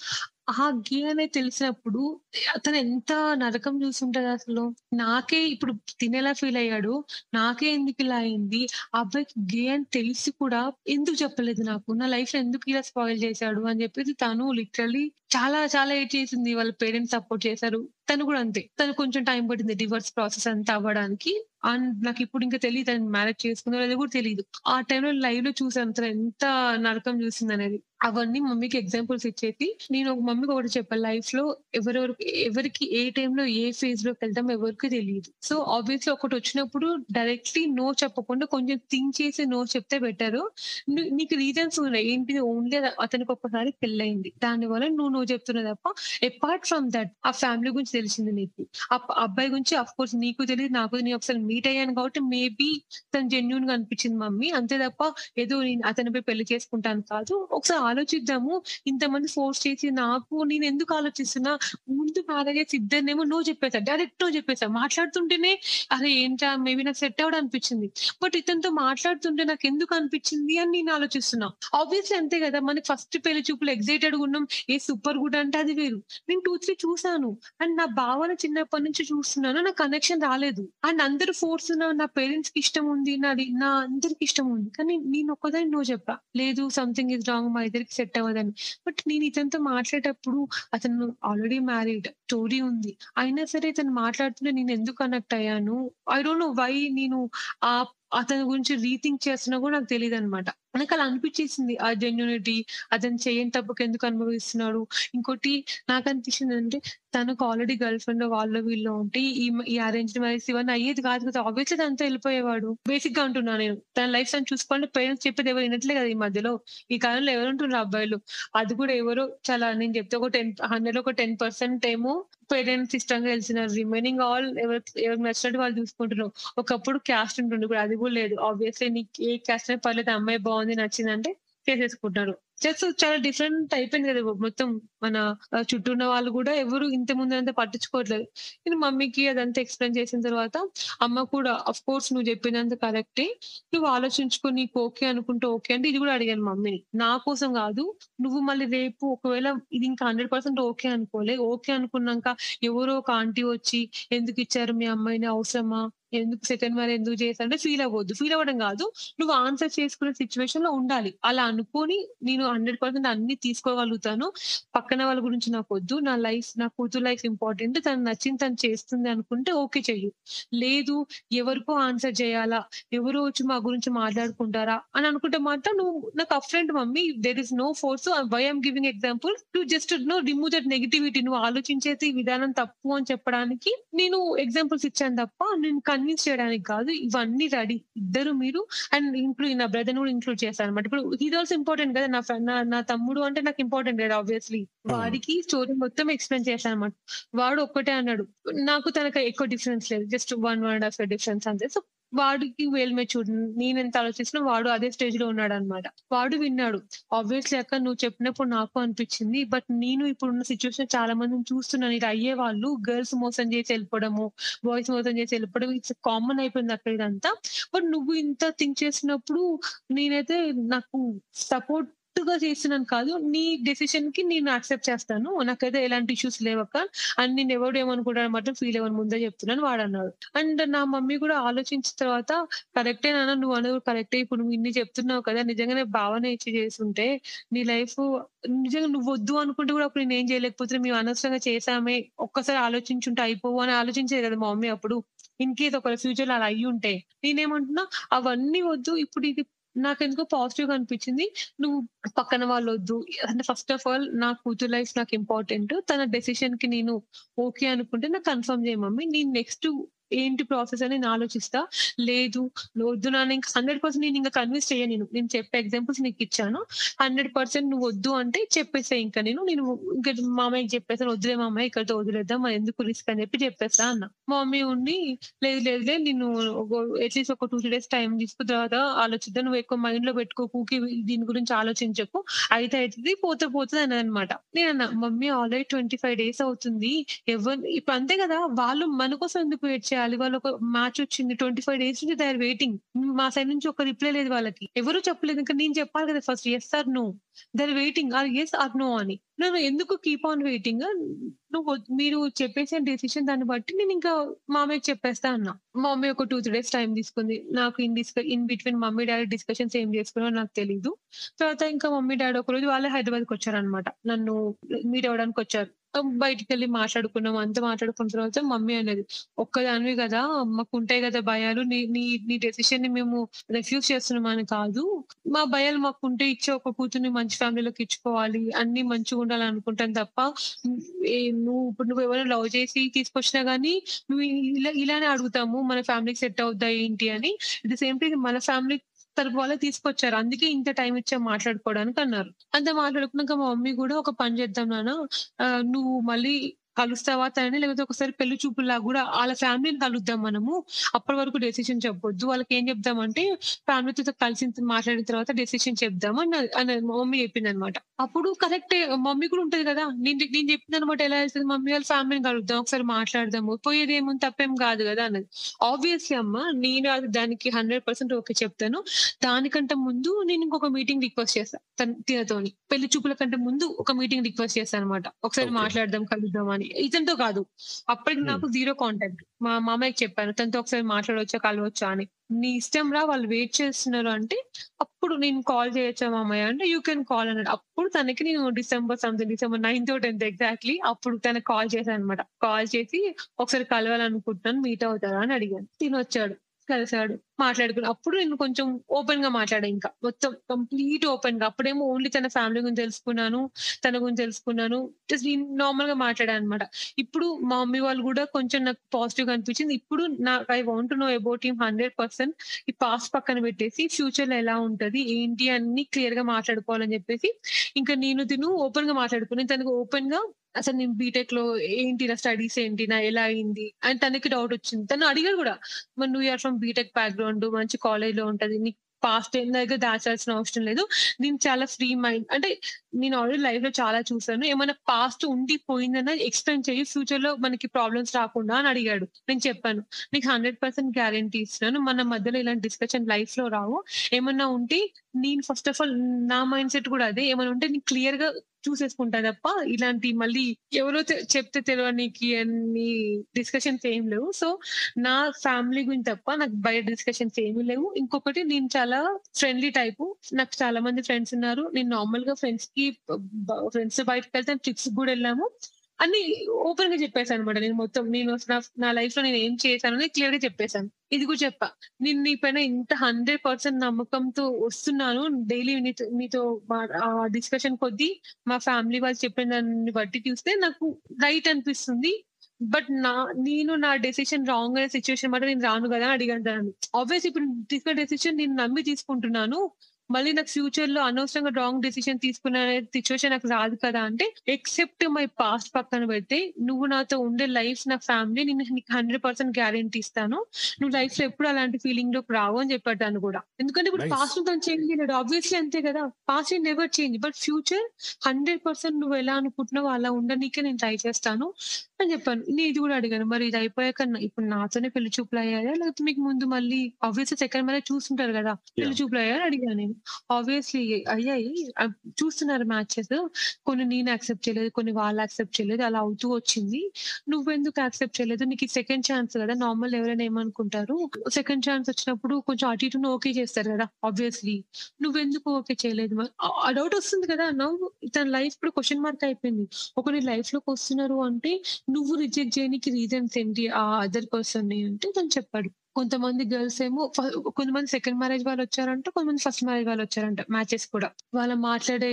ఆ గే అనేది తెలిసినప్పుడు అతను ఎంత నరకం చూసుంటది అసలు. నాకే ఇప్పుడు తినేలా ఫీల్ అయ్యాడు నాకే ఎందుకు ఇలా అయింది? అబ్బాయికి గే అని తెలిసి కూడా ఎందుకు చెప్పలేదు నాకు? నా లైఫ్ ఎందుకు ఇలా స్పాయిల్ చేశాడు? అని చెప్పేసి తను లిటరలీ చాలా చాలా ఏడ్చేసింది. వాళ్ళ పేరెంట్స్ సపోర్ట్ చేశారు. తను కూడా అంతే. తను కొంచెం టైం పట్టింది డివోర్స్ ప్రాసెస్ అంతా అవ్వడానికి. అండ్ నాకు ఇప్పుడు ఇంకా తెలియదు తను మ్యారేజ్ చేసుకుందో లేదో కూడా తెలియదు ఆ టైంలో లైవ్‌లో చూసాను తను ఎంత నరకం చూసింది అనేది అవన్నీ మమ్మీకి ఎగ్జాంపుల్స్ ఇచ్చేసి నేను ఒక మమ్మీకి ఒకటి చెప్పాను లైఫ్లో ఎవరెవరికి ఎవరికి ఏ టైంలో ఏ ఫేజ్లోకి వెళ్తాం ఎవరికి తెలియదు సో ఆబ్వియస్లీ ఒకటి వచ్చినప్పుడు డైరెక్ట్‌లీ నో చెప్పకుండా కొంచెం థింక్ చేసి నో చెప్తే బెటరు. నీకు రీజన్స్ ఉన్నాయి. ఏంటిది ఓన్లీ అతనికి ఒక్కసారి దాని దానివల్ల నువ్వు నో నువ్వు చెప్తున్నావు తప్ప అపార్ట్ ఫ్రమ్ దట్ ఆ ఫ్యామిలీ గురించి తెలిసింది నీకు. ఆ అబ్బాయి గురించి అఫ్ కోర్స్ నీకు తెలియదు నాకు నేను ఒకసారి మీట్ అయ్యాను కాబట్టి మేబీ తను జెన్యున్గా అనిపించింది మమ్మీ. అంతే తప్ప ఏదో నేను అతనిపై పెళ్ళి చేసుకుంటాను కాదు. ఒకసారి ఆలోచిద్దాము ఇంతమంది ఫోర్స్ చేసి నాకు నేను ఎందుకు ఆలోచిస్తున్నా? ముందు మ్యారేజ్ ఇద్దరినేమో నువ్వు చెప్పేసా డైరెక్ట్ నువ్వు చెప్పేసా. మాట్లాడుతుంటేనే అరే ఏంటా మేబీ నాకు సెట్ అవ్వడం అనిపించింది. బట్ ఇతనితో మాట్లాడుతుంటే నాకు ఎందుకు అనిపించింది అని నేను ఆలోచిస్తున్నా. ఆబ్వియస్లీ అంతే కదా మనకి ఫస్ట్ పెళ్ళి చూపులు ఎగ్జైటెడ్ ఉన్నాం ఏ సూపర్ సూపర్ గుడ్ అంటే అది వేరు. నేను టూ త్రీ చూసాను అండ్ నా భావన చిన్నప్పటి నుంచి చూస్తున్నాను. నా కనెక్షన్ రాలేదు. అండ్ అందరు ఫోర్స్ నా పేరెంట్స్కి ఇష్టం ఉంది. నాది నా అందరికి ఇష్టం ఉంది. కానీ నేను ఒక్కదాన్ని నువ్వు చెప్పా. లేదు సంథింగ్ ఇస్ రాంగ్ మా ఇద్దరికి సెట్ అవ్వదని. బట్ నేను ఇతనితో మాట్లాడేటప్పుడు అతను ఆల్రెడీ మ్యారీడ్ స్టోరీ ఉంది. అయినా సరే ఇతను మాట్లాడుతుంటే నేను ఎందుకు కనెక్ట్ అయ్యాను? ఐ డోంట్ నో వై నేను ఆ అతని గురించి రీథింక్ చేస్తున్నా కూడా నాకు తెలియదు అనమాట నాకు అలా అనిపించేసింది ఆ జెన్యునిటీ అతను చేయని తప్పుకు ఎందుకు అనుభవిస్తున్నాడు? ఇంకోటి నాకు అనిపించింది అంటే తనకు ఆల్రెడీ గర్ల్ ఫ్రెండ్ వాళ్ళ వీళ్ళు ఉంటే ఈ అరేంజ్ మ్యారేజ్ ఇవన్నీ అయ్యేది కాదు కదా. ఆబ్వియస్లీ తనతో వెళ్ళిపోయేవాడు. బేసిక్గా ఉంటున్నా నేను. తన లైఫ్ తను చూసుకోవాలంటే పేరెంట్స్ చెప్పేది ఎవరు వినట్లే కదా ఈ మధ్యలో. ఈ కాలంలో ఎవరు ఉంటున్నారు అబ్బాయిలు? అది కూడా ఎవరో చాలా నేను చెప్తే ఒక టెన్ హండ్రెడ్ ఒక టెన్ పర్సెంట్ ఏమో పేరెంట్స్ ఇష్టంగా తెలిసినారు రిమైనింగ్ ఆల్ ఎవరు ఎవరు నచ్చినట్టు వాళ్ళు చూసుకుంటున్నారు. ఒకప్పుడు క్యాస్ట్ ఉంటుండే. కూడా అది కూడా లేదు. ఆబ్వియస్లీ నీకు ఏ క్యాస్ట్ అయినా పర్లేదు. అమ్మాయి బాగుంది నచ్చిందంటే చేసేసుకుంటారు జస్ట్ చాలా డిఫరెంట్ అయిపోయింది కదా మొత్తం మన చుట్టూ ఉన్న వాళ్ళు కూడా ఎవరు ఇంత ముందు అంతా పట్టించుకోవట్లేదు. నేను మమ్మీకి అదంతా ఎక్స్ప్లెయిన్ చేసిన తర్వాత అమ్మ కూడా అఫ్ కోర్స్ నువ్వు చెప్పినంత కరెక్టే నువ్వు ఆలోచించుకో నీకు ఓకే అనుకుంటే ఓకే అంటే ఇది కూడా అడిగాను మమ్మీని. నా కోసం కాదు నువ్వు మళ్ళీ రేపు ఒకవేళ ఇది ఇంకా హండ్రెడ్ పర్సెంట్ ఓకే అనుకోలే ఓకే అనుకున్నాక ఎవరో ఒక ఆంటీ వచ్చి ఎందుకు ఇచ్చారు మీ అమ్మాయిని? అవసరమా? ఎందుకు సెకండ్ మ్యారేజ్ ఎందుకు చేశారంటే ఫీల్ అవ్వద్దు. ఫీల్ అవ్వడం కాదు నువ్వు ఆన్సర్ చేసుకునే సిచ్యువేషన్లో ఉండాలి. అలా అనుకొని నేను హండ్రెడ్ పర్సెంట్ అన్ని తీసుకోగలుగుతాను. పక్కన వాళ్ళ గురించి నాకు వద్దు. నా లైఫ్ నా కూతురు లైఫ్ ఇంపార్టెంట్ తను నచ్చింది తను చేస్తుంది అనుకుంటే ఓకే చెయ్యి. లేదు ఎవరికో ఆన్సర్ చేయాలా? ఎవరో వచ్చి మా గురించి మాట్లాడుకుంటారా? అని అనుకుంటే మాత్రం నువ్వు నాకు అఫ్రెంట్ mummy there is no force why I'm giving example to just no remove that negativity నువ్వు ఆలోచించేది ఈ విధానం తప్పు అని చెప్పడానికి నేను ఎగ్జాంపుల్స్ ఇచ్చాను తప్ప నేను కన్విన్స్ చేయడానికి కాదు ఇవన్నీ రెడీ. ఇద్దరు మీరు అండ్ ఇంక్లూడ్ నా బ్రదర్ కూడా ఇంక్లూడ్ చేశాను అనమాట ఇప్పుడు ఇది ఆల్సో ఇంపార్టెంట్ కదా నా friend- నా నా తమ్ముడు అంటే నాకు ఇంపార్టెంట్ కదా ఆబ్వియస్లీ వాడికి స్టోరీ మొత్తం ఎక్స్ప్లెయిన్ చేశాను అనమాట వాడు ఒక్కటే అన్నాడు. నాకు తనకు ఎక్కువ డిఫరెన్స్ లేదు. Just one one and half difference అంతే. సో వాడికి వేల్ మెచ్యూర్డ్ నేను ఎంత ఆలోచిస్తున్నా వాడు అదే స్టేజ్లో ఉన్నాడు అనమాట వాడు విన్నాడు. ఆబ్వియస్లీ అక్క నువ్వు చెప్పినప్పుడు నాకు అనిపించింది బట్ నేను ఇప్పుడున్న సిచ్యువేషన్ చాలా మందిని చూస్తున్నాను. ఇది అయ్యే వాళ్ళు గర్ల్స్ మోసం చేసి వెళ్ళిపోవడము బాయ్స్ మోసం చేసి వెళ్ళిపోవడం ఇట్స్ కామన్ అయిపోయింది అక్కడ ఇదంతా. బట్ నువ్వు ఇంత థింక్ చేసినప్పుడు నేనైతే నాకు సపోర్ట్ గా చేస్తున్నాను కాదు. నీ డెసిషన్కి నేను యాక్సెప్ట్ చేస్తాను. నాకైతే ఎలాంటి ఇష్యూస్ లేవక్క అండ్ నేను ఎవడు ఏమనుకుంటాను మాత్రం ఫీల్ అవ్వని ముందే చెప్తున్నాను. వాడు అన్నాడు. అండ్ నా మమ్మీ కూడా ఆలోచించిన తర్వాత కరెక్టే నాన్న నువ్వు అనేది కరెక్టే. ఇప్పుడు నువ్వు ఇన్ని చెప్తున్నావు కదా నిజంగానే భావన ఇచ్చి చేస్తుంటే నీ లైఫ్ నిజంగా నువ్వు వద్దు అనుకుంటే కూడా అప్పుడు నేను ఏం చేయలేకపోతే మేము అనవసరంగా చేసామే ఒక్కసారి ఆలోచించుంటే అయిపోవు అని ఆలోచించేది కదా మా మమ్మీ అప్పుడు. ఇన్ కేస్ ఒక ఫ్యూచర్లో అలా అయ్యి ఉంటే నేనేమంటున్నా అవన్నీ వద్దు. ఇప్పుడు ఇది నాకు ఎందుకో పాజిటివ్గా అనిపించింది. నువ్వు పక్కన వాళ్ళు వద్దు అంటే ఫస్ట్ ఆఫ్ ఆల్ నా కూతురు లైఫ్ నాకు ఇంపార్టెంట్ తన డెసిషన్కి నేను ఓకే అనుకుంటే నాకు కన్ఫర్మ్ చేయ మమ్మీ. నేను నెక్స్ట్ ఏంటి ప్రాసెస్ అని నేను ఆలోచిస్తా. లేదు వద్దు నా ఇంకా హండ్రెడ్ పర్సెంట్ నేను ఇంకా కన్విన్స్ చేయను నేను. నేను చెప్పే ఎగ్జాంపుల్స్ నీకు ఇచ్చాను. హండ్రెడ్ పర్సెంట్ నువ్వు వద్దు అంటే చెప్పేసా ఇంకా నేను. నేను ఇంకా మా అమ్మాయికి చెప్పేసాను వద్దులే మా అమ్మాయి ఇక్కడితో వదిలేద్దాం మరి ఎందుకు రిస్క్ అని చెప్పి చెప్పేస్తా అన్న. మా మమ్మీ ఉండి లేదు లేదులే నేను అట్లీస్ట్ ఒక టూ త్రీ డేస్ టైం తీసుకున్న తర్వాత ఆలోచిద్దాం. నువ్వు ఎక్కువ మైండ్లో పెట్టుకోకు దీని గురించి ఆలోచించకు. అయితే అవుతుంది పోతే పోతుంది అన్నది అనమాట నేను అన్న mummy already twenty five days అవుతుంది. ఎవరు ఇప్పుడు అంతే కదా వాళ్ళు మన కోసం ఎందుకు వెయిట్ చేయాలి. వాళ్ళు ఒక మ్యాచ్ వచ్చింది. ట్వంటీ ఫైవ్ డేస్ నుంచి దే ఆర్ వెయిటింగ్ మా సైడ్ నుంచి ఒక రిప్లై లేదు వాళ్ళకి. ఎవరు చెప్పలేదు. ఇంకా నేను చెప్పాలి కదా first yes or no they're waiting or yes or no అని. నేను ఎందుకు కీప్ ఆన్ వెయిటింగ్ నువ్వు మీరు చెప్పేసిన డెసిషన్ దాన్ని బట్టి నేను ఇంకా మామయ్యకి చెప్పేస్తా అన్నా. మమ్మీ ఒక టూ త్రీ డేస్ టైం తీసుకుంది. నాకు in డిస్క in between mummy daddy discussions ఏం చేసుకున్నారో నాకు తెలియదు తర్వాత ఇంకా మమ్మీ డాడీ ఒక రోజు వాళ్ళే హైదరాబాద్కి వచ్చారనమాట నన్ను మీట్ అవ్వడానికి వచ్చారు. బయటికి వెళ్ళి మాట్లాడుకున్నాం. అంతా మాట్లాడుకున్న తర్వాత మమ్మీ అనేది ఒక్కదానివి కదా మాకు ఉంటాయి కదా భయాలు. నీ నీ నీ డెసిషన్ని మేము రిఫ్యూజ్ చేస్తున్నామని కాదు. మా భయాలు మాకు ఉంటే ఇచ్చే ఒక కూతుర్ని మంచి ఫ్యామిలీలోకి ఇచ్చుకోవాలి. అన్ని మంచిగా ఉండాలి అనుకుంటాం తప్ప నువ్వు ఇప్పుడు నువ్వు ఎవరైనా లవ్ చేసి తీసుకొచ్చినా గానీ నువ్వు ఇలా ఇలానే అడుగుతాము. మన ఫ్యామిలీకి సెట్ అవుద్దా ఏంటి అని. ఇట్ ద సేమ్ టైం మన ఫ్యామిలీ తరపు వాళ్ళే తీసుకొచ్చారు. అందుకే ఇంత టైం ఇచ్చా మాట్లాడుకోవడానికి అన్నారు. అంత మాట్లాడుకున్నాక మా మమ్మీ కూడా ఒక పని చేద్దాం నాన్న నువ్వు మళ్ళీ కలుస్తావా తనని? లేకపోతే ఒకసారి పెళ్ళి చూపుల్లాగా గూడా ఆళ్ళ ఫ్యామిలీని కలుద్దాం మనము. అప్పటి వరకు డెసిషన్ చెప్పొద్దు. వాళ్ళకేం చెప్దామంటే ఫ్యామిలీతో కలిసి మాట్లాడిన తర్వాత డెసిషన్ చెప్దాం అని మమ్మీ చెప్పిందనమాట. అప్పుడు కరెక్టే మమ్మీ కూడా ఉంటది కదా! నేను నేను చెప్పిందనమాట ఎలా ఎళ్తది మమ్మీ వాళ్ళ ఫ్యామిలీని కలుద్దాం. ఒకసారి మాట్లాడదాము. పోయేదేముంది తప్పేం కాదు గదా! అన్నది. ఆబ్వియస్లీ అమ్మ నేను అది దానికి 100% ఓకే చెప్తాను. దానికంటే ముందు నేను ఇంకొక మీటింగ్ రిక్వెస్ట్ చేశా. తన్ తినతోని. పెళ్ళి చూపుల కంటే ముందు ఒక మీటింగ్ రిక్వెస్ట్ చేశా అనమాట. ఒకసారి. మాట్లాడదాం, కలుద్దాం అని. ఇతనితో కాదు. అప్పటికి హ్మ్. నాకు జీరో కాంటాక్ట్. మా మామయ్యకి చెప్పాను. తనతో ఒకసారి మాట్లాడొచ్చా, కలవచ్చా అని. నీ ఇష్టం రా వాళ్ళు వెయిట్ చేస్తున్నారు అంటే, అప్పుడు నేను కాల్ చేయొచ్చా మామయ్య అంటే, యూ కెన్ కాల్ అన్నాడు. అప్పుడు తనకి నేను డిసెంబర్ సంథింగ్ డిసెంబర్ 9థో, 10థ్ ఎగ్జాక్ట్‌లీ అప్పుడు తనకి కాల్ చేశాననమాట. కాల్ చేసి ఒకసారి కలవాలనుకుంటున్నాను మీట్ అవుతారా అని అడిగాను. తినొచ్చాడు. కలిసాడు. మాట్లాడుకున్నాం. అప్పుడు నేను కొంచెం ఓపెన్గా మాట్లాడా ఇంకా. మొత్తం కంప్లీట్ ఓపెన్గా అప్పుడేమో ఓన్లీ తన ఫ్యామిలీ గురించి తెలుసుకున్నాను. తన గురించి తెలుసుకున్నాను. జస్ట్ నేను నార్మల్‌గా మాట్లాడా అనమాట. ఇప్పుడు మా మమ్మీ వాళ్ళు కూడా కొంచెం నాకు పాజిటివ్‌గా అనిపించింది. ఇప్పుడు నాకు I want know about him 100% ఈ పాస్ట్ పక్కన పెట్టేసి ఫ్యూచర్లో ఎలా ఉంటది? ఏంటి? అని క్లియర్గా మాట్లాడుకోవాలని చెప్పేసి ఇంకా నేను తిను ఓపెన్గా మాట్లాడుకున్నాను. తనకు ఓపెన్గా అసలు నేను బీటెక్లో ఏంటి నా స్టడీస్ ఏంటి? నా ఎలా అయింది? అని తనకి డౌట్ వచ్చింది. తను అడిగాడు కూడా మరి నువ్వు ఆర్ ఫ్రమ్ బీటెక్ బ్యాక్‌గ్రౌండ్ మంచి కాలేజ్లో ఉంటది. నీకు పాస్ట్ ఏం దగ్గర దాచాల్సిన అవసరం లేదు. నేను చాలా ఫ్రీ మైండ్ అంటే నేను ఆల్రెడీ లైఫ్‌లో చాలా చూసాను. ఏమైనా పాస్ట్ ఉండి పోయిందన్న ఎక్స్‌ప్లెయిన్ ఫ్యూచర్లో మనకి ప్రాబ్లమ్స్ రాకుండా అని అడిగాడు. నేను చెప్పాను. నీకు 100% గ్యారంటీ ఇస్తున్నాను. మన మధ్యలో ఇలాంటి డిస్కషన్ లైఫ్లో రావు. ఏమన్నా ఉంటే నేను ఫస్ట్ ఆఫ్ ఆల్ నా మైండ్ సెట్ కూడా అదే. ఏమైనా ఉంటే నేను క్లియర్గా చూసేసుకుంటా తప్ప ఇలాంటి మళ్ళీ ఎవరో చెప్తే తెలవనీకి అన్ని డిస్కషన్స్ ఏం లేవు. సో, నా ఫ్యామిలీ గురించి తప్ప నాకు బయట డిస్కషన్స్ ఏమి లేవు. ఇంకొకటి నేను చాలా ఫ్రెండ్లీ టైపు. నాకు చాలా మంది ఫ్రెండ్స్ ఉన్నారు. నేను నార్మల్గా ఫ్రెండ్స్కి ఫ్రెండ్స్ బయటకు బ ట్రిప్స్ కూడా వెళ్ళాము అని ఓపెన్గా ఓపెన్‌గా చెప్పేసాననమాట. నేను మొత్తం నేను నా లైఫ్లో నేను ఏం చేశాను అని క్లియర్గా చెప్పేసాను. ఇది కూడా చెప్పా. నేను నీ పైన ఇంత 100% నమ్మకంతో వస్తున్నాను. డైలీ నీతో నీతో మా డిస్కషన్ కొద్దీ మా ఫ్యామిలీ వాళ్ళు చెప్పిన దాన్ని బట్టి చూస్తే నాకు రైట్ అనిపిస్తుంది. బట్ నా నేను నా డెసిషన్ రాంగ్ అనే సిచ్యువేషన్ మాట నేను రాను కదా అని అడిగాను తనని. ఇప్పుడు తీసుకున్న డెసిషన్ నేను నమ్మి తీసుకుంటున్నాను. మళ్ళీ నాకు ఫ్యూచర్‌లో అనవసరంగా రాంగ్ డెసిషన్ తీసుకునే సిట్యుయేషన్ నాకు రాదు కదా! అంటే ఎక్సెప్ట్ మై పాస్ట్ పక్కన పెడితే నువ్వు నాతో ఉండే లైఫ్ నా ఫ్యామిలీ నేను నీకు 100% గ్యారంటీ ఇస్తాను. నువ్వు లైఫ్‌లో ఎప్పుడు అలాంటి ఫీలింగ్‌లోకి రావు అని చెప్పాడు తను గూడా. ఎందుకంటే ఇప్పుడు నైస్. పాస్ట్‌ని తను చేంజ్ చేయలేడు. ఆబ్వియస్లీ అంతే కదా! Past will never change. But future 100% నువ్వు ఎలా అనుకుంటున్నావో అలా ఉండనీకే నేను ట్రై చేస్తాను అని చెప్పాను. నేను ఇది కూడా అడిగాను. మరి ఇది అయిపోయాక ఇప్పుడు నాతోనే పెళ్ళి చూపులు అయ్యాయా? లేకపోతే మీకు ముందు మళ్ళీ ఆబ్వియస్లీ సెకండ్ మ్యారేజ్ చూసుంటారు గదా! పెళ్ళి! చూపులు అయ్యాయా? అని అడిగాను నేను. ఆబ్వియస్లీ అయ్యాయి. చూస్తున్నారు మ్యాచెస్. కొన్ని నేను యాక్సెప్ట్ చేయలేదు. కొన్ని వాళ్ళు యాక్సెప్ట్ చేయలేదు. అలా అవుతూ వచ్చింది. నువ్వెందుకు యాక్సెప్ట్ చేయలేదు? నీకు సెకండ్ ఛాన్స్ కదా! నార్మల్ ఎవరైనా ఏమనుకుంటారు? సెకండ్ ఛాన్స్ వచ్చినప్పుడు కొంచెం అటు ఇటు ఓకే చేస్తారు కదా ఆబ్వియస్లీ. నువ్వెందుకు ఓకే చేయలేదు ఆ డౌట్ వస్తుంది కదా! నువ్వు తన లైఫ్ ఇప్పుడు క్వశ్చన్ మార్క్ అయిపోయింది. ఒకరి నీ లైఫ్‌లోకి వస్తున్నారు అంటే నువ్వు రిజెక్ట్ చేయనీకి రీజన్స్ ఏంటి? ఆ అదర్ పర్సన్ అంటే తను చెప్పాడు. కొంతమంది గర్ల్స్ ఏమో కొంతమంది సెకండ్ మ్యారేజ్ వాళ్ళు వచ్చారంట కొంతమంది ఫస్ట్ మ్యారేజ్ వాళ్ళు వచ్చారంట మ్యాచెస్ కూడా. వాళ్ళు మాట్లాడే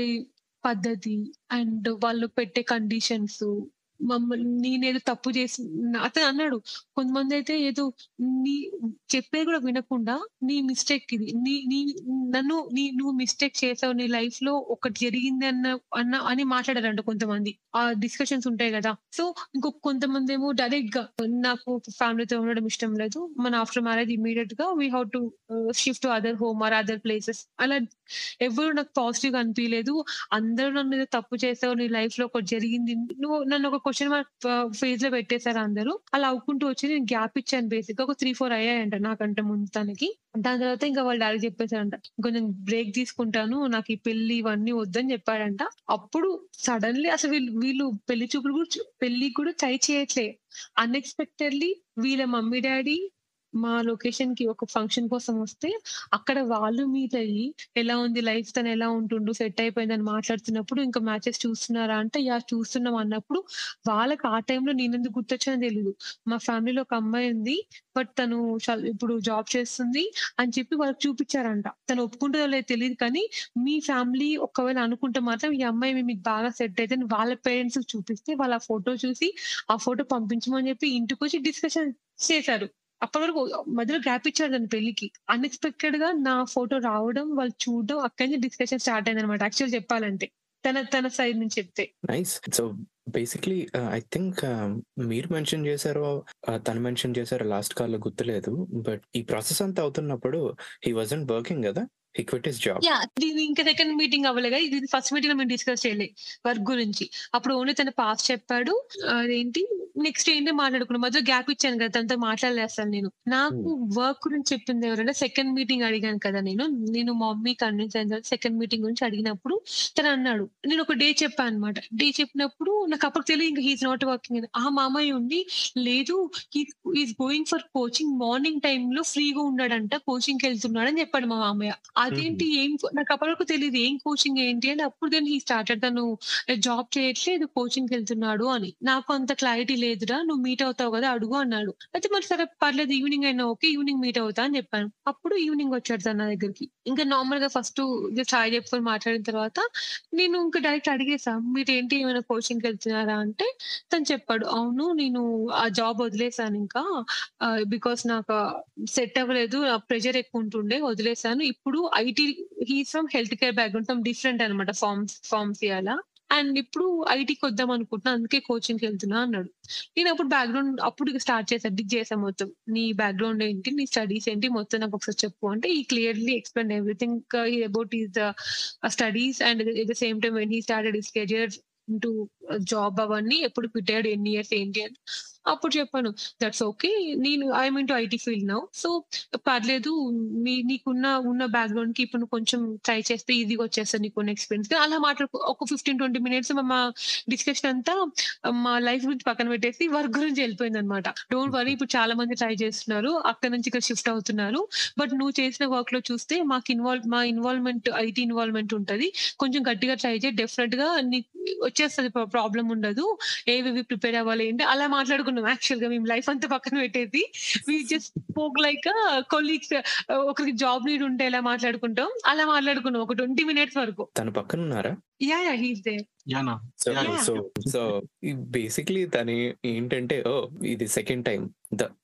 పద్ధతి అండ్ వాళ్ళు పెట్టే కండిషన్స్ మమ్మల్ని నేనేదో తప్పు చేసి అతను అన్నాడు. కొంతమంది అయితే ఏదో నీ చెప్పేది కూడా వినకుండా నీ మిస్టేక్ ఇది. నీ నీ నన్ను నీ నువ్వు మిస్టేక్ చేసావు నీ లైఫ్లో ఒకటి జరిగింది అన్న అన్న అని మాట్లాడారంట కొంతమంది. ఆ డిస్కషన్స్ ఉంటాయి కదా సో, ఇంకొక డైరెక్ట్గా నాకు ఫ్యామిలీతో ఉండడం ఇష్టం లేదు. మన after మ్యారేజ్గా we how to shift to other home or other places. అలా ఎవరు నాకు పాజిటివ్ అనిపించలేదు అందరూ నన్ను ఏదో తప్పు చేసావు నీ లైఫ్లో ఒకటి జరిగింది. నువ్వు నన్ను ఒక క్వెషన్ మార్క్ ఫేజ్లో పెట్టేశారు అందరూ. అలా అవ్వుకుంటూ వచ్చి నేను గ్యాప్ ఇచ్చాను బేసిక్ ఒక 3, 4 అయ్యాయంట నాకంటే ముందు తనకి. దాని తర్వాత ఇంకా వాళ్ళు డాడీ చెప్పేశారంట కొంచెం బ్రేక్ తీసుకుంటాను. నాకు ఈ పెళ్ళి ఇవన్నీ వద్దని చెప్పాడంట. అప్పుడు సడన్లీ అసలు వీళ్ళు వీళ్ళు పెళ్ళి చూపులు కూడా పెళ్ళి పెళ్ళికి కూడా ట్రై చేయట్లే. అన్‌ఎక్స్‌పెక్టెడ్‌లీ వీళ్ళ మమ్మీ, డాడీ మా లొకేషన్కి ఒక ఫంక్షన్ కోసం వస్తే అక్కడ వాళ్ళు మీట్ అయ్యి ఎలా ఉంది లైఫ్ తను ఎలా ఉంటుండు సెట్ అయిపోయిందని మాట్లాడుతున్నప్పుడు ఇంకా మ్యాచెస్ చూస్తున్నారా అంటే యా చూస్తున్నాం అన్నప్పుడు వాళ్ళకి ఆ టైంలో నేనెందుకు గుర్తొచ్చానో తెలియదు మా ఫ్యామిలీలో ఒక అమ్మాయి ఉంది. బట్ తను ఇప్పుడు జాబ్ చేస్తుంది అని చెప్పి వాళ్ళకి చూపించారంట తను ఒప్పుకుంటుందో లేదో తెలియదు కానీ మీ ఫ్యామిలీ ఒకవేళ అనుకుంటే మాత్రం ఈ అమ్మాయి మీకు బాగా సెట్ అయితే వాళ్ళ పేరెంట్స్ చూపిస్తే వాళ్ళ ఫోటో చూసి ఆ ఫోటో పంపించమని చెప్పి ఇంటికి వచ్చి డిస్కషన్ చేశారు. అప్పటి వరకు మధ్యలో గ్యాప్ ఇచ్చారు దాని పెళ్ళికి అన్ఎక్స్పెక్టెడ్గా నా ఫోటో రావడం వాళ్ళు చూడడం అక్కడి నుంచి డిస్కషన్ స్టార్ట్ అయింది అనమాట యాక్చువల్ చెప్పాలంటే. తన తన సైడ్ నుంచి చెప్తే. Nice so basically I think మీరు మెన్షన్ చేశారో uh, తను మెన్షన్ చేశారో లాస్ట్ కాల్ గుర్తులేదు. బట్ ఈ ప్రాసెస్ అంతా అవుతున్నప్పుడు హీ వాజంట్ వర్కింగ్ కదా? యా ఇది ఇంకా సెకండ్ మీటింగ్ అవ్వలేగా ఇది ఫస్ట్ మీటింగ్ మేము డిస్కస్ చేయలే వర్క్ గురించి. అప్పుడు ఓన్లీ తన పాస్ చెప్పాడు. అదేంటి? నెక్స్ట్ ఏంటి మాట్లాడుకున్నాం. మధ్య గ్యాప్ ఇచ్చాను కదా తనతో మాట్లాడలేస్తాను నేను. నాకు వర్క్ గురించి చెప్పింది ఎవరంటే సెకండ్ మీటింగ్ అడిగాను కదా నేను. నేను మా మమ్మీ కన్విన్స్ అయిన తర్వాత సెకండ్ మీటింగ్ గురించి అడిగినప్పుడు తను అన్నాడు. నేను ఒక డే చెప్పాను అనమాట డే చెప్పినప్పుడు నాకు అప్పుడు తెలియదు ఇంకా హీస్ నాట్ వర్కింగ్ ఆ మామయ్య ఉండి లేదు is going for coaching morning టైమ్లో ఫ్రీగా ఉన్నాడంట కోచింగ్కి వెళ్తున్నాడు అని చెప్పాడు మా మామయ్య. అదేంటి? ఏం నాకు అప్పటి వరకు తెలియదు ఏం కోచింగ్ ఏంటి అని. అప్పుడు దెన్ హీ స్టార్టెడ్ తను జాబ్ చేయట్లేదు కోచింగ్ వెళ్తున్నాడు అని. నాకు అంత క్లారిటీ లేదురా నువ్వు మీట్ అవుతావు కదా అడుగు అన్నాడు. అయితే మరి సరే పర్లేదు ఈవినింగ్ అయినా ఓకే ఈవినింగ్ మీట్ అవుతా అని చెప్పాను. అప్పుడు ఈవినింగ్ వచ్చాడు తన నా దగ్గరికి. ఇంకా నార్మల్గా ఫస్ట్ జస్ట్ హాయ్ చెప్పుకొని మాట్లాడిన తర్వాత నేను ఇంకా డైరెక్ట్ అడిగేసా మీరు ఏంటి ఏమైనా కోచింగ్ వెళ్తున్నారా? అంటే తను చెప్పాడు అవును నేను ఆ జాబ్ వదిలేసాను ఇంకా. బికాస్ నాకు సెట్ అవ్వలేదు ప్రెషర్ ఎక్కువ ఉంటుండే వదిలేసాను. ఇప్పుడు IT he's from health care background from different అనమాట ఫార్మ్స్ ఫార్మ్స్ అలా. అండ్ ఇప్పుడు ఐటీకి వద్దాం అనుకుంటున్నా అందుకే కోచింగ్కి వెళ్తున్నా అన్నాడు. నేను అప్పుడు బ్యాక్గ్రౌండ్ అప్పుడు స్టార్ట్ చేశాను డిగ్ చేసా మొత్తం. నీ బ్యాక్గ్రౌండ్ ఏంటి నీ స్టడీస్ ఏంటి మొత్తం నాకు ఒకసారి చెప్పు అంటే ఈ clearly explain everything about his studies and at the same time when he started his career into job అవన్నీ ఎప్పుడు పెట్టాడు ఎన్ని ఇయర్స్ ఏంటి అని. అప్పుడు చెప్పాను దట్స్ ఓకే నేను I'm into IT field now so పర్లేదు. నీ నీకున్న ఉన్న బ్యాక్గ్రౌండ్కి ఇప్పుడు కొంచెం ట్రై చేస్తే ఈజీగా వచ్చేస్తుంది నీకు ఎక్స్పీరియన్స్ అలా మాట్లాడు ఒక ఫిఫ్టీన్ ట్వంటీ మినిట్స్ మా డిస్కషన్ అంతా మా లైఫ్ గురించి పక్కన పెట్టేసి వర్క్ గురించి వెళ్ళిపోయింది అనమాట డోంట్ వరీ ఇప్పుడు చాలా మంది ట్రై చేస్తున్నారు. అక్కడ నుంచి ఇక్కడ షిఫ్ట్ అవుతున్నారు. బట్ నువ్వు చేసిన వర్క్లో చూస్తే మాకు ఇన్వాల్వ్ మా ఇన్వాల్వ్మెంట్ ఐటీ ఇన్వాల్వ్మెంట్ ఉంటది. కొంచెం గట్టిగా ట్రై చేయి. డెఫినెట్గా నీకు వచ్చేస్తుంది ప్రాబ్లం ఉండదు. ఏవి ప్రిపేర్ అవ్వాలి ఏంటి? అలా మాట్లాడుకున్నాం యాక్చువల్గా మేము లైఫ్ అంతా పక్కన పెట్టేసి we just spoke like colleagues ఒకరికి జాబ్ నీడ్ ఉంటే ఎలా మాట్లాడుకుంటాం? అలా మాట్లాడుకున్నాం ఒక ట్వంటీ మినిట్స్ వరకు. తన పక్కన ఉన్నారా? Yeah yeah he's. So so basically తను ఏంటంటే ఓ ఇది సెకండ్ టైం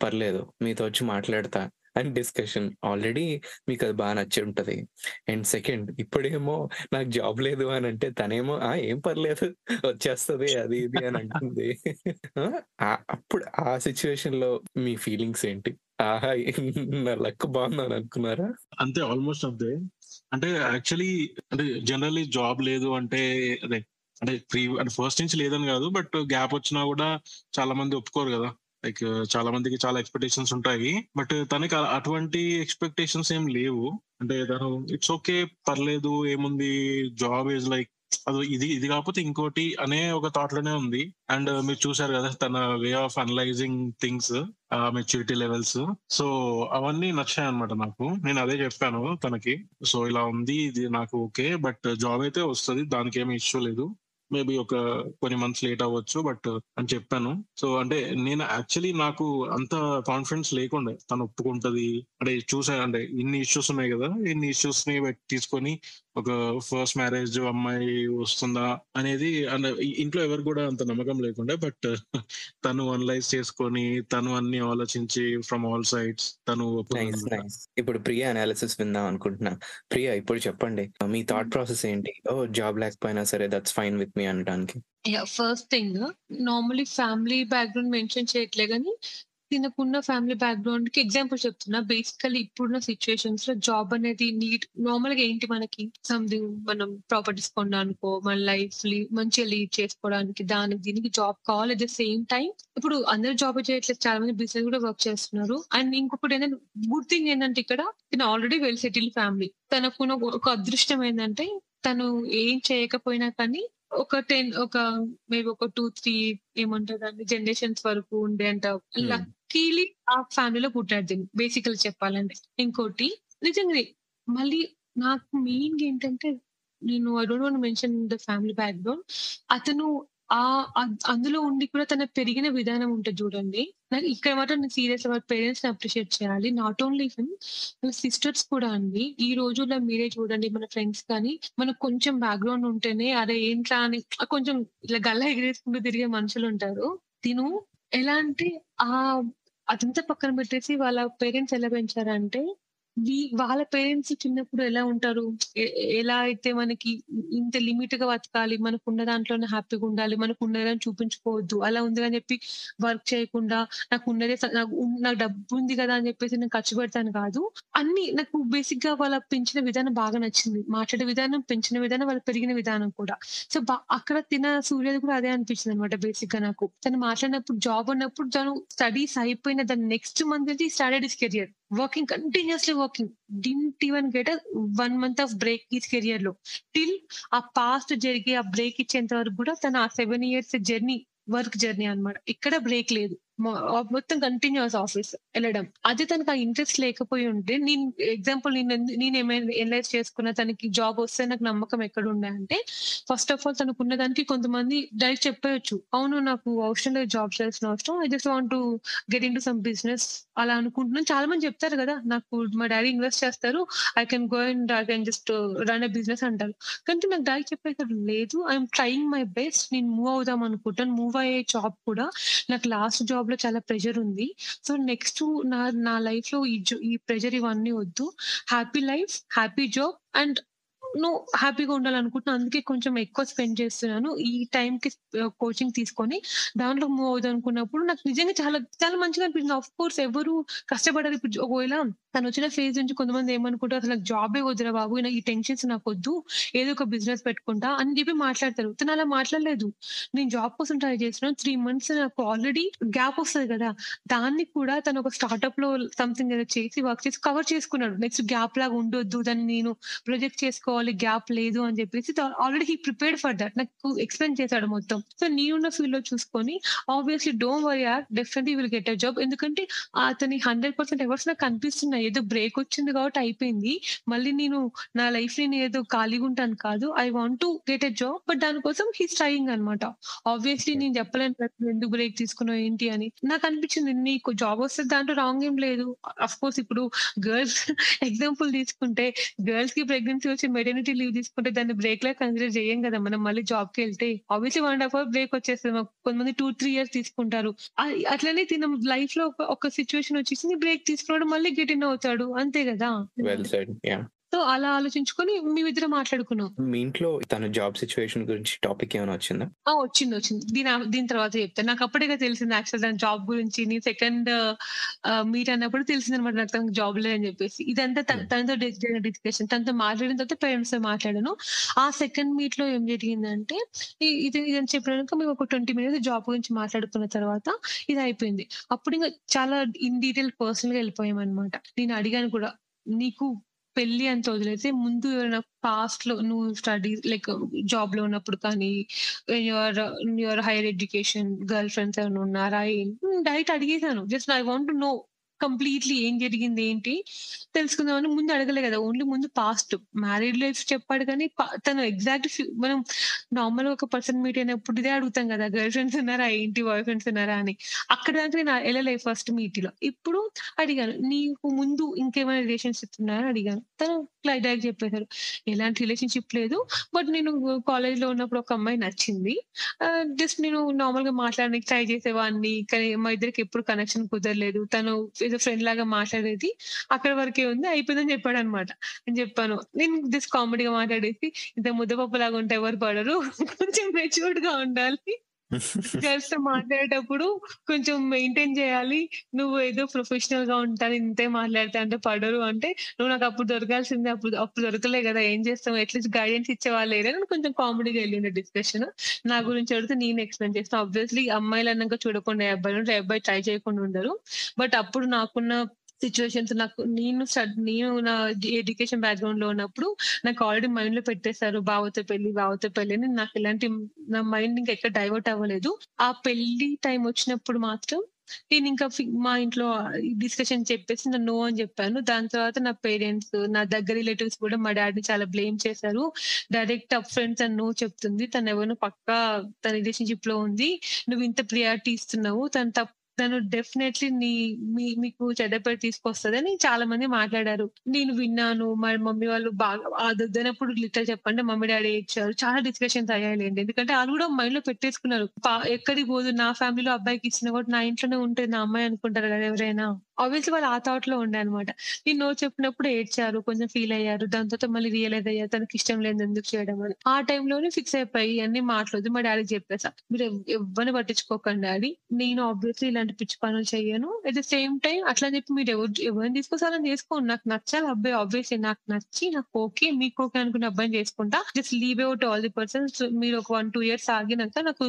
పర్లేదు మీతో వచ్చి మాట్లాడతా. And discussion. ఆల్రెడీ మీకు అది బాగా నచ్చి ఉంటది. అండ్ సెకండ్ ఇప్పుడేమో నాకు జాబ్ లేదు అని అంటే తనేమో ఆ ఏం పర్లేదు వచ్చేస్తది అది ఇది అని అంటుంది. ఆ, అప్పుడు ఆ సిచ్యువేషన్లో మీ ఫీలింగ్స్ ఏంటి? ఆహా నా లక్ బాగుందని అనుకున్నారా? అంతే ఆల్మోస్ట్ అంతే. అంటే యాక్చువల్లీ అంటే జనరల్లీ జాబ్ లేదు అంటే అదే అంటే ప్రీ అంటే ఫస్ట్ నుంచి లేదని కాదు బట్ గ్యాప్ వచ్చినా కూడా చాలా మంది ఒప్పుకోరు కదా. లైక్ uh, చాలా మందికి చాలా ఎక్స్పెక్టేషన్స్ ఉంటాయి. బట్ తనకి అటువంటి ఎక్స్పెక్టేషన్స్ ఏం లేవు. అంటే తను ఇట్స్ ఓకే పర్లేదు ఏముంది జాబ్ ఈజ్ లైక్ అది ఇది ఇది కాకపోతే ఇంకోటి అనే ఒక థాట్లోనే ఉంది. అండ్ మీరు చూసారు కదా తన way of analysing things maturity levels so అవన్నీ నచ్చాయి అనమాట నాకు. నేను అదే చెప్పాను తనకి. సో ఇలా ఉంది ఇది నాకు ఓకే బట్ జాబ్ అయితే వస్తుంది దానికి ఏమి ఇష్యూ లేదు. మేబీ ఒక కొన్ని మంత్స్ లేట్ అవ్వచ్చు బట్ అని చెప్పాను. సో అంటే నేను యాక్చువల్లీ నాకు అంత కాన్ఫిడెన్స్ లేకుండే. తను ఒప్పుకుంటది. అంటే చూసా అంటే ఇన్ని ఇష్యూస్ ఉన్నాయి కదా ఇన్ని ఇష్యూస్ని తీసుకొని ఒక ఫస్ట్ మ్యారేజ్ అమ్మాయి వస్తుందా అనేది ఇంట్లో ఎవరు కూడా అంత నమ్మకం లేకుండే బట్ తను అనలైజ్ చేసుకొని తను అన్ని ఆలోచించి ఫ్రమ్ ఆల్ సైడ్స్ తను ఇప్పుడు ప్రియా అనాలిసిస్ విందాం అనుకుంటున్నా. ప్రియా ఇప్పుడు చెప్పండి. మీ థాట్ ప్రాసెస్ ఏంటి? ఓ జాబ్ లేకపోయినా సరే దట్స్ ఫైన్ విత్ మీ అనడానికి. Yeah first thing normally family background mention చేయట్లే కానీ తినకున్న ఫ్యామిలీ బ్యాక్గ్రౌండ్కి ఎగ్జాంపుల్ చెప్తున్నా. బేసికలీ ఇప్పుడున్న సిచ్యువేషన్స్లో జాబ్ అనేది నీట్ నార్మల్గా ఏంటి మనకి? సంథింగ్ మనం ప్రాపర్టీస్ కొనడానికో మన లైఫ్ మంచిగా లీడ్ చేసుకోవడానికి దానికి దీనికి జాబ్ కావాలి అట్ ద సేమ్ టైం ఇప్పుడు అందరు జాబ్ చేయట్లేదు చాలా మంది బిజినెస్ కూడా వర్క్ చేస్తున్నారు. అండ్ ఇంకొకటి ఏంటంటే గుడ్ థింగ్ ఏంటంటే ఇక్కడ తను ఆల్రెడీ వెల్ సెటిల్ ఫ్యామిలీ తనకున్న ఒక అదృష్టం ఏంటంటే తను ఏం చేయకపోయినా కానీ ఒక టెన్ ఒక మేబీ ఒక టూ త్రీ ఏమంటారు దాన్ని జనరేషన్స్ వరకు ఉండే అంట కీలి ఆ ఫ్యామిలీలో పుట్టాడు దీన్ని. బేసికల్ చెప్పాలంటే. ఇంకోటి నిజంగా మళ్ళీ నాకు మెయిన్ ఏంటంటే నేను I don't want mention the family background అతను ఆ అందులో ఉండి కూడా తన పెరిగిన విధానం ఉంటుంది చూడండి. నాకు ఇక్కడ మాత్రం నేను సీరియస్ వాళ్ళ పేరెంట్స్ని అప్రిషియేట్ చేయాలి. నాట్ ఓన్లీ హిమ్ వాళ్ళ సిస్టర్స్ కూడా అండి. ఈ రోజుల్లో మీరే చూడండి మన ఫ్రెండ్స్ కానీ మనకు కొంచెం బ్యాక్గ్రౌండ్ ఉంటేనే అరే ఏంట్రా అని కొంచెం ఇలా గల్ల ఎగిరేసుకుంటూ తిరిగే మనుషులు ఉంటారు. తిను ఎలా అంటే ఆ అదంతా పక్కన పెట్టేసి వాళ్ళ పేరెంట్స్ ఎలా పెంచారంటే వీ- వాళ్ళ పేరెంట్స్ చిన్నప్పుడు ఎలా ఉంటారు? ఎలా అయితే మనకి ఇంత లిమిట్గా బతకాలి మనకు ఉన్న దాంట్లోనే హ్యాపీగా ఉండాలి మనకు ఉన్నదని చూపించుకోవద్దు అలా ఉంది అని చెప్పి వర్క్ చేయకుండా నాకు ఉన్నదే నాకు నాకు డబ్బు ఉంది కదా అని చెప్పేసి నేను ఖర్చు పెడతాను కాదు. అన్ని నాకు బేసిక్గా వాళ్ళ పెంచిన విధానం బాగా నచ్చింది. మాట్లాడే విధానం పెంచిన విధానం వాళ్ళు పెరిగిన విధానం కూడా. సో బా- అక్కడ తిన సూర్యది కూడా అదే అనిపించింది అనమాట బేసిక్గా నాకు. తను మాట్లాడినప్పుడు జాబ్ ఉన్నప్పుడు తను స్టడీస్ అయిపోయిన దాని నెక్స్ట్ మంత్ నుంచి started his career. Working continuously working didn't even get one month of break ఈ కెరియర్లో. టిల్ ఆ పాస్ట్ జరిగి ఆ బ్రేక్ ఇచ్చేంత వరకు కూడా తన ఆ seven years journey work journey అన్నమాట. ఇక్కడ బ్రేక్ లేదు. మొత్తం కంటిన్యూస్ ఆఫీస్ వెళ్ళడం. అది తనకు ఆ ఇంట్రెస్ట్ లేకపోయి ఉంటే నేను ఎగ్జాంపుల్ నేను నేను ఏమైనా ఎనలైజ్ చేసుకున్న తనకి జాబ్ వస్తే నాకు నమ్మకం ఎక్కడ ఉండే అంటే ఫస్ట్ ఆఫ్ ఆల్ తనకున్న దానికి కొంతమంది డైరెక్ట్ చెప్పేయచ్చు అవును నాకు అవసరం లేదు జాబ్ చేయాల్సిన అవసరం. I just want to get into some business అలా అనుకుంటున్నాను. చాలా మంది చెప్తారు కదా నాకు మా డాడీ ఇన్వెస్ట్ చేస్తారు. I can go and I can just run a business అంటారు. కానీ నాకు డాడీ చెప్పేది లేదు. ఐఎమ్ ట్రయింగ్ మై బెస్ట్ నేను మూవ్ అవుదాం అనుకుంటాను. మూవ్ అయ్యే జాబ్ కూడా నాకు లాస్ట్ జాబ్ లో చాలా ప్రెషర్ ఉంది. సో నెక్స్ట్ నా నా లైఫ్లో ఈ ఈ ప్రెషర్ ఇవన్నీ వద్దు. Happy life happy job and నువ్వు హ్యాపీగా ఉండాలనుకుంటున్నా అందుకే కొంచెం ఎక్కువ స్పెండ్ చేస్తున్నాను. ఈ టైం కి కోచింగ్ తీసుకొని దాంట్లో మూవ్ అవుదాం అనుకున్నప్పుడు నాకు నిజంగా చాలా చాలా మంచిగా అనిపించింది. ఆఫ్ కోర్స్ ఎవరు కష్టపడరు. ఇప్పుడు ఒకవేళ తను వచ్చిన ఫేజ్ నుంచి కొంతమంది ఏమనుకుంటారు అసలు జాబే వద్దురా బాబు ఈ టెన్షన్స్ నాకు వద్దు ఏదో ఒక బిజినెస్ పెట్టుకుంటా అని చెప్పి మాట్లాడతారు. తను అలా మాట్లాడలేదు. నేను జాబ్ కోసం ట్రై చేసిన త్రీ మంత్స్ నాకు ఆల్రెడీ గ్యాప్ వస్తుంది కదా. దాన్ని కూడా తను ఒక స్టార్ట్అప్లో సంథింగ్ ఏదో చేసి వర్క్ చేసి కవర్ చేసుకున్నాడు. నెక్స్ట్ గ్యాప్ లాగా ఉండొద్దు. దాన్ని నేను ప్రొజెక్ట్ చేసుకోవాలి గ్యాప్ లేదు అని చెప్పేసి already he prepared for that నాకు ఎక్స్ప్లెయిన్ చేశాడు మొత్తం. సో నేనున్న ఫీల్డ్లో చూసుకొని ఆబ్వియస్లీ డోంట్ వరీ యార్ definitely will get a job ఎందుకంటే అతని హండ్రెడ్ పర్సెంట్ ఎవర్స్ నాకు కనిపిస్తున్నాయి ఏదో బ్రేక్ వచ్చింది కాబట్టి అయిపోయింది. మళ్ళీ నేను నా లైఫ్ నేను ఏదో ఖాళీగా ఉంటాను కాదు. I want to get a job but దానికోసం హీస్ ట్రైయింగ్ అనమాట ఆబ్వియస్లీ నేను చెప్పలేను ఎందుకు బ్రేక్ తీసుకున్నావు ఏంటి అని. నాకు అనిపించింది నీకు జాబ్ వస్తే దాంట్లో రాంగ్ ఏం లేదు. అఫ్ కోర్స్ ఇప్పుడు గర్ల్స్ ఎగ్జాంపుల్ తీసుకుంటే గర్ల్స్కి ప్రెగ్నెన్సీ వచ్చి మెటర్నిటీ లీవ్ తీసుకుంటే దాన్ని బ్రేక్ లా కన్సిడర్ చేయం కదా. మనం మళ్ళీ జాబ్కి వెళ్తే. Obviously one and half hour break వచ్చేస్తుంది. మాకు కొంతమంది టూ త్రీ ఇయర్స్ తీసుకుంటారు. అట్లనే తిన. లైఫ్లో ఒక- సిచ్యువేషన్ వచ్చేసి బ్రేక్ తీసుకున్నాడు. మళ్ళీ గెట్ ఇన్ అవుతాడు. అంతే కదా. సో అలా ఆలోచించుకొని మేమిద్దరం మాట్లాడుకున్నాం. మీ ఇంట్లో తన జాబ్ సిచ్యువేషన్ గురించి టాపిక్ ఏమైనా వచ్చిందా? ఆ వచ్చింది వచ్చింది. దీని దీని తర్వాత చెప్తాను నాకు అప్పుడే తెలిసింది యాక్చువల్ దాని జాబ్ గురించి. నీ సెకండ్ మీట్ అన్నప్పుడు తెలిసింది అనమాట నాకు తనకు జాబ్ లేదని చెప్పేసి. ఇదంతా Hmm. తనతో డిస్కషన్ తనతో మాట్లాడిన తర్వాత పేరెంట్స్తో మాట్లాడాను. ఆ సెకండ్ మీట్లో ఏం జరిగిందంటే ఇది ఇదని చెప్పినాక మేము ఒక ట్వంటీ మినిట్స్ జాబ్ గురించి మాట్లాడుకున్న తర్వాత ఇది అయిపోయింది. అప్పుడు ఇంకా చాలా ఇన్ డీటెయిల్ పర్సనల్గా వెళ్ళిపోయాం అనమాట నేను అడిగాను కూడా నీకు పెళ్ళి అంత వదిలేసి ముందు ఎవరైనా పాస్ట్లో నువ్వు స్టడీస్ లైక్ జాబ్లో ఉన్నప్పుడు కానీ your your higher education girlfriends ఏమైనా ఉన్నారా? Direct అడిగేశాను. Just I want know completely ఏం జరిగింది ఏంటి? తెలుసుకుందామని ముందు అడగలే కదా ఓన్లీ ముందు పాస్ట్ మ్యారీడ్ లైఫ్ చెప్పాడు కానీ తను ఎగ్జాక్ట్ మనం నార్మల్ ఒక పర్సన్ మీట్ అయినప్పుడు ఇదే అడుగుతాం కదా గర్ల్ ఫ్రెండ్స్ ఉన్నారా ఏంటి బాయ్ ఫ్రెండ్స్ ఉన్నారా అని. అక్కడ దాకా నేను వెళ్ళలే ఫస్ట్ మీట్లో. ఇప్పుడు అడిగాను నీకు ముందు ఇంకేమైనా రిలేషన్షిప్ ఉన్నాయా అడిగాను. తను డైరెక్ట్ చెప్పేశారు ఎలాంటి రిలేషన్షిప్ లేదు బట్ నేను కాలేజ్లో ఉన్నప్పుడు ఒక అమ్మాయి నచ్చింది. జస్ట్ నేను నార్మల్గా మాట్లాడడానికి ట్రై చేసేవాడిని కానీ మా ఇద్దరికి ఎప్పుడు కనెక్షన్ కుదరలేదు. తను ఏదో ఫ్రెండ్ లాగా మాట్లాడేది. అక్కడ వరకే ఉంది. అయిపోయిందని చెప్పాడు అనమాట నేను చెప్పాను నేను జస్ట్ కామెడీగా మాట్లాడేసి ఇంత ముద్దపప్పు లాగా ఉంటే ఎవరు పడరు. కొంచెం మెచ్యూర్డ్గా ఉండాలి. గర్ల్స్తో మాట్లాడేటప్పుడు కొంచెం మెయింటైన్ చేయాలి. నువ్వు ఏదో ప్రొఫెషనల్గా ఉంటాను ఇంతే మాట్లాడితే అంటే పడరు అంటే నువ్వు నాకు అప్పుడు దొరకాల్సిందే అప్పుడు అప్పుడు దొరకలే కదా ఏం చేస్తావు? అట్లీస్ట్ గైడెన్స్ ఇచ్చే వాళ్ళు లేరని కొంచెం కామెడీగా వెళ్ళింది డిస్కషన్ నా గురించి అడిగితే నేను ఎక్స్ప్లెయిన్ చేస్తాను ఆబ్వియస్లీ అమ్మాయిలు అన్నాక చూడకుండా అబ్బాయిలు అబ్బాయి అబ్బాయి ట్రై చేయకుండా ఉండరు. బట్ అప్పుడు నాకున్న సిచ్యువేషన్స్ నాకు నేను నేను నా ఎడ్యుకేషన్ బ్యాక్గ్రౌండ్లో ఉన్నప్పుడు నాకు ఆల్రెడీ మైండ్లో పెట్టేశారు బావతో పెళ్ళి బావతో పెళ్ళి అని. నాకు ఇలాంటి నా మైండ్ ఇంకా ఎక్కడ డైవర్ట్ అవ్వలేదు. ఆ పెళ్ళి టైం వచ్చినప్పుడు మాత్రం నేను ఇంకా మా ఇంట్లో డిస్కషన్ చెప్పేసి నేను నో అని చెప్పాను. దాని తర్వాత నా పేరెంట్స్ నా దగ్గర రిలేటివ్స్ కూడా మా డాడీని చాలా బ్లేమ్ చేశారు. డైరెక్ట్ అప్ ఫ్రెండ్స్ అని నో చెప్తుంది. తను ఎవరినో పక్కా తన రిలేషన్షిప్లో ఉంది. నువ్వు ఇంత ప్రియారిటీ ఇస్తున్నావు. తను తప్పు తను డెఫినెట్లీ నీ మీ మీకు చెడ్డ తీసుకొస్తుందని తీసుకొస్తదని చాలా మంది మాట్లాడారు. నేను విన్నాను మా మమ్మీ వాళ్ళు బాగా అదొద్దనప్పుడు లిటర్ చెప్పండి మమ్మీ డాడీ ఇచ్చారు. చాలా డిస్కషన్స్ అయ్యాయండి ఎందుకంటే వాళ్ళు కూడా మైండ్లో పెట్టేసుకున్నారు. పా- ఎక్కడికి పోదు నా ఫ్యామిలీలో అబ్బాయికి ఇచ్చిన కూడా నా ఇంట్లోనే ఉంటుంది నా అమ్మాయి అనుకుంటారు కదా ఎవరైనా. ఆబ్వియస్లీ వాళ్ళు ఆ థాట్లో ఉండే అనమాట నేను నో చెప్పినప్పుడు ఏడ్చారు కొంచెం ఫీల్ అయ్యారు దాని తర్వాత మళ్ళీ రియలైజ్ అయ్యారు తనకి ఇష్టం లేదు ఎందుకు చేయడం అని. ఆ టైంలోనే ఫిక్స్ అయిపోయి అన్ని మాట్లాడదు మా డాడీ చెప్పేసా మీరు ఎవరిని పట్టించుకోకండి డాడీ నేను ఆబ్వియస్లీ ఇలాంటి పిచ్చి పనులు చేయను. అట్ ద సేమ్ టైం అట్లా చెప్పి మీరు ఎవరు ఎవరిని తీసుకొస్తారని చేసుకోండి. నాకు నచ్చాలి అబ్బాయి ఆబ్వియస్లీ నాకు నచ్చి నాకు ఓకే మీకు ఓకే అనుకున్న అబ్బాయిని చేసుకుంటా. Just leave out all the persons మీరు ఒక వన్ టూ ఇయర్స్ ఆగినాక నాకు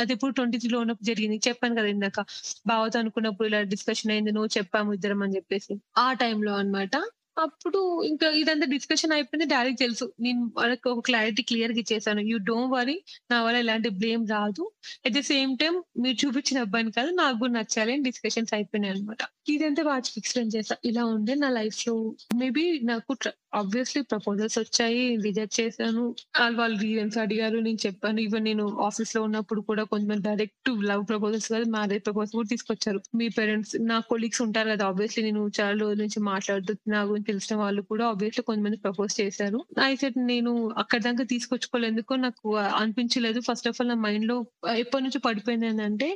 అది ఇప్పుడు ట్వంటీ త్రీ లో ఉన్నప్పుడు జరిగింది. చెప్పాను కదా ఇందాక. బావతో అనుకున్నప్పుడు ఇలా డిస్కషన్ అయింది నువ్వు చెప్పాము ఇద్దరం అని చెప్పేసి. ఆ టైంలో అన్నమాట అప్పుడు ఇంకా ఇదంతా డిస్కషన్ అయిపోయింది. డాడీకి తెలుసు. నేను వాళ్ళకి ఒక క్లారిటీ క్లియర్గా ఇచ్చేసాను. యూ డోంట్ వరీ నా వల్ల ఎలాంటి బ్లేమ్ రాదు. అట్ ద సేమ్ టైం మీరు చూపించిన అబ్బాయిని కాదు నాకు కూడా నచ్చాలి అని డిస్కషన్స్ అయిపోయినాయి అనమాట ఇదంతా వాటికి ఎక్స్ప్లెయిన్ చేస్తా ఇలా ఉండే నా లైఫ్లో మేబీ నాకు ఆబ్వియస్లీ ప్రపోజల్స్ వచ్చాయి. రిజెక్ట్ చేశాను. వాళ్ళు వాళ్ళు రీజన్స్ అడిగారు. నేను చెప్పాను. ఈవెన్ నేను ఆఫీస్లో ఉన్నప్పుడు కూడా కొంతమంది డైరెక్ట్ లవ్ ప్రపోజల్స్ కాదు మ్యారేజ్ ప్రపోజల్స్ కూడా తీసుకొచ్చారు. మీ పేరెంట్స్ నా కొలీగ్స్ ఉంటారు కదా ఆబ్వియస్లీ నేను చాలా రోజుల నుంచి మాట్లాడుతూ నా కొంతమంది తెలిసిన వాళ్ళు కూడా ఆబ్వియస్లీ కొంతమంది ప్రపోజ్ చేశారు. అయితే నేను అక్కడ దాకా తీసుకొచ్చుకోలేందుకో నాకు అనిపించలేదు. ఫస్ట్ ఆఫ్ ఆల్ నా మైండ్లో ఎప్పటి నుంచి పడిపోయింది ఏంటంటే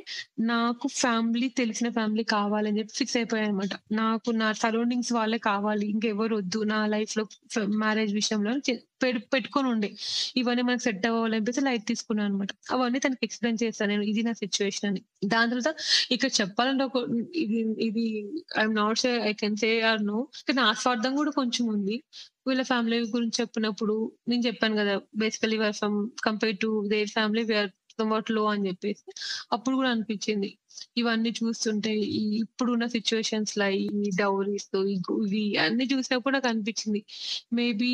నాకు ఫ్యామిలీ తెలిసిన ఫ్యామిలీ కావాలని చెప్పి ఫిక్స్ అయిపోయాయి అనమాట నాకు నా సరౌండింగ్స్ వాళ్ళే కావాలి. ఇంకెవరు వద్దు. నా లైఫ్లో మ్యారేజ్ విషయంలో పెట్టుకొని ఉండే. ఇవన్నీ మనకు సెట్ అవ్వాలనిపిస్తే లైట్ తీసుకున్నాను అనమాట అవన్నీ తనకి ఎక్స్ప్లెయిన్ చేస్తాను. నేను ఇది నా సిచ్యువేషన్ అని. దాని తర్వాత ఇక్కడ చెప్పాలంటే ఒక ఇది ఇది I'm not say I can say or no నా స్వార్థం కూడా కొంచెం ఉంది. వీళ్ళ ఫ్యామిలీ గురించి చెప్పినప్పుడు నేను చెప్పాను కదా basically from compare to their family we're somewhat low అని చెప్పేసి. అప్పుడు కూడా అనిపించింది. ఇవన్నీ చూస్తుంటే ఈ ఇప్పుడున్న సిచ్యువేషన్స్ లా ఈ డౌరీస్ ఇవి అన్ని చూసినప్పుడు నాకు అనిపించింది మేబీ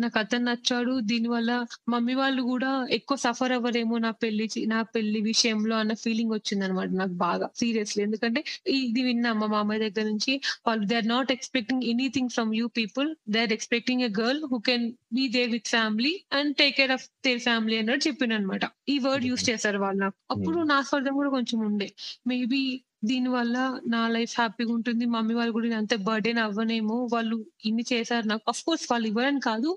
నాకు అతను నచ్చాడు దీనివల్ల మమ్మీ వాళ్ళు కూడా ఎక్కువ సఫర్ అవ్వరేమో నా పెళ్ళి నా పెళ్ళి విషయంలో అన్న ఫీలింగ్ వచ్చింది అనమాట నాకు బాగా సీరియస్లీ ఎందుకంటే ఇది విన్నా మా మామయ్య దగ్గర నుంచి వాళ్ళు they are not expecting anything from you people they are expecting a girl who can be there with family and take care of their family అన్నట్టు చెప్పిన అనమాట ఈ వర్డ్ యూస్ చేశారు వాళ్ళు నాకు. అప్పుడు నా స్వార్థం కూడా కొంచెం ఉండే. మేబీ దీని వల్ల నా లైఫ్ హ్యాపీగా ఉంటుంది. మమ్మీ వాళ్ళు కూడా అంత బర్డెన్ అవ్వనేమో వాళ్ళు ఇన్ని చేశారు నాకు. అఫ్ కోర్స్ వాళ్ళు ఇవ్వరని కాదు.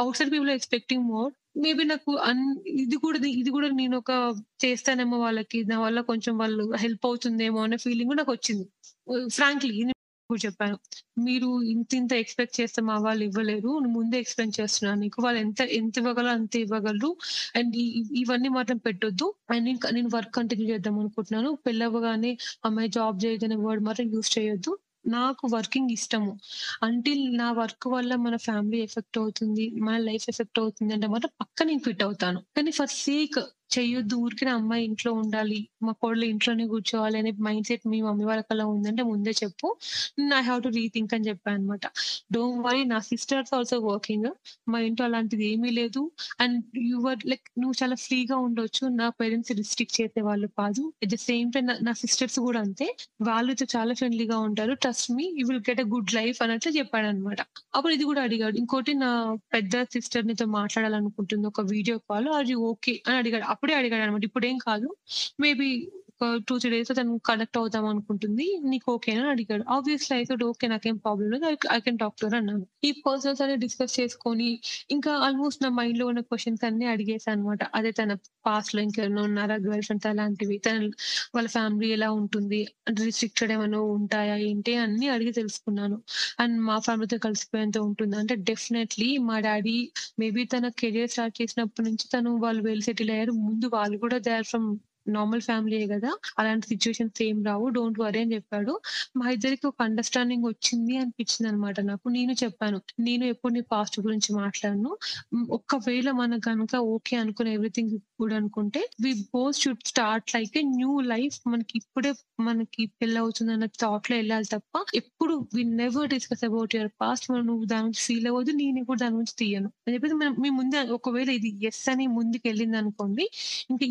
Outside people expecting more maybe నాకు అన్ ఇది కూడా ఇది కూడా నేను ఒక చేస్తానేమో వాళ్ళకి. నా వల్ల కొంచెం వాళ్ళు హెల్ప్ అవుతుందేమో అనే ఫీలింగ్ నాకు వచ్చింది. ఫ్రాంక్లీ కూడా చెప్పాను. మీరు ఇంత ఇంత ఎక్స్పెక్ట్ చేస్తే మా వాళ్ళు ఇవ్వలేరు. ముందే ఎక్స్ప్లెయిన్ చేస్తున్నాను నీకు. వాళ్ళు ఎంత ఎంత ఇవ్వగలరు అంత ఇవ్వగలరు. అండ్ ఇవన్నీ మాత్రం పెట్టొద్దు. అండ్ నేను నేను వర్క్ కంటిన్యూ చేద్దాం అనుకుంటున్నాను. పెళ్ళవగానే అమ్మాయి జాబ్ చేయదనే వర్డ్ మాత్రం యూస్ చేయొద్దు. నాకు వర్కింగ్ ఇష్టము. అంటిల్ నా వర్క్ వల్ల మన ఫ్యామిలీ ఎఫెక్ట్ అవుతుంది మన లైఫ్ ఎఫెక్ట్ అవుతుంది అంటే మాత్రం పక్క నేను ఫిట్ అవుతాను. కానీ ఫర్ సేక్ చెయ్యొద్దు ఊరికి నా అమ్మాయి ఇంట్లో ఉండాలి మా కోడలు ఇంట్లోనే కూర్చోవాలి అనే మైండ్ సెట్ మీ మమ్మీ వాళ్ళకి అలా ఉందంటే ముందే చెప్పు. ఐ హావ్ టు రీథింక్ అని చెప్పాను అనమాట డోంట్ వరీ నా సిస్టర్స్ ఆల్సో వర్కింగ్ మా ఇంట్లో అలాంటిది ఏమీ లేదు. అండ్ యువర్ లైక్ నువ్వు చాలా ఫ్రీగా ఉండొచ్చు. నా పేరెంట్స్ రిస్ట్రిక్ట్ చేసే వాళ్ళు కాదు. అట్ ద సేమ్ టైం నా సిస్టర్స్ కూడా అంతే. వాళ్ళతో చాలా ఫ్రెండ్లీగా ఉంటారు. Trust me you will get a good life అన్నట్లు చెప్పాడు అనమాట అప్పుడు ఇది కూడా అడిగాడు. ఇంకోటి నా పెద్ద సిస్టర్ నీతో మాట్లాడాలనుకుంటుంది ఒక వీడియో కాల్ అది ఓకే అని అడిగాడు. అప్పుడే అడిగాడు అనమాట ఇప్పుడు ఏం కాదు. మేబీ ఒక టూ త్రీ డేస్ తను కనెక్ట్ అవుదాం అనుకుంటుంది. నీకు ఓకేనా అని అడిగాడు. ఆబ్వియస్లీ అయితే ఓకే నాకేం ప్రాబ్లం లేదు. ఐ కెన్ టాక్ టు అన్నాను. ఈ పర్సన్స్ అనేది డిస్కస్ చేసుకొని ఇంకా ఆల్మోస్ట్ నా మైండ్లో ఉన్న క్వశ్చన్స్ అన్ని అడిగేసాను అనమాట అదే తన పాస్ట్లో ఇంకెవరైనా ఉన్నారా? గర్ల్ ఫ్రెండ్స్ అలాంటివి. తన వాళ్ళ ఫ్యామిలీ ఎలా ఉంటుంది? రిస్ట్రిక్టెడ్ ఏమైనా ఉంటాయా? ఏంటి? అన్ని అడిగి తెలుసుకున్నాను. అండ్ మా ఫ్యామిలీతో కలిసిపోయేంత ఉంటుంది. అంటే డెఫినెట్లీ మా డాడీ మేబీ తన కెరియర్ స్టార్ట్ చేసినప్పటి నుంచి తను వాళ్ళు వెల్ సెటిల్ అయ్యారు. ముందు వాళ్ళు కూడా they are from normal family కదా అలాంటి సిచ్యువేషన్స్ ఏం రావు. డోంట్ వరీ అని చెప్పాడు. మా ఇద్దరికి ఒక అండర్స్టాండింగ్ వచ్చింది అనిపించింది అనమాట నాకు. నేను చెప్పాను. నేను ఎప్పుడు నీ పాస్ట్ గురించి మాట్లాడను. ఒక్కవేళ మనకు కనుక ఓకే అనుకుని ఎవ్రీథింగ్ గుడ్ అనుకుంటే we both should start like a new life మనకి ఇప్పుడే మనకి పెళ్ళి అవుతుంది అన్న థాట్లో వెళ్ళాలి తప్ప ఎప్పుడు we never discuss about your past మనం నువ్వు దాని నుంచి ఫీల్ అవ్వద్దు నేను కూడా దాని నుంచి తీయను. అని చెప్పేసి మనం మీ ముందే ఒకవేళ ఇది ఎస్ అని ముందుకు వెళ్ళింది అనుకోండి ఇంకా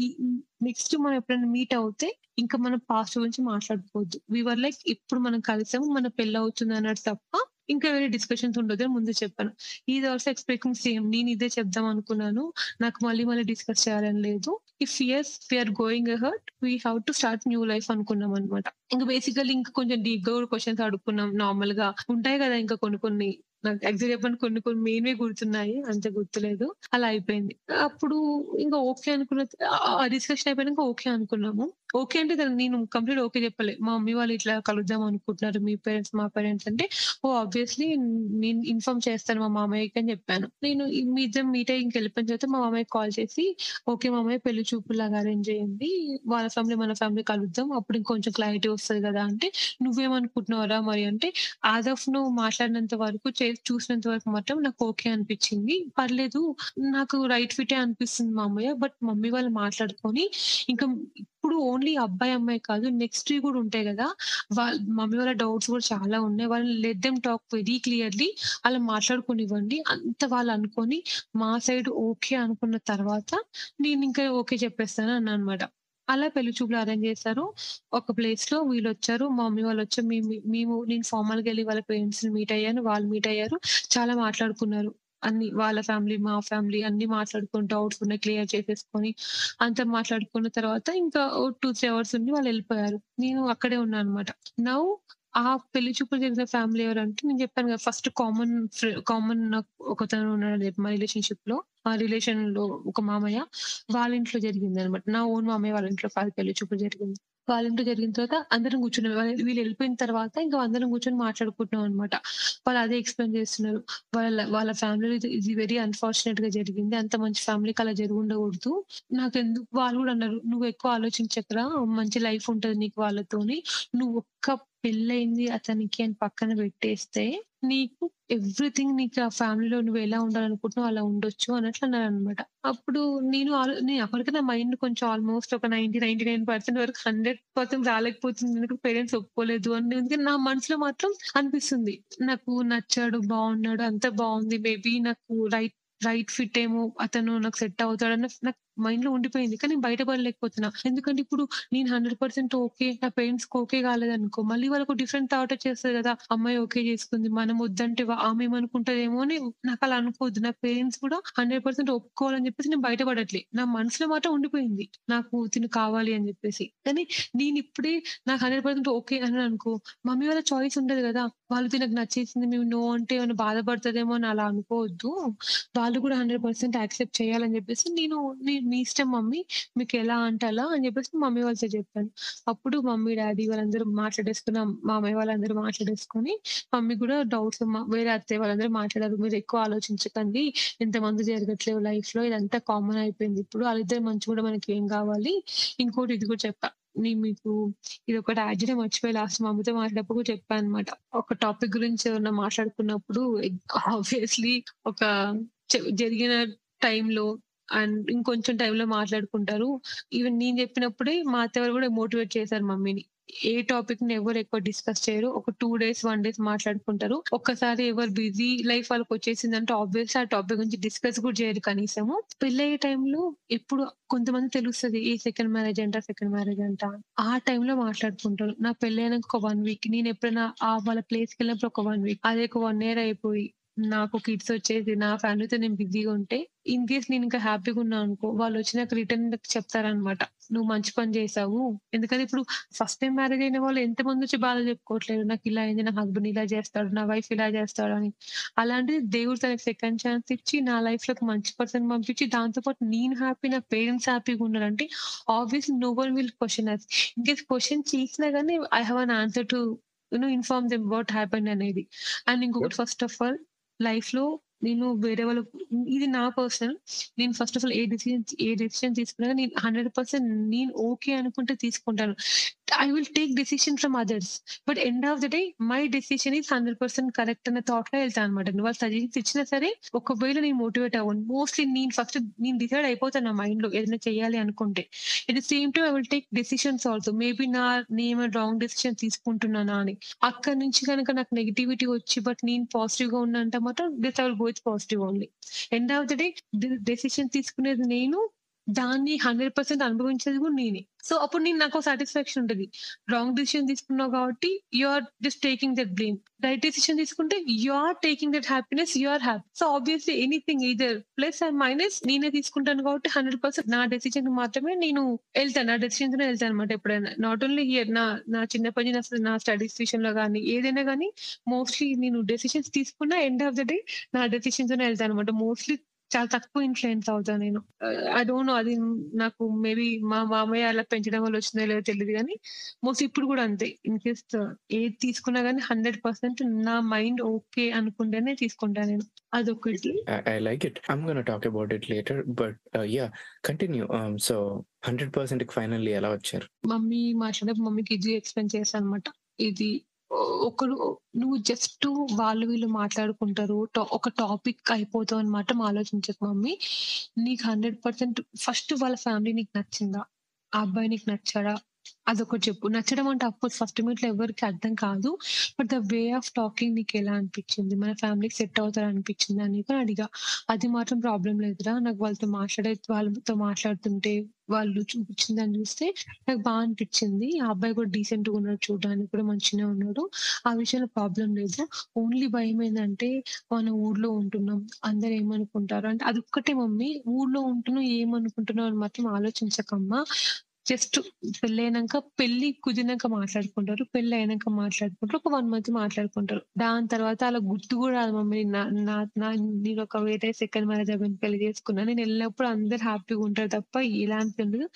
నెక్స్ట్ మనం ఎప్పుడైనా మీట్ అవుతే ఇంకా మనం పాస్ట్ గురించి మాట్లాడుకోవద్దు. వివర్ లైక్ ఇప్పుడు మనం కలిసాము మన పెళ్ళి అవుతుంది అన్నట్టు తప్ప ఇంకా వేరే డిస్కషన్స్ ఉండదు అని ముందు చెప్పాను. ఇది ఆల్సో ఎక్స్పెక్టింగ్ సేమ్ నేను ఇదే చెప్దాం అనుకున్నాను. నాకు మళ్ళీ మళ్ళీ డిస్కస్ చేయాలని లేదు. If years we're going hurt we have to start new life అనుకున్నాం అనమాట ఇంకా బేసికల్ ఇంకా కొంచెం డీప్గా కూడా క్వశ్చన్స్ అడుక్కున్నాం. నార్మల్గా. ఉంటాయి కదా ఇంకా కొన్ని కొన్ని నాకు ఎగ్జాక్ట్ చెప్పండి కొన్ని కొన్ని మెయిన్వి గుర్తున్నాయి. అంత గుర్తులేదు. అలా అయిపోయింది. అప్పుడు ఇంకా ఓకే అనుకున్న ఆ డిస్కషన్ అయిపోయినాక ఓకే అనుకున్నాము. ఓకే అంటే దాన్ని నేను కంప్లీట్ ఓకే చెప్పలే. మా మమ్మీ వాళ్ళు ఇట్లా కలుద్దాం అనుకుంటున్నారు మీ పేరెంట్స్ మా పేరెంట్స్ అంటే ఓ ఆబ్వియస్లీ నేను ఇన్ఫార్మ్ చేస్తాను మా మామయ్యకి అని చెప్పాను. నేను మీ ఇద్దరు మీట్ అయ్యి ఇంకెళ్ళిపోయిన తర్వాత మా మామయ్య కాల్ చేసి ఓకే మామయ్య పెళ్ళి చూపులాగా అరేంజ్ చేయండి. వాళ్ళ ఫ్యామిలీ మన ఫ్యామిలీ కలుద్దాం. అప్పుడు ఇంకొంచెం క్లారిటీ వస్తుంది కదా. అంటే నువ్వేమనుకుంటున్నావురా మరి? అంటే యాజ్ ఆఫ్ నువ్వు మాట్లాడినంత వరకు చూసినంత వరకు మాత్రం నాకు ఓకే అనిపించింది. పర్లేదు నాకు రైట్ ఫిటే అనిపిస్తుంది మా అమ్మయ్య. బట్ మమ్మీ వాళ్ళు మాట్లాడుకొని ఇంకా ఇప్పుడు ఓన్లీ అబ్బాయి అమ్మాయి కాదు నెక్స్ట్ కూడా ఉంటాయి కదా. వాళ్ళ మమ్మీ వాళ్ళ డౌట్స్ కూడా చాలా ఉన్నాయి. వాళ్ళని let them talk very clearly అలా మాట్లాడుకునివ్వండి. అంత వాళ్ళు అనుకొని మా సైడ్ ఓకే అనుకున్న తర్వాత నేను ఇంకా ఓకే చెప్పేస్తాను అన్న అనమాట అలా పెళ్ళి చూపులు అరేంజ్ చేశారు. ఒక ప్లేస్లో వీళ్ళు వచ్చారు. మా మమ్మీ వాళ్ళు వచ్చారు మేము మేము నేను ఫార్మల్గా వెళ్ళి వాళ్ళ పేరెంట్స్ మీట్ అయ్యాను. వాళ్ళు మీట్ అయ్యారు. చాలా మాట్లాడుకున్నారు. అన్ని వాళ్ళ ఫ్యామిలీ మా ఫ్యామిలీ అన్ని మాట్లాడుకుని డౌట్స్ ఉన్నాయి క్లియర్ చేసేసుకొని అంత మాట్లాడుకున్న తర్వాత ఇంకా టూ త్రీ అవర్స్ ఉండి వాళ్ళు వెళ్ళిపోయారు. నేను అక్కడే ఉన్నాను అనమాట నౌ ఆ పెళ్ళి చూపులు జరిగిన ఫ్యామిలీ ఎవరంటే నేను చెప్పాను కదా ఫస్ట్ కామన్ కామన్ ఒకతను ఉన్నాడు మా రిలేషన్షిప్లో ఆ రిలేషన్లో ఒక మామయ్య వాళ్ళ ఇంట్లో జరిగింది అనమాట నా ఓన్ మామయ్య వాళ్ళ ఇంట్లో పెళ్ళి చూపులు జరిగింది. వాళ్ళ ఇంట్లో జరిగిన తర్వాత అందరం కూర్చున్నాం. వీళ్ళు వెళ్ళిపోయిన తర్వాత ఇంకా అందరం కూర్చొని మాట్లాడుకుంటున్నాం అనమాట వాళ్ళు అదే ఎక్స్ప్లెయిన్ చేస్తున్నారు. వాళ్ళ వాళ్ళ ఫ్యామిలీ ఇది- వెరీ అన్ఫార్చునేట్గా జరిగింది. అంత మంచి ఫ్యామిలీకి అలా జరిగి ఉండకూడదు. నాకు ఎందుకు వాళ్ళు కూడా అన్నారు నువ్వు ఎక్కువ ఆలోచించకరా. మంచి లైఫ్ ఉంటది నీకు వాళ్ళతోని. నువ్వు ఒక్క పెళ్ళయింది అతనికి అని పక్కన పెట్టేస్తే నీకు ఎవ్రీథింగ్ నీకు ఆ ఫ్యామిలీలో నువ్వు ఎలా ఉండాలనుకుంటున్నావు అలా ఉండొచ్చు అన్నట్లు అన్నారు అనమాట అప్పుడు నేను నేను అప్పటికే నా మైండ్ కొంచెం ఆల్మోస్ట్ ఒక నైన్టీ నైన్టీ నైన్ పర్సెంట్ వరకు హండ్రెడ్ పర్సెంట్ రాలేకపోతుంది. ఎందుకంటే పేరెంట్స్ ఒప్పుకోలేదు అని. ఎందుకంటే నా మనసులో మాత్రం అనిపిస్తుంది. నాకు నచ్చాడు బాగున్నాడు అంత బాగుంది. మేబీ నాకు రైట్ రైట్ ఫిట్ ఏమో అతను నాకు సెట్ అవుతాడన్న నాకు మైండ్లో ఉండిపోయింది. కానీ బయటపడలేకపోతున్నా ఎందుకంటే ఇప్పుడు నేను హండ్రెడ్ పర్సెంట్ ఓకే నా పేరెంట్స్ ఓకే కాలేదనుకో మళ్ళీ వాళ్ళకు డిఫరెంట్ థాట్ వచ్చేస్తుంది కదా అమ్మాయి ఓకే చేసుకుంది మనం వద్దంటే వా- ఆమె ఏమనుకుంటదేమో అని నాకు అలా అనుకోవద్దు. నా పేరెంట్స్ కూడా హండ్రెడ్ పర్సెంట్ ఒప్పుకోవాలని చెప్పేసి నేను బయటపడట్లే. నా మనసులో మాత్రం ఉండిపోయింది. నాకు తిను కావాలి అని చెప్పేసి. కానీ నేను ఇప్పుడే నాకు హండ్రెడ్ పర్సెంట్ ఓకే అని అనుకో మమ్మీ వాళ్ళ చాయిస్ ఉండదు కదా. వాళ్ళు తినకు నచ్చేసింది మేము నో అంటే ఏమైనా బాధపడుతుందేమో అని అలా అనుకోవద్దు. వాళ్ళు కూడా హండ్రెడ్ పర్సెంట్ యాక్సెప్ట్ చేయాలని చెప్పేసి నేను నేను మీ ఇష్టం మమ్మీ మీకు ఎలా అంటే అలా అని చెప్పేసి మమ్మీ వాళ్ళతో చెప్పాను. అప్పుడు మమ్మీ డాడీ వాళ్ళందరూ మాట్లాడేసుకున్న. మామయ్య వాళ్ళందరూ మాట్లాడేసుకొని మమ్మీ కూడా డౌట్స్ వేరే అత్తయ్య వాళ్ళందరూ మాట్లాడారు. మీరు ఎక్కువ ఆలోచించకండి. ఇంతమంది జరగట్లేవు లైఫ్లో ఇదంతా కామన్ అయిపోయింది. ఇప్పుడు వాళ్ళిద్దరు మంచి కూడా మనకి ఏం కావాలి? ఇంకోటి ఇది కూడా చెప్పా. నేను మీకు ఇది ఒకటి యాడ్ చేయడం మర్చిపోయి. లాస్ట్ మా అమ్మతో మాట్లాడప్పుడు కూడా చెప్పాను అనమాట ఒక టాపిక్ గురించి ఏమన్నా మాట్లాడుకున్నప్పుడు ఆబ్వియస్లీ ఒక జరిగిన టైంలో అండ్ ఇంకొంచెం టైంలో మాట్లాడుకుంటారు. ఈవెన్ నేను చెప్పినప్పుడే మా అత్తవారు కూడా మోటివేట్ చేశారు మమ్మీని. ఏ టాపిక్ని ఎవరు ఎక్కువ డిస్కస్ చేయరు. ఒక టూ డేస్ వన్ డేస్ మాట్లాడుకుంటారు. ఒక్కసారి ఎవరు బిజీ లైఫ్ వాళ్ళకి వచ్చేసిందంటే ఆబ్వియస్ ఆ టాపిక్ గురించి డిస్కస్ కూడా చేయరు కనీసము. పెళ్ళయ్యే టైంలో ఎప్పుడు కొంతమంది తెలుస్తుంది ఏ సెకండ్ మ్యారేజ్ అంట సెకండ్ మ్యారేజ్ అంట ఆ టైంలో మాట్లాడుకుంటారు. నా పెళ్ళైనాక ఒక వన్ వీక్ నేను ఎప్పుడైనా ఆ వాళ్ళ ప్లేస్కి వెళ్ళినప్పుడు ఒక వన్ వీక్ అదే ఒక వన్ ఇయర్ అయిపోయి. నాకు కిడ్స్ వచ్చేసి నా ఫ్యామిలీతో నేను బిజీగా ఉంటే ఇన్ కేస్ నేను ఇంకా హ్యాపీగా ఉన్నా అనుకో వాళ్ళు వచ్చి నాకు రిటర్న్ చెప్తారనమాట నువ్వు మంచి పని చేసావు. ఎందుకంటే ఇప్పుడు ఫస్ట్ టైం మ్యారేజ్ అయిన వాళ్ళు ఎంత మంది వచ్చి బాధ చెప్పుకోవట్లేదు. నాకు ఇలా అయింది నా హస్బెండ్ ఇలా చేస్తాడు నా వైఫ్ ఇలా చేస్తాడు అని. అలాంటిది దేవుడు తనకి సెకండ్ ఛాన్స్ ఇచ్చి నా లైఫ్లోకి మంచి పర్సన్ పంపించి దాంతో పాటు నేను హ్యాపీ నా పేరెంట్స్ హ్యాపీగా ఉన్నారంటే obviously no one will question us in case question చేసినా కానీ I have an answer to you know inform them what happen అనేది. అండ్ ఇంకొకటి ఫస్ట్ ఆఫ్ ఆల్ లైఫ్లో నేను వేరే వాళ్ళు ఇది నా పర్సనల్ నేను ఫస్ట్ ఆఫ్ ఆల్ ఏ డిసిజన్ ఏ డెసిషన్ తీసుకున్నా నేను హండ్రెడ్ పర్సెంట్ నేను ఓకే అనుకుంటే తీసుకుంటాను. I will take decision from others but end of the day my decision is hundred percent correct అనే థాట్లో వెళ్తాను అనమాట వాళ్ళు సజెషన్స్ ఇచ్చినా సరే ఒకవేళ నేను మోటివేట్ అవ్వను. మోస్ట్లీ నేను ఫస్ట్ నేను డిసైడ్ అయిపోతాను నా మైండ్లో ఏదైనా చేయాలి అనుకుంటే. At the same time I will take decisions also maybe నా నేను రాంగ్ డెసిషన్ తీసుకుంటున్నానా అని. అక్కడ నుంచి కనుక నాకు నెగిటివిటీ వచ్చి బట్ నేను పాజిటివ్గా ఉన్నా అంటే మాత్రం this I will go with positive only end of the day decision తీసుకునేది నేను దాన్ని హండ్రెడ్ పర్సెంట్ అనుభవించేది కూడా నేనే. సో అప్పుడు నేను నాకు సాటిస్ఫాక్షన్ ఉంటుంది. రాంగ్ డిసిషన్ తీసుకున్నావు కాబట్టి you are just taking that blame right decision తీసుకుంటే you are taking that happiness you are happy so obviously anything either plus and minus నేనే తీసుకుంటాను కాబట్టి హండ్రెడ్ పర్సెంట్ నా డెసిషన్ మాత్రమే నేను వెళ్తాను. నా డెసిషన్ తోనే వెళ్తాను అనమాట ఎప్పుడైనా. నాట్ ఓన్లీ హియర్ నా నా చిన్నప్పటి నుంచి నా స్టడీస్ విషయంలో కానీ ఏదైనా కానీ మోస్ట్లీ నేను డెసిషన్స్ తీసుకున్న ఎండ్ ఆఫ్ ద డే నా డెసిషన్ తోనే వెళ్తాను అనమాట మోస్ట్లీ చాలా తక్కువ ఇన్ఫ్లుయెన్స్ అవుతాను నేను. ఐ డోంట్ నో అది నాకు మేబీ మా మామయ్య అలా పెంచడం వల్ల వచ్చిందో లేదో తెలియదు కానీ మోస్ట్ ఇప్పుడు కూడా అంతే. ఇన్ కేస్ ఏది తీసుకున్నా కానీ హండ్రెడ్ పర్సెంట్ నా మైండ్ ఓకే అనుకుంటేనే తీసుకుంటాను నేను. అదొకటి. I, I like it. I'm gonna talk about it later, but uh, yeah, continue. Um, so hundred percent finally ఎలా వచ్చారు? మమ్మీ మాట్లాడే మమ్మీకి ఇది ఎక్స్ప్లెయిన్ చేస్తాను అనమాట ఇది ఒకరు నువ్వు జస్ట్ వాళ్ళు వీళ్ళు మాట్లాడుకుంటారు ఒక టాపిక్ అయిపోతావు అని మాత్రం ఆలోచించకు మమ్మీ. నీకు హండ్రెడ్ పర్సెంట్ ఫస్ట్ వాళ్ళ ఫ్యామిలీ నీకు నచ్చిందా? ఆ అబ్బాయి నీకు నచ్చాడా? అదొకటి చెప్పు. నచ్చడం అంటే అఫ్కోర్స్ ఫస్ట్ మీట్లో ఎవరికి అర్థం కాదు. But the way of talking నీకు ఎలా అనిపించింది? మన ఫ్యామిలీకి సెట్ అవుతారు అనిపించింది అని కూడా అడిగా. అది మాత్రం ప్రాబ్లం లేదురా. నాకు వాళ్ళతో మాట్లాడే వాళ్ళతో మాట్లాడుతుంటే వాళ్ళు చూపించిందని చూస్తే నాకు బాగా అనిపించింది. ఆ అబ్బాయి కూడా డీసెంట్గా ఉన్నాడు చూడడానికి కూడా మంచిగా ఉన్నాడు. ఆ విషయంలో ప్రాబ్లం లేదు. ఓన్లీ భయం ఏంటంటే మన ఊర్లో ఉంటున్నాం. అందరు ఏమనుకుంటారు? అంటే అది ఒక్కటే మమ్మీ. ఊర్లో ఉంటున్నాం ఏమనుకుంటున్నాం అని మాత్రం ఆలోచించకమ్మా. జస్ట్ పెళ్ళైనాక పెళ్ళి కుదిరినాక మాట్లాడుకుంటారు పెళ్ళి అయినాక మాట్లాడుకుంటారు ఒక వన్ మంత్ మాట్లాడుకుంటారు. దాని తర్వాత అలా గుర్తు కూడా రాదు మమ్మీ. నా నా నా- నేను ఒక వేరే సెకండ్ మ్యారేజ్ అవ్వని పెళ్ళి చేసుకున్నా. నేను వెళ్ళినప్పుడు అందరు హ్యాపీగా ఉంటారు తప్ప ఇలాంటి ఉండదు.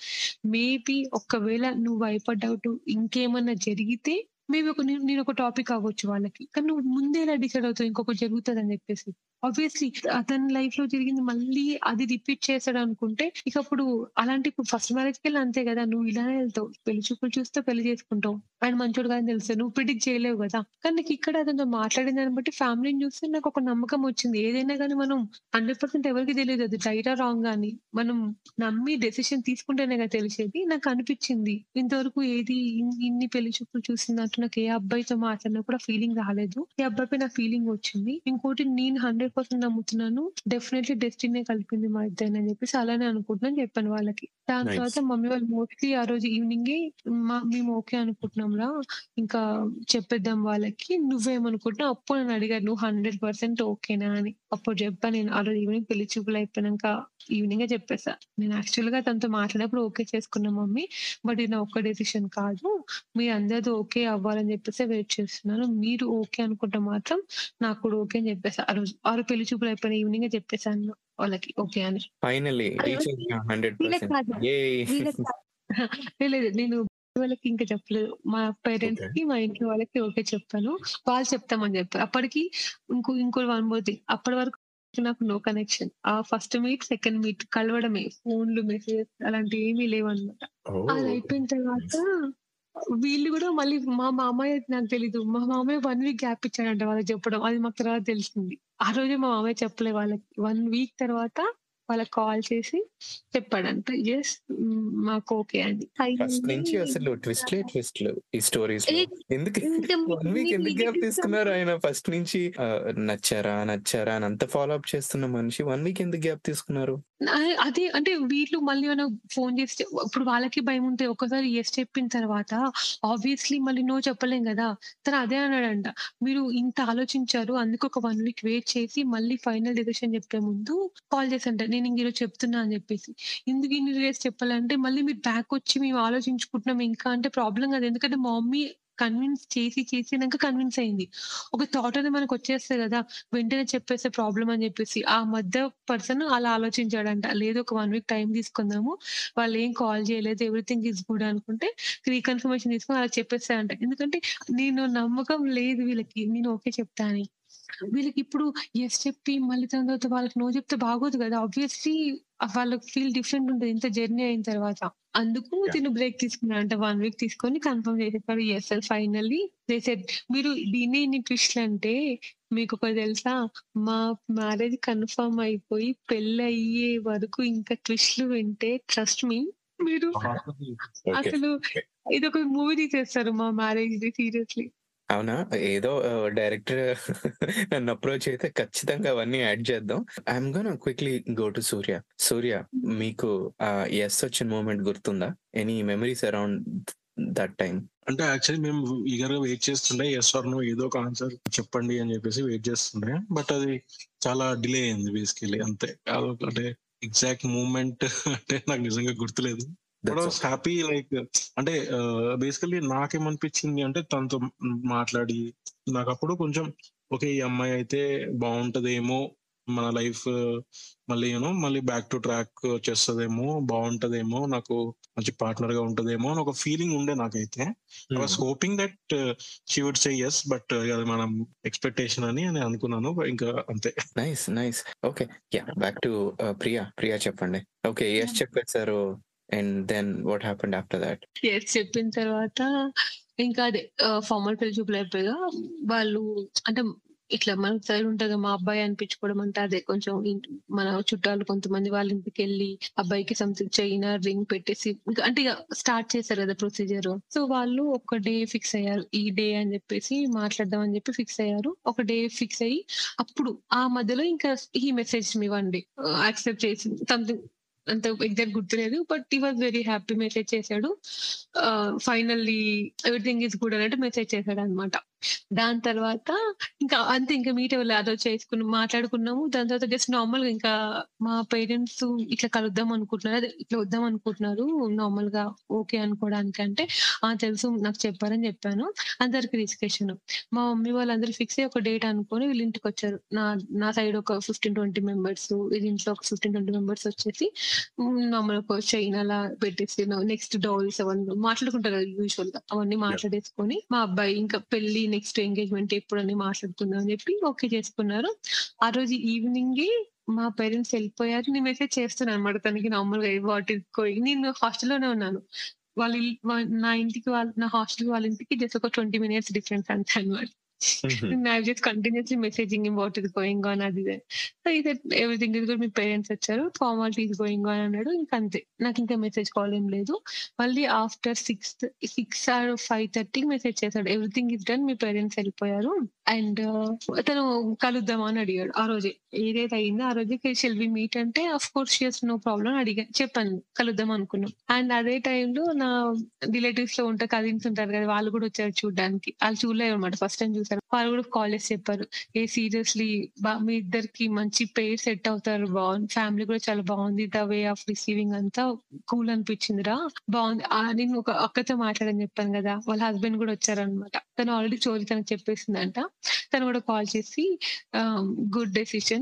మేబీ ఒకవేళ నువ్వు భయపడ్డట్టు ఇంకేమన్నా జరిగితే మేబీ ఒక నేను నేను ఒక టాపిక్ అవ్వచ్చు వాళ్ళకి. కానీ నువ్వు ముందే ఎలా డిసైడ్ అవుతావు? ఇంకొకటి జరుగుతుంది అని చెప్పేసి. ఆబ్వియస్లీ అతని లైఫ్లో జరిగింది మళ్ళీ అది రిపీట్ చేస్తాడు అనుకుంటే ఇక అప్పుడు అలాంటి ఇప్పుడు ఫస్ట్ మ్యారేజ్కి వెళ్ళి అంతే కదా నువ్వు ఇలానే వెళ్తావు పెళ్ళి చూపులు చూస్తే పెళ్ళి చేసుకుంటావు ఆయన మంచోడు కానీ తెలుసు నువ్వు ప్రిడిక్ట్ చేయలేవు కదా. కానీ నీకు ఇక్కడ అతనితో మాట్లాడిన దాన్ని బట్టి ఫ్యామిలీని చూస్తే నాకు ఒక నమ్మకం వచ్చింది. ఏదైనా కానీ మనం హండ్రెడ్ పర్సెంట్ ఎవరికి తెలియదు అది రైటా రాంగ్ అని. మనం నమ్మి డెసిషన్ తీసుకుంటేనే కదా తెలిసేది. నాకు అనిపించింది ఇంతవరకు ఏది ఇన్ని పెళ్ళి చూపులు చూసినట్టు నాకు ఏ అబ్బాయితో మాట్లాడినా కూడా ఫీలింగ్ రాలేదు. ఈ అబ్బాయిపై నా ఫీలింగ్ వచ్చింది. ఇంకోటి నేను హండ్రెడ్ పర్సెంట్ నమ్ముతున్నాను డెఫినెట్లీ డెస్టినీ కలిపింది మా ఇద్దరిని అని చెప్పేసి అలానే అనుకుంటున్నాను చెప్పాను వాళ్ళకి. దాని. తర్వాత మమ్మీ వాళ్ళు మోస్ట్లీ ఆ రోజు ఈవినింగ్ మా మేము ఓకే అనుకుంటున్నాంరా. ఇంకా చెప్పేద్దాం వాళ్ళకి. నువ్వేమనుకుంటున్నావు? అప్పుడు నన్ను అడిగారు. నువ్వు హండ్రెడ్ పర్సెంట్ ఓకేనా అని. అప్పుడు చెప్పా నేను ఆ రోజు ఈవినింగ్ పెళ్ళి చూపులు అయిపోయినాక ఈవినింగ్ చెప్పేసా. నేను యాక్చువల్గా తనతో మాట్లాడినప్పుడు ఓకే చేసుకున్నా మమ్మీ బట్ ఇది నా ఒక్క డెసిషన్ కాదు. మీరు అందరితో ఓకే అవ్వాలని చెప్పేసి వెయిట్ చేస్తున్నాను. మీరు ఓకే అనుకుంటే మాత్రం నాకు కూడా ఓకే అని చెప్పేసా. ఆ రోజు ఆ రోజు పెళ్ళి చూపులు అయిపోయిన ఈవినింగ్ చెప్పేసాను వాళ్ళకి ఓకే అని. ఫైనలీ. లేదు నేను వాళ్ళకి ఇంకా చెప్పలేదు. మా పేరెంట్స్కి మా ఇంట్లో వాళ్ళకి ఓకే చెప్పాను. వాళ్ళు చెప్తామని చెప్పారు. అప్పటికి ఇంకో ఇంకో వన్ మోర్ థింగ్. అప్పటి వరకు నాకు నో కనెక్షన్ ఆ ఫస్ట్ మీట్ సెకండ్ మీట్ కలవడమే ఫోన్లు మెసేజ్ అలాంటి ఏమీ లేవన్నమాట. అది అయిపోయిన తర్వాత వీళ్ళు కూడా మళ్ళీ మా మామయ్య నాకు తెలీదు. మా మామయ్య వన్ వీక్ గ్యాప్ ఇచ్చాడంట వాళ్ళకి చెప్పడం. అది మాకు తర్వాత తెలిసింది. ఆ రోజే మా మామయ్య చెప్పలే వాళ్ళకి. వన్ వీక్ తర్వాత వాళ్ళకి కాల్ చేసి చెప్పాడంట. ఎస్ మాకు ఓకే అని ఫస్ట్ నుంచి అసలు ట్విస్ట్లే ట్విస్ట్లు ఈ స్టోరీస్ ఎందుకు వన్ వీక్ ఎందుకు గ్యాప్ తీసుకున్నారు ఆయన? ఫస్ట్ నుంచి నచ్చారా నచ్చారా అని అంత ఫాలో అప్ చేస్తున్న మనిషి వన్ వీక్ ఎందుకు గ్యాప్ తీసుకున్నారు? అదే అంటే వీళ్ళు మళ్ళీ ఏమైనా ఫోన్ చేస్తే ఇప్పుడు వాళ్ళకి భయం ఉంటే ఒకసారి ఎస్ చెప్పిన తర్వాత ఆబ్వియస్లీ మళ్ళీ నో చెప్పలేం కదా? తను అదే అన్నాడంట. మీరు ఇంత ఆలోచించారు అందుకు ఒక వన్ వీక్ వెయిట్ చేసి మళ్ళీ ఫైనల్ డెసిషన్ చెప్పే ముందు కాల్ చేసంట నేను ట్రైనింగ్ ఈరోజు చెప్తున్నా అని చెప్పేసి. ఎందుకు ఇన్ని డేస్ చెప్పాలంటే మళ్ళీ మీరు బ్యాక్ వచ్చి మేము ఆలోచించుకుంటున్నాం ఇంకా అంటే ప్రాబ్లం కదా. ఎందుకంటే మా మమ్మీ కన్విన్స్ చేసి చేసినాక కన్విన్స్ అయింది. ఒక థాట్ అనేది మనకు వచ్చేస్తే కదా వెంటనే చెప్పేస్తే ప్రాబ్లం అని చెప్పేసి. ఆ మధ్య పర్సన్ అలా ఆలోచించాడంట. లేదు ఒక వన్ వీక్ టైం తీసుకుందాము. వాళ్ళు ఏం కాల్ చేయలేదు ఎవ్రీథింగ్ ఈజ్ గుడ్ అనుకుంటే రీకన్ఫర్మేషన్ తీసుకొని అలా చెప్పేస్తాడంట ఎందుకంటే నేను నమ్మకం లేదు వీళ్ళకి. నేను ఓకే చెప్తాను. వీళ్ళకి ఇప్పుడు ఎస్ చెప్పి మళ్ళీ దాని తర్వాత వాళ్ళకి నో చెప్తే బాగోదు కదా. ఆబ్వియస్లీ వాళ్ళకి ఫీల్ డిఫరెంట్ ఉంటుంది. ఇంత జర్నీ అయిన తర్వాత. అందుకు. తిను బ్రేక్ తీసుకున్నాడు అంటే వన్ వీక్ తీసుకొని కన్ఫర్మ్ చేసేసాడు ఎస్ సార్ ఫైనల్లీ సెడ్ మీరు దీన్ని ఇన్ని ట్విస్ట్లు అంటే మీకు ఒకటి తెలుసా? మా మ్యారేజ్ కన్ఫర్మ్ అయిపోయి పెళ్ళి అయ్యే వరకు ఇంకా ట్విస్ట్లు వింటే ట్రస్ట్ మీ మీరు అసలు ఇది ఒక మూవీ తీసేస్తారు మా మ్యారేజ్ సీరియస్లీ అవునా? ఏదో డైరెక్టర్ నన్ను అప్రోచ్ అయితే ఖచ్చితంగా అవన్నీ యాడ్ చేద్దాం. I'm gonna quickly go to Surya. Surya మీకు ఆ యెస్ వచ్చిన మూమెంట్ గుర్తుందా? Any memories around that time? అంటే యాక్చువల్లీ మేము ఈగర్‌గా వెయిట్ చేస్తుండే యెస్ ఆర్ నో ఏదో ఒక ఆన్సర్ చెప్పండి అని చెప్పేసి వెయిట్ చేస్తుండే. బట్ అది చాలా డిలే అయింది బేసికల్లీ అంతే. అంటే ఎగ్జాక్ట్ మూమెంట్ అంటే నాకు నిజంగా గుర్తులేదు. వాస్. హ్యాపీ లైక్ అంటే ఆహ్, బేసికల్లీ నాకేమనిపించింది అంటే తనతో మాట్లాడి నాకప్పుడు కొంచెం ఓకే. ఈ అమ్మాయి అయితే బావుంటదేమో మన లైఫ్ మళ్ళీ యూ నో మళ్ళీ బ్యాక్ టు ట్రాక్ వచ్చేస్తదేమో, బావుంటదేమో, నాకు మంచి పార్ట్‌నర్‌గా ఉంటదేమో అని ఒక ఫీలింగ్ ఉండే నాకైతే. I was. Hoping that she would say yes but అది మనం ఎక్స్‌పెక్టేషన్ అని నేను అనుకున్నాను. ఇంకా అంతే. Nice. Nice. Okay. Yeah! Back to Priya. Priya చెప్పండి. ఓకే. యెస్ చెప్పేసారు. And then what happened after that yes చెప్పిన తర్వాత ఇంకా అదే ఫార్మల్ పెళ్ళి చూపులు అయిపోయిగా వాళ్ళు అంటే ఇట్లా మన సైడ్ ఉంటది మా అబ్బాయి అనిపించుకోవడం అంటే అదే కొంచెం మన చుట్టాలు కొంతమంది వాళ్ళ ఇంటికెళ్ళి అబ్బాయికి సంథింగ్ చైన్, రింగ్ పెట్టేసి ఇంకా అంటే స్టార్ట్ చేశారు కదా ప్రొసీజర్. సో వాళ్ళు ఒక డే ఫిక్స్ అయ్యారు. ఈ డే అని చెప్పేసి మాట్లాడదాం అని చెప్పి ఫిక్స్ అయ్యారు. ఒక డే ఫిక్స్ అయ్యి అప్పుడు ఆ మధ్యలో ఇంకా ఈ మెసేజ్ ఇవ్వండి యాక్సెప్ట్ చేసి సంథింగ్ అంత ఎగ్జాక్ట్ గుర్తులేదు. But he was very happy message చేశాడు ఫైనల్లీ ఎవ్రీథింగ్ ఈస్ గుడ్ అన్నట్టు మెసేజ్ చేసాడన్నమాట. దాని తర్వాత ఇంకా అంతే ఇంకా మీట్ అవ్వలే. అదో చేసుకున్నాం, మాట్లాడుకున్నాము. దాని తర్వాత జస్ట్ నార్మల్‌గా ఇంకా మా పేరెంట్స్ ఇట్లా కలుద్దాం అనుకుంటున్నారు. అదే ఇట్లా వద్దాం అనుకుంటున్నారు. నార్మల్గా ఓకే అనుకోవడానికి అంటే, "ఆ! తెలుసు నాకు చెప్పారని" చెప్పాను. అందరికి డిస్కషన్. మా మమ్మీ వాళ్ళందరూ ఫిక్స్ అయ్యి ఒక డేట్ అనుకోని వీళ్ళ ఇంటికొచ్చారు. నా నా సైడ్ ఒక 15, 20 మెంబర్స్ వీళ్ళ ఇంట్లో ఒక 15, 20 మెంబర్స్ వచ్చేసి హ్మ్, నార్మల్‌గా ఒక చైన్ అలా పెట్టేసి నెక్స్ట్ డౌల్స్ అవన్నీ మాట్లాడుకుంటారు కదా యూజువల్‌గా. అవన్నీ! మాట్లాడేసుకొని మా అబ్బాయి ఇంకా పెళ్ళి నెక్స్ట్ ఎంగేజ్‌మెంట్ ఎప్పుడని మాట్లాడుకుందాం అని చెప్పి ఓకే చేసుకున్నారు. ఆ రోజు ఈవినింగే మా పేరెంట్స్ వెళ్ళిపోయారు. నేను మెసేజ్ చేస్తున్నా అనమాట తనకి నార్మల్‌గా వాట్ గోయింగ్ నేను హాస్టల్‌లోనే ఉన్నాను. వాళ్ళ నా ఇంటికి వాళ్ళ నా హాస్టల్‌కి వాళ్ళ ఇంటికి జస్ట్ ఒక 20 మినిట్స్ డిఫరెన్స్ అంతే అన్నమాట. హుహు. I just continuously messaging him what is going on అది ఇది. So said everything is good me parents వచ్చారు. ఫార్మాలిటీ ఈస్ గోయింగ్ ఆన్ అన్నాడు. ఇంక అంతే. నాకు ఇంకా మెసేజ్ కాల్ ఏం లేదు. మళ్ళీ ఆఫ్టర్ 6 6 ఆర్ 5:30కి మెసేజ్ చేసాడు. ఎవ్రీథింగ్ ఈస్ డన్ మీ పేరెంట్స్ వెళ్ళిపోయారు. అండ్ తను కలుద్దామా అని అడిగాడు. ఆ రోజే. ఏదైతే అయిందో ఆ రోజు షల్ వి మీట్ అంటే of course sure no problem అడిగా చెప్పాను. కలుద్దాం అనుకున్నాం. అండ్ అదే టైంలో నా రిలేటివ్స్‌లో ఉంటే కజిన్స్ ఉంటారు కదా! వాళ్ళు కూడా వచ్చారు చూడ్డానికి. చూడలేదు అనమాట ఫస్ట్ టైమ్ చూసారు. వాళ్ళు కూడా కాల్ చేసి చెప్పారు. ఏ సీరియస్‌లీ మీ ఇద్దరికి మంచి పేర్ సెట్ అవుతారు. బాగుంది ఫ్యామిలీ కూడా చాలా బాగుంది ద వే ఆఫ్ రిసీవింగ్ అంతా కూల్ అనిపించిందిరా. రా బాగుంది నేను ఒక అక్కతో మాట్లాడని చెప్పాను కదా! వాళ్ళ హస్బెండ్ కూడా వచ్చారనమాట తను ఆల్రెడీ స్టోరీ తనకు చెప్పేసిందంట. తను కూడా కాల్ చేసి గుడ్ డెసిషన్.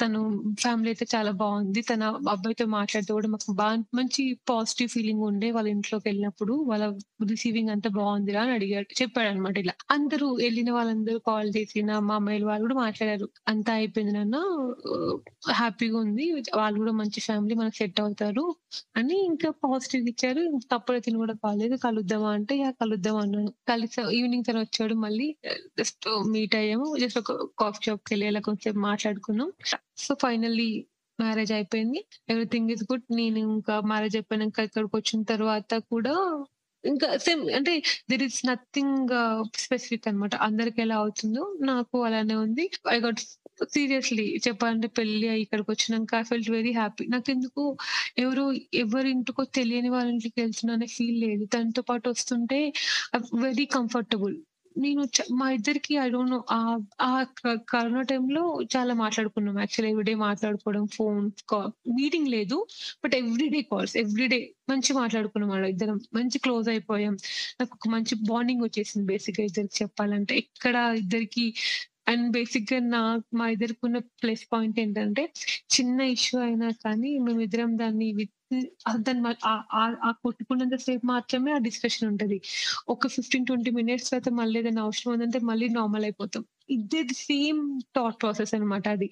తను ఫ్యామిలీ అయితే చాలా బాగుంది తన అబ్బాయితో మాట్లాడితే కూడా మాకు బా మంచి పాజిటివ్ ఫీలింగ్ ఉండే వాళ్ళ ఇంట్లోకి వెళ్ళినప్పుడు వాళ్ళ రిసీవింగ్ అంతా బాగుందిరా అని అడిగాడు. చెప్పాడు అనమాట ఇలా. అందరూ వెళ్ళిన వాళ్ళందరూ కాల్ చేసిన మా అమ్మాయిలు వాళ్ళు కూడా మాట్లాడారు. అంతా అయిపోయింది నాన్న హ్యాపీగా ఉంది. వాళ్ళు కూడా మంచి ఫ్యామిలీ మనకు సెట్ అవుతారు అని ఇంకా పాజిటివ్ ఇచ్చారు. తప్పుడు తిని కూడా కాలేదు కలుద్దామా అంటే ఇక కలుద్దాం అన్నాను. కలిసి ఈవినింగ్ తను వచ్చాడు మళ్ళీ జస్ట్ మీట్ అయ్యాము. జస్ట్ ఒక కాఫీ షాప్‌కెళ్ళి అలా కొంచెం మాట్లాడుకున్నాం. సో ఫైనల్లీ మ్యారేజ్ అయిపోయింది. Everything is good. నేను ఇంకా మ్యారేజ్ అయిపోయినాక ఇక్కడికొచ్చిన తర్వాత కూడా ఇంకా సేమ్ అంటే దిర్ ఇస్ నథింగ్ స్పెసిఫిక్ అన్నమాట. అందరికి ఎలా అవుతుందో నాకు అలానే ఉంది. ఐ గట్ సీరియస్‌లీ చెప్పాలంటే పెళ్ళి అయ్యి ఇక్కడికొచ్చినాక ఐ ఫెల్ట్ వెరీ హ్యాపీ. నాకెందుకో ఎవరో ఎవరి ఇంటికో తెలియని వాళ్ళ ఇంటికి వెళ్తున్నా అనే ఫీల్ లేదు. దానితో పాటు వస్తుంటే వెరీ కంఫర్టబుల్. నేను మా ఇద్దరికి ఐ డోంట్ నో ఆ క కరోనా టైంలో చాలా మాట్లాడుకున్నాం. యాక్చువల్లీ ఎవ్రీడే మాట్లాడుకోవడం, ఫోన్ మీటింగ్ లేదు. బట్ ఎవ్రీడే కాల్స్, ఎవ్రీడే మంచి మాట్లాడుకున్నాం వాళ్ళ ఇద్దరం. మంచి క్లోజ్ అయిపోయాం. నాకు ఒక మంచి బాండింగ్ వచ్చేసింది బేసిక్‌గా ఇద్దరికి చెప్పాలంటే. ఎక్కడ ఇద్దరికి అండ్ బేసిక్గా నా మా ఇద్దరికి ఉన్న ప్లస్ పాయింట్ ఏంటంటే చిన్న ఇష్యూ అయినా కానీ మేమిద్దరం దాన్ని విత్ దాన్ని ఆ కొట్టుకున్నంత సేపు మాత్రమే ఆ డిస్కషన్ ఉంటది. ఒక 15, 20 మినిట్స్ తర్వాత మళ్ళీ ఏదైనా అవసరం ఉందంటే మళ్ళీ నార్మల్ అయిపోతాం. ఇద్దరిది సేమ్ థాట్ ప్రాసెస్ అన్నమాట అది.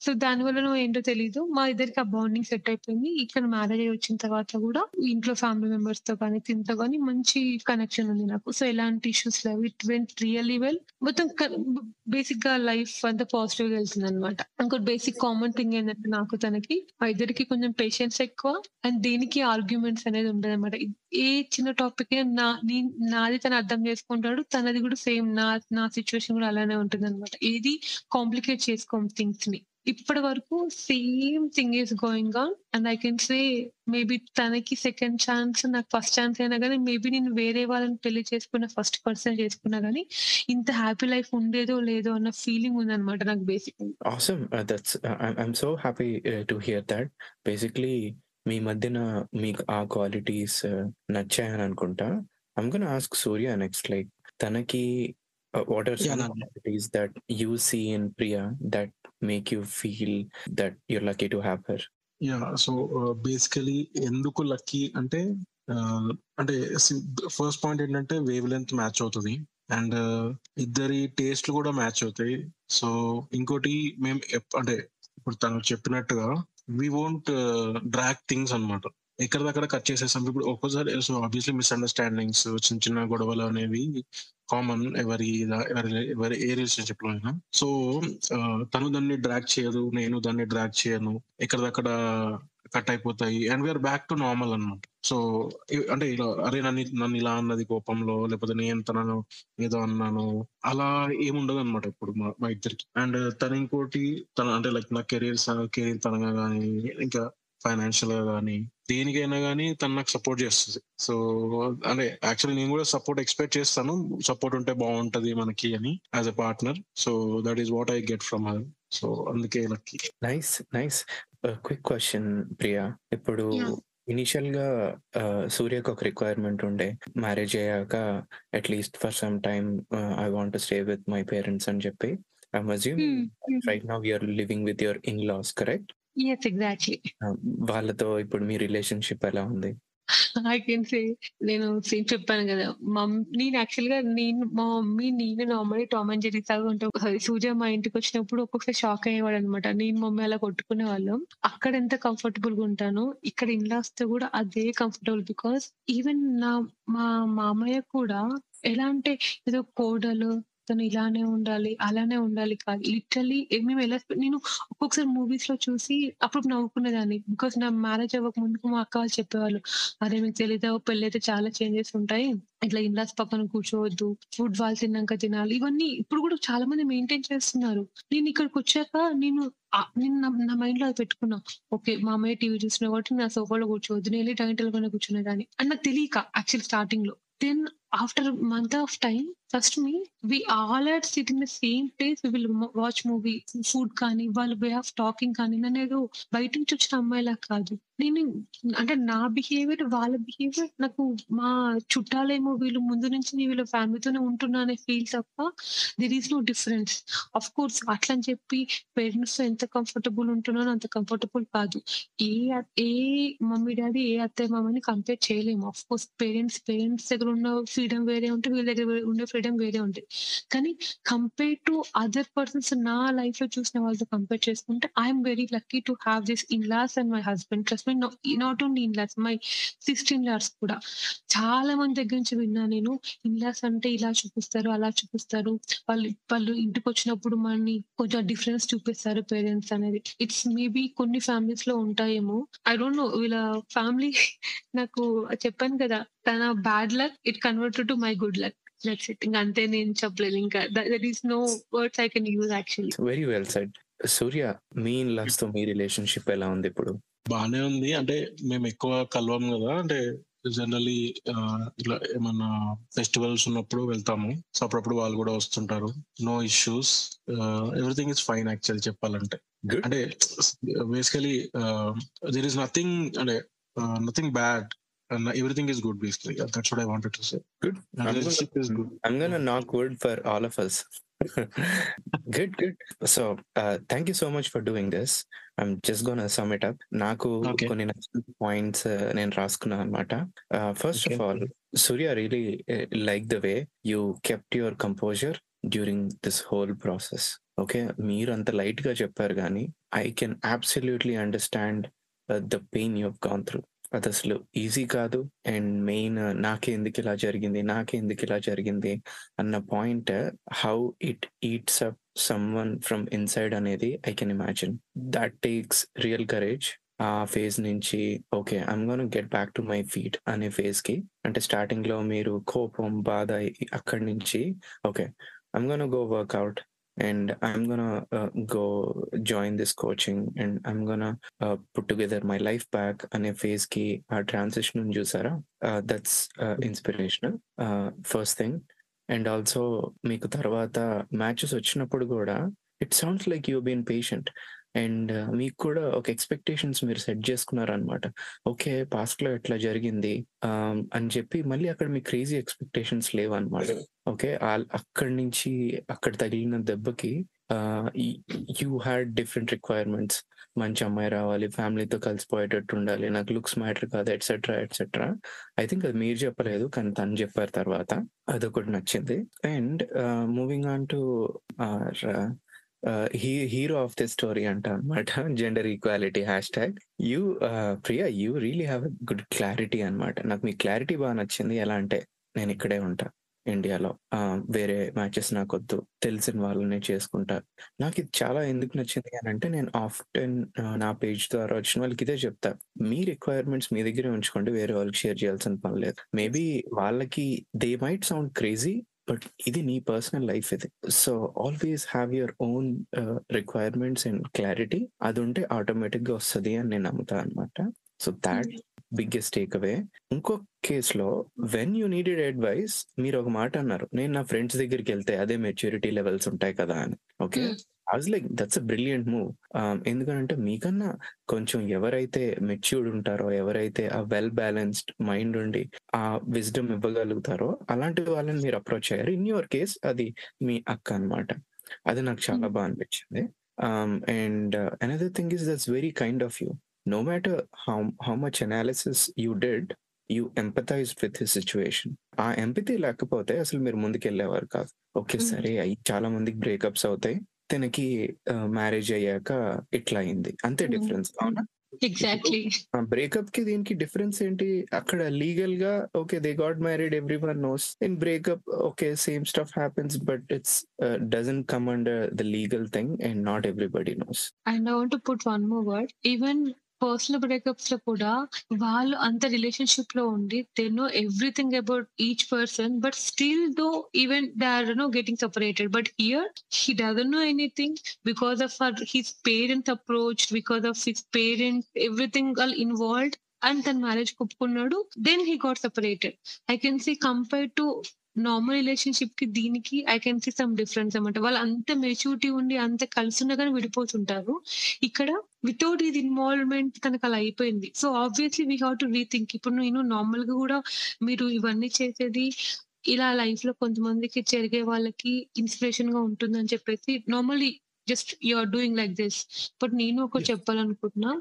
సో దాని వల్ల ఏంటో తెలీదు. మా ఇద్దరికి ఆ బాండింగ్ సెట్ అయిపోయింది. ఇక్కడ మ్యారేజ్ అయ్యి వచ్చిన తర్వాత కూడా ఇంట్లో ఫ్యామిలీ మెంబర్స్తో కానీ తింతో కానీ మంచి కనెక్షన్ ఉంది నాకు. సో ఎలాంటి ఇష్యూస్ లేవు. ఇట్ వెంట్ రియల్లీ వెల్ మొత్తం బేసిక్గా లైఫ్ అంతా పాజిటివ్గా వెళ్తుంది అనమాట ఇంకోటి బేసిక్ కామన్ థింగ్ ఏంటంటే నాకు తనకి మా ఇద్దరికి కొంచెం పేషెన్స్ ఎక్కువ అండ్ దేనికి ఆర్గ్యుమెంట్స్ అనేది ఉండదు అనమాట ఏ చిన్న టాపిక్ నా నాది తను అర్థం చేసుకుంటాడు తనది కూడా సేమ్ నా నా సిచ్యువేషన్ కూడా అలానే ఉంటుంది. అనమాట ఏది కాంప్లికేట్ చేసుకోం థింగ్స్ని. ఇప్పటి వరకు same thing is going on and I can say maybe తనకి సెకండ్ ఛాన్స్ నాకు ఫస్ట్ ఛాన్స్ అయినా కానీ మేబీ నేను వేరే వాళ్ళని పెళ్ళి చేసుకున్న ఫస్ట్ పర్సన్ చేసుకున్నా కానీ ఇంత హ్యాపీ లైఫ్ ఉండేదో లేదో అన్న ఫీలింగ్ ఉందన్నమాట నాకు basic awesome that's I'm so happy to hear that basically మీ మధ్యన మీకు ఆ క్వాలిటీస్ uh, నచ్చాయని అనుకుంటా. I'm gonna ask Surya next like తనకి what are Yeah, some no. Qualities that you see in Priya that make you feel that you're lucky to have her yeah so basically ఎందుకు lucky అంటే uh, అంటే first point ఏంటంటే wavelength match అవుతుంది and ఇద్దరి టేస్ట్లు కూడా match అవుతాయి. So ఇంకోటి మేము అంటే ఇప్పుడు తను చెప్పినట్టుగా వి వోంట్ డ్రాక్ థింగ్స్ అన్నమాట. ఎక్కడిదక్కడ కట్ చేసేసాం ఇప్పుడు ఒక్కోసారి సో ఆబ్వియస్లీ మిస్అండర్స్టాండింగ్స్ చిన్న చిన్న గొడవలు అనేవి కామన్ ఎవరి ఎవరి ఎవరి ఏ రిలేషన్షిప్లో అయినా. సో తను దాన్ని డ్రాక్ చేయదు నేను దాన్ని డ్రాక్ చేయను ఎక్కడిదక్కడ కట్ అయిపోతాయి and we are back to normal అన్నమాట. సో అంటే ఇలా అరే నన్ను నన్ను ఇలా అన్నది కోపంలో లేకపోతే నేను తనను ఏదో అన్నాను అలా ఏముండదు అనమాట ఇప్పుడు మా మా ఇద్దరికి. అండ్ తను ఇంకోటి తన అంటే లైక్ నా కెరీర్ కెరీర్ తనగా కానీ ఇంకా ఫైనాన్షియల్గా కానీ దేనికైనా కానీ తను నాకు సపోర్ట్ చేస్తుంది. సో అంటే యాక్చువల్లీ నేను కూడా సపోర్ట్ ఎక్స్పెక్ట్ చేస్తాను. సపోర్ట్ ఉంటే బాగుంటది మనకి అని as a partner so that is what I get from her so అందుకే lucky. Nice nice quick question Priya. ఇప్పుడు. ఇనిషియల్గా uh, సూర్యకు ఒక రిక్వైర్మెంట్ ఉండే. మ్యారేజ్ అయ్యాక at least for some time I want stay with my parents అని చెప్పి I assume right now you're living with your in laws correct yes exactly వాళ్ళతో ఇప్పుడు మీ రిలేషన్షిప్ ఎలా ఉంది? ఐ కెన్ సే నేను సేమ్ చెప్పాను కదా. మమ్ నేను యాక్చువల్గా నేను మా మమ్మీ నేను నార్మల్లీ టామ్ అండ్ జెరీ సాగా ఉంటాం. సూర్య మా ఇంటికి వచ్చినప్పుడు ఒక్కొక్కసారి షాక్ అయ్యేవాడు అనమాట నేను మమ్మీ అలా కొట్టుకునే వాళ్ళం. అక్కడ ఎంత కంఫర్టబుల్గా ఉంటాను ఇక్కడ ఇన్లాస్తో కూడా అదే కంఫర్టబుల్ బికాస్ ఈవెన్ నా మా మామయ్య కూడా ఎలా అంటే ఏదో కోడలు తను ఇలానే ఉండాలి అలానే ఉండాలి కాదు. లిటరలీ మేము ఎలా నేను ఒక్కొక్కసారి మూవీస్లో చూసి అప్పుడు నవ్వుకునేదాన్ని. బికాస్ నా మ్యారేజ్ అవ్వక ముందుకు మా అక్క వాళ్ళు చెప్పేవాళ్ళు అరే మీకు తెలియదు పెళ్ళి అయితే చాలా చేంజెస్ ఉంటాయి. ఇట్లా ఇండాస్ పక్కన కూర్చోవద్దు. ఫుడ్ వాళ్ళు తిన్నాక తినాలి. ఇవన్నీ ఇప్పుడు కూడా చాలా మంది మెయింటైన్ చేస్తున్నారు. నేను ఇక్కడికి వచ్చాక నేను నేను నా- మైండ్లో అది పెట్టుకున్నా. ఓకే మా అమ్మాయి టీవీ చూసిన కాబట్టి నా సోఫాలో కూర్చోవద్దు. నేను వెళ్ళి డైనింగ్ టేబుల్ పైన కూర్చునేదాన్ని. అని నాకు తెలియక యాక్చువల్ స్టార్టింగ్లో. Then after month of time first me we all are sit in the same place we will watch movie food కానీ వాళ్ళ వే ఆఫ్ టాకింగ్ కానీ నన్ను ఏదో బయట నుంచి వచ్చిన అమ్మాయిలా కాదు. నేను అంటే నా బిహేవియర్ వాళ్ళ బిహేవియర్ నాకు మా చుట్టాలేమో వీళ్ళు ముందు నుంచి నేను వీళ్ళ ఫ్యామిలీతోనే ఉంటున్నా అనే ఫీల్ తప్ప there is no difference of course అట్లా అని చెప్పి పేరెంట్స్తో ఎంత కంఫర్టబుల్ ఉంటున్నానో అంత కంఫర్టబుల్ కాదు. ఏ ఏ మమ్మీ డాడీ ఏ అత్తయ్య మామని కంపేర్ చేయలేము. అఫ్ కోర్స్ పేరెంట్స్ పేరెంట్స్ దగ్గర ఉన్న ఫ్రీడమ్ వేరే ఉంటుంది వీళ్ళ దగ్గర ఉండే ఫ్రీడమ్ వేరే ఉంటుంది. కానీ కంపేర్ టు అదర్ పర్సన్స్ నా లైఫ్లో చూసిన వాళ్ళతో కంపేర్ చేసుకుంటే I'm very lucky to have this in laws and my husband husband not only in laws my sixteen in laws కూడా. చాలా మంది దగ్గర నుంచి విన్నా నేను ఇన్ లాస్ అంటే ఇలా చూపిస్తారు అలా చూపిస్తారు. వాళ్ళు వాళ్ళు ఇంటికి వచ్చినప్పుడు మనని కొంచెం డిఫరెన్స్ చూపిస్తారు పేరెంట్స్ అనేది. ఇట్స్ మేబీ కొన్ని ఫ్యామిలీస్లో ఉంటాయేమో. ఐ డోంట్ నో వీళ్ళ ఫ్యామిలీ నాకు చెప్పాను కదా తన bad luck it converted to my good luck that's it ఇంకా అంతే నేను చెప్పలేదు. ఇంకా that is no words I can use actually very well said Surya మీ ఇన్తో మీ రిలేషన్షిప్ ఎలా ఉంది ఇప్పుడు? బానే ఉంది. అంటే మేము ఎక్కువ కలవం కదా. అంటే జనరలీ ఇట్లా ఏమన్నా ఫెస్టివల్స్ ఉన్నప్పుడు వెళ్తాము. సో అప్పుడప్పుడు వాళ్ళు కూడా వస్తుంటారు. No issues everything is fine actual చెప్పాలంటే. అంటే బేసికలీ దేర్ ఇస్ నథింగ్ అంటే nothing bad everything is good Good. I'm relationship is good I'm gonna knock wood for all of us. good. So, uh, thank you so much for doing this. I'm just gonna sum it up. నాకు. కొన్ని points నేను రాసుకున్నాను అనమాట first off. All Surya really like the way you kept your composure during this whole process okay మీరు అంత లైట్గా చెప్పారు కానీ I can absolutely understand the pain you gone through అది అసలు ఈజీ కాదు. అండ్ మెయిన్ నాకే ఎందుకు ఇలా జరిగింది నాకే ఎందుకు ఇలా జరిగింది అన్న point how it eats up someone from inside అనేది I can imagine. That takes real courage. ఆ ఫేజ్ నుంచి okay I'm gonna get back to my feet అనే ఫేజ్కి అంటే స్టార్టింగ్లో మీరు కోపం బాధ అక్కడి నుంచి okay I'm gonna go workout and i'm gonna uh, go join this coaching and i'm gonna uh, put together my life back అనే ఫేజ్కి ఆ ట్రాన్సిషన్ చూసారా? That's inspirational first thing and also మీకు తర్వాత మ్యాచెస్ వచ్చినప్పుడు కూడా it sounds like you been patient and మీకు కూడా ఒక ఎక్స్పెక్టేషన్స్ మీరు సెట్ చేసుకున్నారనమాట ఓకే పాస్ట్లో ఎట్లా జరిగింది? అని చెప్పి మళ్ళీ అక్కడ మీ క్రేజీ ఎక్స్పెక్టేషన్స్ లేవు. అనమాట ఓకే అక్కడి నుంచి అక్కడ తగిలిన దెబ్బకి యూ హ్యాడ్ డిఫరెంట్ రిక్వైర్మెంట్స్ మంచి అమ్మాయి రావాలి ఫ్యామిలీతో కలిసిపోయేటట్టు ఉండాలి నాకు లుక్స్ మ్యాటర్ కాదు ఎట్సెట్రా ఎట్సెట్రా ఐ థింక్ అది మీరు చెప్పలేదు కానీ తను చెప్పారు తర్వాత. అదొకటి నచ్చింది. And moving on to hero of the story అంట అనమాట gender equality hashtag you Priya you really have good clarity అనమాట నాకు మీ క్లారిటీ బాగా నచ్చింది. ఎలా అంటే నేను ఇక్కడే ఉంటా ఇండియాలో వేరే మ్యాచెస్ నాకు వద్దు. తెలిసిన వాళ్ళని చేసుకుంటా. నాకు ఇది చాలా ఎందుకు నచ్చింది అని అంటే నేను ఆఫ్టెన్ నా పేజ్ ద్వారా వచ్చిన వాళ్ళకి ఇదే చెప్తా. మీ రిక్వైర్మెంట్స్ మీ దగ్గరే ఉంచుకోండి. వేరే వాళ్ళకి షేర్ చేయాల్సిన పని లేదు. మేబీ వాళ్ళకి they might sound crazy but ఇది నీ పర్సనల్ లైఫ్ ఇది. So always have your own requirements and clarity అది ఉంటే ఆటోమేటిక్గా వస్తుంది అని నేను నమ్ముతా అనమాట so that biggest takeaway ఇంకో కేసులో వెన్ యూ నీడెడ్ అడ్వైస్ మీరు ఒక మాట అన్నారు. నేను నా ఫ్రెండ్స్ దగ్గరికి వెళ్తే అదే మెచ్యూరిటీ లెవెల్స్ ఉంటాయి కదా అని. Okay Mm. I was like that's a brilliant move ఎందుకంటే మీకన్నా కొంచెం ఎవరైతే మెచ్యూర్డ్ ఉంటారో ఎవరైతే ఆ వెల్ బ్యాలెన్స్డ్ మైండ్ ఉండి ఆ విజ్డమ్ ఇవ్వగలుగుతారో అలాంటి వాళ్ళని మీరు అప్రోచ్ అయ్యారు. ఇన్ యువర్ కేస్ అది మీ అక్క అన్నమాట. అది నాకు చాలా Mm. బాగా అనిపించింది. And another thing is that's very kind of you no matter how how much analysis you did you empathized with his situation. ఆ ఎంపతి లేకపోతే అసలు మీరు ముందుకెళ్ళేవారు కాదు. Okay Mm. సరే అయ్యి చాలా మందికి బ్రేకప్స్ అవుతాయి. తనకి మ్యారేజ్ అయ్యాక ఇట్లా అయింది అంతే. డిఫరెన్స్ అవునా? ఎగ్జాక్ట్లీ బ్రేకప్కి దీనికి డిఫరెన్స్ ఏంటి? అక్కడ లీగల్గా okay they got married everyone knows in breakup okay same stuff happens but it's doesn't come under the legal thing and not everybody knows and I want put one more word even personal బ్రేకప్స్లో కూడా వాళ్ళు అంత రిలేషన్షిప్లో ఉండి they know everything about each person but still though even they are no getting separated but here he doesn't know anything because of his parents approach because of his parents everything all involved and తన marriage ఒప్పుకున్నాడు then he got separated I can see compare to normal రిలేషన్షిప్కి దీనికి I can see some difference అనమాట వాళ్ళు అంత maturity ఉండి అంత కలిసి కానీ విడిపోతుంటారు. ఇక్కడ వితౌట్ ఇది ఇన్వాల్వ్మెంట్ తనకు అలా అయిపోయింది. So obviously we have to rethink ఇప్పుడు నేను నార్మల్గా కూడా మీరు ఇవన్నీ చేసేది ఇలా లైఫ్లో కొంతమందికి జరిగే వాళ్ళకి ఇన్స్పిరేషన్గా ఉంటుందని చెప్పేసి normally just you are doing like this but నేను ఒక చెప్పాలనుకుంటున్నా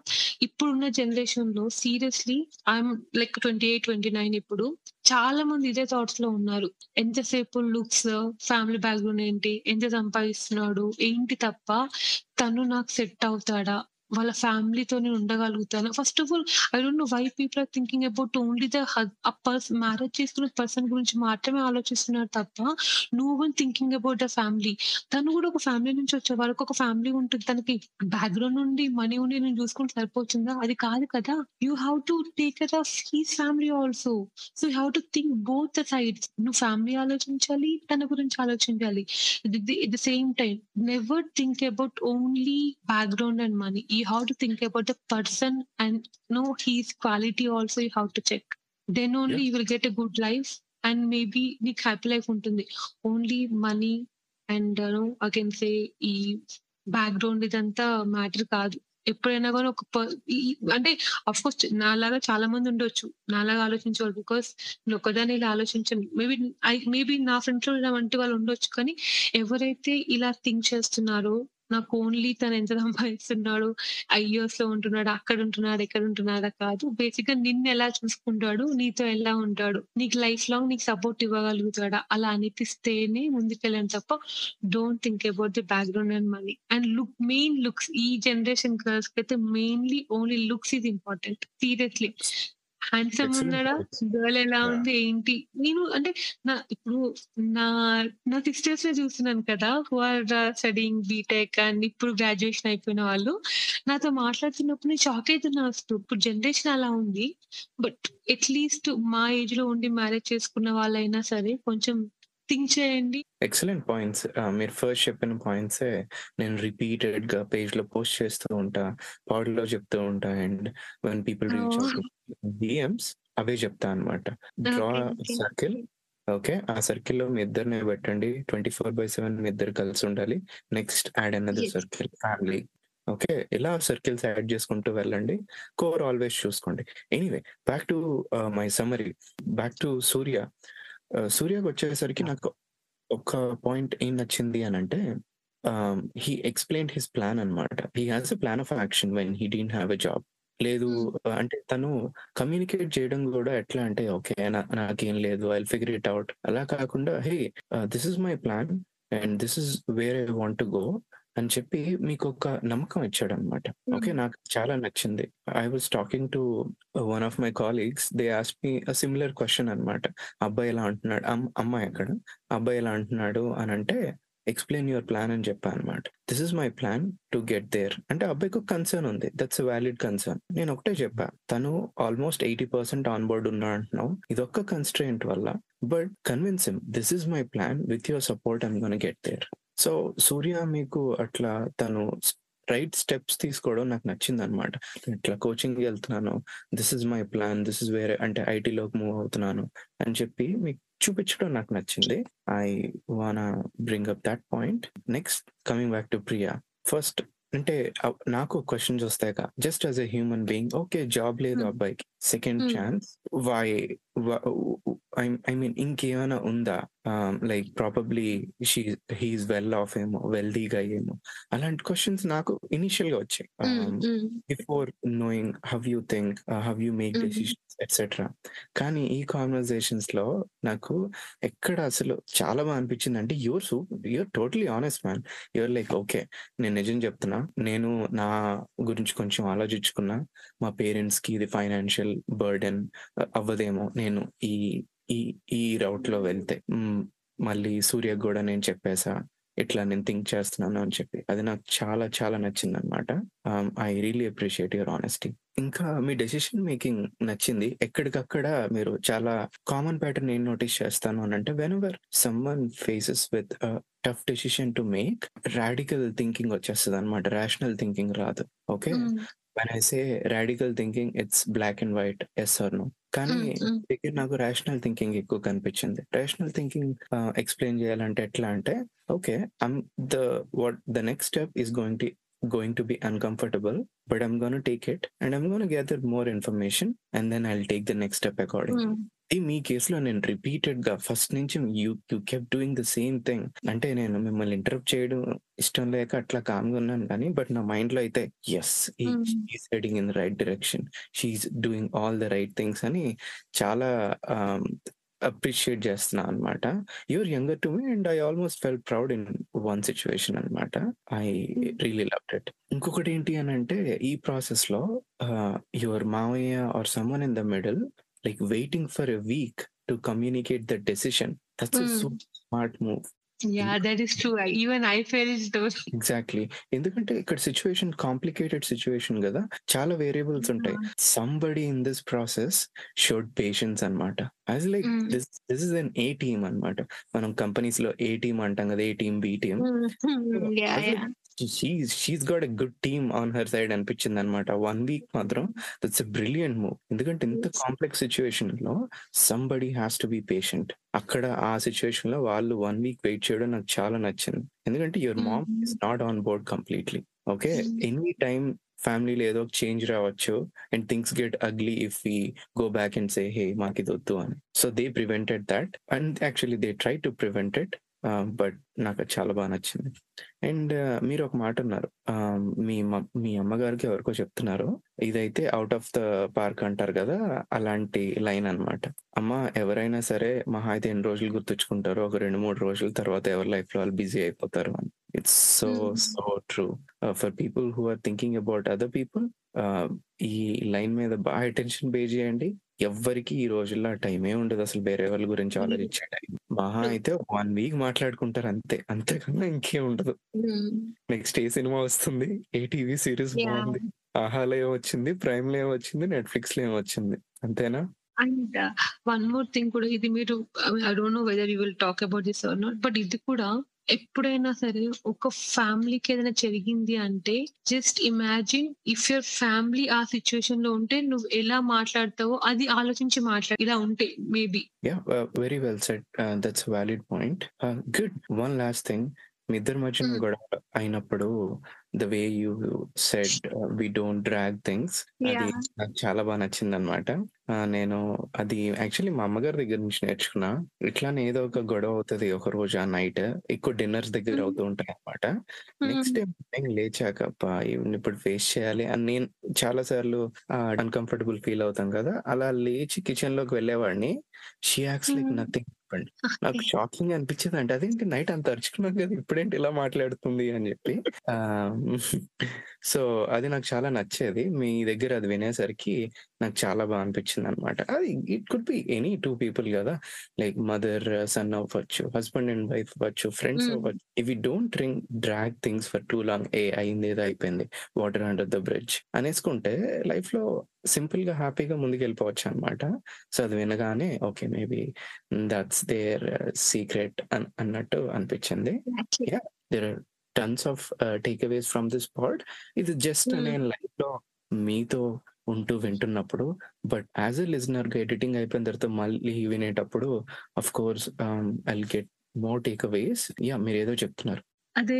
ఇప్పుడున్న జనరేషన్లో seriously I'm like twenty eight twenty nine ఇప్పుడు చాలా మంది ఇదే థాట్స్లో ఉన్నారు ఎంతసేపు లుక్స్ ఫ్యామిలీ బ్యాక్గ్రౌండ్ ఏంటి ఎంత సంపాదిస్తున్నాడు ఏంటి తప్ప తను నాకు సెట్ అవుతాడా? వాళ్ళ ఫ్యామిలీతోనే ఉండగలుగుతాను. First of all I don't know why people are thinking about only the person marriage చేసుకున్న పర్సన్ గురించి మాత్రమే ఆలోచిస్తున్నారు తప్ప no one thinking about the family తను కూడా ఒక ఫ్యామిలీ నుంచి వచ్చే వాళ్ళకి ఒక ఫ్యామిలీ ఉంటుంది. తనకి బ్యాక్గ్రౌండ్ నుండి మనీ ఉండి నేను చూసుకుంటే సరిపోతుందా? అది కాదు కదా. You have to take care of his family also so you have to think both the sides నువ్వు ఫ్యామిలీ ఆలోచించాలి తన గురించి ఆలోచించాలి. At the same time never think about only background and money you have to think about the person and know his quality also you have to check then only you will get a good life and maybe నీకు happy life ఉంటుంది. Only money and no I can say ఈ background ఇదంతా matter కాదు. ఎప్పుడైనా కానీ ఒక అంటే of course నాలాగా చాలా మంది ఉండొచ్చు. నాలాగా ఆలోచించేవాళ్ళు బికాస్ నేను ఒకదాన్ని ఇలా ఆలోచించను. మేబీ ఐ మేబీ నా ఫ్రెండ్స్లో ఇలా వంటి వాళ్ళు ఉండొచ్చు కానీ ఎవరైతే ఇలా థింక్ చేస్తున్నారో నాకు ఓన్లీ తను ఎంత సంపాదిస్తున్నాడు ఐఎస్లో ఉంటున్నాడు అక్కడ ఉంటున్నాడు ఎక్కడ ఉంటున్నాడా కాదు. బేసిక్గా నిన్ను ఎలా చూసుకుంటాడు నీతో ఎలా ఉంటాడు నీకు లైఫ్ లాంగ్ నీకు సపోర్ట్ ఇవ్వగలుగుతాడా అలా అనిపిస్తేనే ముందుకెళ్ళాను తప్ప don't think about the background and money and look main looks ఈ జనరేషన్ గర్ల్స్కి అయితే మెయిన్లీ ఓన్లీ లుక్స్ ఇది ఇంపార్టెంట్ సీరియస్లీ హ్యాండ్సమ్ ఉన్నాడా. గర్ల్ ఎలా. ఉంది? ఏంటి? నేను అంటే నా ఇప్పుడు నా నా సిస్టర్స్ని చూస్తున్నాను కదా who are studying BTech and ఇప్పుడు గ్రాడ్యుయేషన్ అయిపోయిన వాళ్ళు. నాతో మాట్లాడుతున్నప్పుడు నేను షాక్ అవుతున్నా అసలు. ఇప్పుడు జనరేషన్ అలా ఉంది. బట్ అట్లీస్ట్ మా ఏజ్లో ఉండి మ్యారేజ్ చేసుకున్న వాళ్ళైనా సరే కొంచెం థింక్ చేయండి. ఎక్సలెంట్ పాయింట్స్ మీరు ఫస్ట్ చెప్పిన పాయింట్స్ నేను రిపీటెడ్గా పేజ్లో పోస్ట్ చేస్తూ ఉంటా పాడ్లో చెప్తూ ఉంటా and when people reach DMs అవే చెప్తా అనమాట డ్రా. సర్కిల్ ఓకే ఆ సర్కిల్లో మీ ఇద్దరిని పెట్టండి. ట్వంటీ ఫోర్ బై సెవెన్ మీ ఇద్దరు కలిసి ఉండాలి. Next add Yes. Circle family okay ఇలా సర్కిల్స్ యాడ్ చేసుకుంటూ వెళ్ళండి. కోర్ ఆల్వేస్ చూసుకోండి. Anyway back to my summary back to Surya సూర్యకి వచ్చేసరికి నాకు ఒక పాయింట్ ఏం నచ్చింది అని అంటే హీ ఎక్స్ప్లెయిన్ హిస్ ప్లాన్ అనమాట he has a plan of action when he didn't have a job లేదు. అంటే తను కమ్యూనికేట్ చేయడం కూడా ఎట్లా అంటే ఓకే నాకేం లేదు ఐ ఫిగర్ ఇట్ అవుట్ అలా కాకుండా hey this is my plan and this is where I want to go అని చెప్పి మీకు ఒక నమ్మకం ఇచ్చాడు అనమాట ఓకే నాకు చాలా నచ్చింది. I was talking to one of my colleagues. They as me similar question అనమాట. అబ్బాయి ఎలా అంటున్నాడు? అమ్- అమ్మాయి అక్కడ. అబ్బాయి ఎలా అంటున్నాడు అని అంటే ఎక్స్ప్లెయిన్ యువర్ ప్లాన్ అని చెప్పాను అనమాట this is my plan to get there అంటే అబ్బాయికి ఒక కన్సర్న్ ఉంది. దట్స్ వ్యాలిడ్ కన్సర్న్ నేను ఒకటే చెప్పా. తను almost eighty percent on board ఉన్నా అంటున్నావు. ఇది ఒక్క కన్స్ట్రెయింట్ వల్ల but convince him this is my plan with your support I'm gonna get there so Surya మీకు అట్లా తను రైట్ స్టెప్స్ తీసుకోవడం నాకు నచ్చింది అనమాట ఇట్లా కోచింగ్ వెళ్తున్నాను. This is my plan this is వేరే అంటే ఐటీలోకి మూవ్ అవుతున్నాను అని చెప్పి మీకు చూపించడం నాకు నచ్చింది. I wanna bring up that point next coming back to Priya first అంటే నాకు క్వశ్చన్స్ వస్తాయి just as a human being okay job లేదు Hmm. అబ్బాయికి. Second. Chance why I mean ఇంకేమైనా ఉందా? Like probably she he's well off ఏమో వెల్దీగా ఏమో. అలాంటి క్వశ్చన్స్ నాకు ఇనిషియల్గా వచ్చాయి. Before knowing how you think how you make. Decisions etcetera కానీ ఈ కాన్వర్సేషన్స్లో నాకు ఎక్కడ అసలు చాలా బాగా అనిపించింది అంటే your so your totally honest man your like okay నేను నిజం చెప్తున్నా. నేను నా గురించి కొంచెం ఆలోచించుకున్నా. మా పేరెంట్స్కి ఇది ఫైనాన్షియల్ బర్డెన్ అవ్వదేమో. నేను ఈ ఈ ఈ రౌట్లో వెళ్తే మళ్ళీ సూర్యకు కూడా నేను చెప్పేసా ఇట్లా నేను థింక్ చేస్తున్నాను అని చెప్పి. అది నాకు చాలా చాలా నచ్చింది అనమాట I really appreciate your honesty ఇంకా మీ డెసిషన్ మేకింగ్ నచ్చింది. ఎక్కడికక్కడ మీరు చాలా కామన్ ప్యాటర్న్ ఏం నోటీస్ చేస్తాను అని అంటే whenever someone faces with tough decision to make radical thinking వచ్చేస్తుంది అనమాట రేషనల్ థింకింగ్ రాదు okay When I say radical thinking it's black and white yes or no కానీ Mm, mm. దగ్గర నాకు రేషనల్ థింకింగ్ ఎక్కువ కనిపించింది రేషనల్ థింకింగ్ ఎక్స్ప్లెయిన్ చేయాలంటే ఎట్లా అంటే okay I'm the what the next step is going to going to be uncomfortable but i'm going to take it and i'm going to gather more information and then i'll take the next step accordingly ఈ మీ కేసులో నేను రిపీటెడ్గా first నుంచి you you kept doing the same thing. అంటే నేను మిమ్మల్ని interrupt చేయడం ఇష్టం లేక అట్లా కామ్గా ఉన్నాను కానీ బట్ నా మైండ్లో అయితే yes. Is heading in the right direction she is doing all the right things అని చాలా అప్రిషియేట్ చేస్తున్నా అనమాట your younger to me and I almost felt proud in one situation అనమాట ఐ రియలీ లవ్ ఇట్ ఇంకొకటి ఏంటి అని అంటే ఈ ప్రాసెస్లో యువర్ మావయ్య or someone in the middle like waiting for a week to communicate the decision. That's a Mm. super smart move. Yeah, that is true. I, even I felt those. Exactly ఎందుకంటే ఇక్కడ situation complicated situation కదా చాలా variables ఉంటాయి somebody in this process showed patience అనమాట as like Mm. This this is an A team అనమాట మనం కంపెనీస్లో A team అంటాం కదా A team B team yeah, yeah. She's she's got a good team on her side అనిపించింది అనమాట one week మాత్రం that's a brilliant move ఎందుకంటే ఇంత. కాంప్లెక్స్ సిచ్యువేషన్లో somebody has to be patient అక్కడ ఆ సిచ్యువేషన్లో వాళ్ళు వన్ వీక్ వెయిట్ చేయడం నాకు చాలా నచ్చింది. ఎందుకంటే your mom. Is not on board completely okay. Any time ఫ్యామిలీలో ఏదో చేంజ్ రావచ్చు and things get ugly if we go back and say hey మాకు ఇది వద్దు అని. So they prevented that and actually they try to prevent it but నాకు అది చాలా బాగా నచ్చింది అండ్ మీరు ఒక మాట ఉన్నారు ఆహ్, మీ మ అమ్మగారికి ఎవరికో చెప్తున్నారు. ఇదైతే ఔట్ ఆఫ్ ద పార్క్ అంటారు కదా! అలాంటి లైన్ అన్నమాట. అమ్మ ఎవరైనా సరే మహా అయితే ఎన్ని రోజులు గుర్తుంచుకుంటారో ఒక 2, 3 రోజుల తర్వాత ఎవరి లైఫ్‌లో వాళ్ళు బిజీ అయిపోతారు అని. It's so. So true. For people who are thinking about other people ఈ లైన్ మీద బాగా అటెన్షన్ పే చేయండి. ఎవ్వరికీ ఈ రోజుల్లో ఆ టైమే ఉండదు అసలు వేరే వాళ్ళ గురించి. ఆలోచించే టైం. మహా. అయితే 1 వీక్ మాట్లాడుకుంటారు అంతే. అంతకన్నా ఇంకేం ఉండదు. నెక్స్ట్ ఏ సినిమా వస్తుంది? ఏ టీవీ సీరీస్! బాగుంది? ఆహాలో ఏమొచ్చింది? ప్రైమ్‌లో ఏమొచ్చింది? నెట్‌ఫ్లిక్స్‌లో ఏమొచ్చింది? అంతేనా? అండ్ వన్ మోర్ థింగ్ కూడా ఇది మీరు I don't know whether you will talk about this or not. But ఇది కూడా ఎప్పుడైనా సరే ఒక ఫ్యామిలీకి ఏదైనా జరిగింది అంటే just imagine if your family ఆ సిట్యుయేషన్‌లో ఉంటే నువ్వు ఎలా మాట్లాడతావో అది ఆలోచించి మాట్లాడు. ఇలా ఉంటే maybe. Ah, very well. Ah, that's valid point. Good. One last thing మీ ఇద్దరి మధ్యన హ్మ్. గొడవ అయినప్పుడు the way you said we don't drag things అది! నాకు చాలా బాగా నచ్చిందన్నమాట. ఆహ్, నేను అది యాక్చువల్లీ మా అమ్మగారి దగ్గర నుంచి నేర్చుకున్నా. ఇట్లానే ఏదో ఒక గొడవ అవుతది ఒకరోజు ఆ నైట్. ఎక్కువ డిన్నర్స్ దగ్గర. అవుతూ ఉంటాయన్నమాట. నెక్స్ట్ హ్మ్. డే మార్నింగ్ లేచాక ఇప్పుడు ఫేస్ చేయాలి అని నేను చాలా సార్లు అన్‌కంఫర్టబుల్ ఫీల్ అవుతాం కదా! అలా లేచి కిచెన్‌లోకి వెళ్ళేవాడిని. She acts like. నథింగ్. నాకు ఓకే. షాకింగ్‌గా అనిపించేదండి. అదేంటి నైట్ అంత అరుచుకున్నాం కదా! ఇప్పుడేంటి ఇలా మాట్లాడుతుంది అని చెప్పి. సో అది నాకు చాలా నచ్చేది. మీ దగ్గర అది వినేసరికి నాకు చాలా బాగా అనిపించిందన్నమాట. అది it could be any 2 people కదా! లైక్ మదర్, సన్ అవ్వచ్చు, హస్బాండ్ అండ్ వైఫ్ అవ్వచ్చు, ఫ్రెండ్స్. అవ్వచ్చు. If you don't drink drag things for too long ఏ అయింది ఏదో అయిపోయింది. వాటర్ అండర్ ద బ్రిడ్జ్ అనేసుకుంటే లైఫ్‌లో సింపుల్‌గా హ్యాపీగా ముందుకెళ్ళిపోవచ్చన్నమాట. సో అది వినగానే okay. Maybe that's their secret అన్ అన్నట్టు అనిపించింది. There are tons of takeaways from this pod. ఇది జస్ట్ హ్మ్. నేను లైఫ్‌లో మీతో ఉంటూ వింటున్నప్పుడు బట్ యాజ్ ఎ లిజనర్‌గా ఎడిటింగ్ అయిపోయిన తర్వాత మళ్ళీ వినేటప్పుడు of course ah, I get more takeaways. Yeah! మీరేదో చెప్తున్నారు. అదే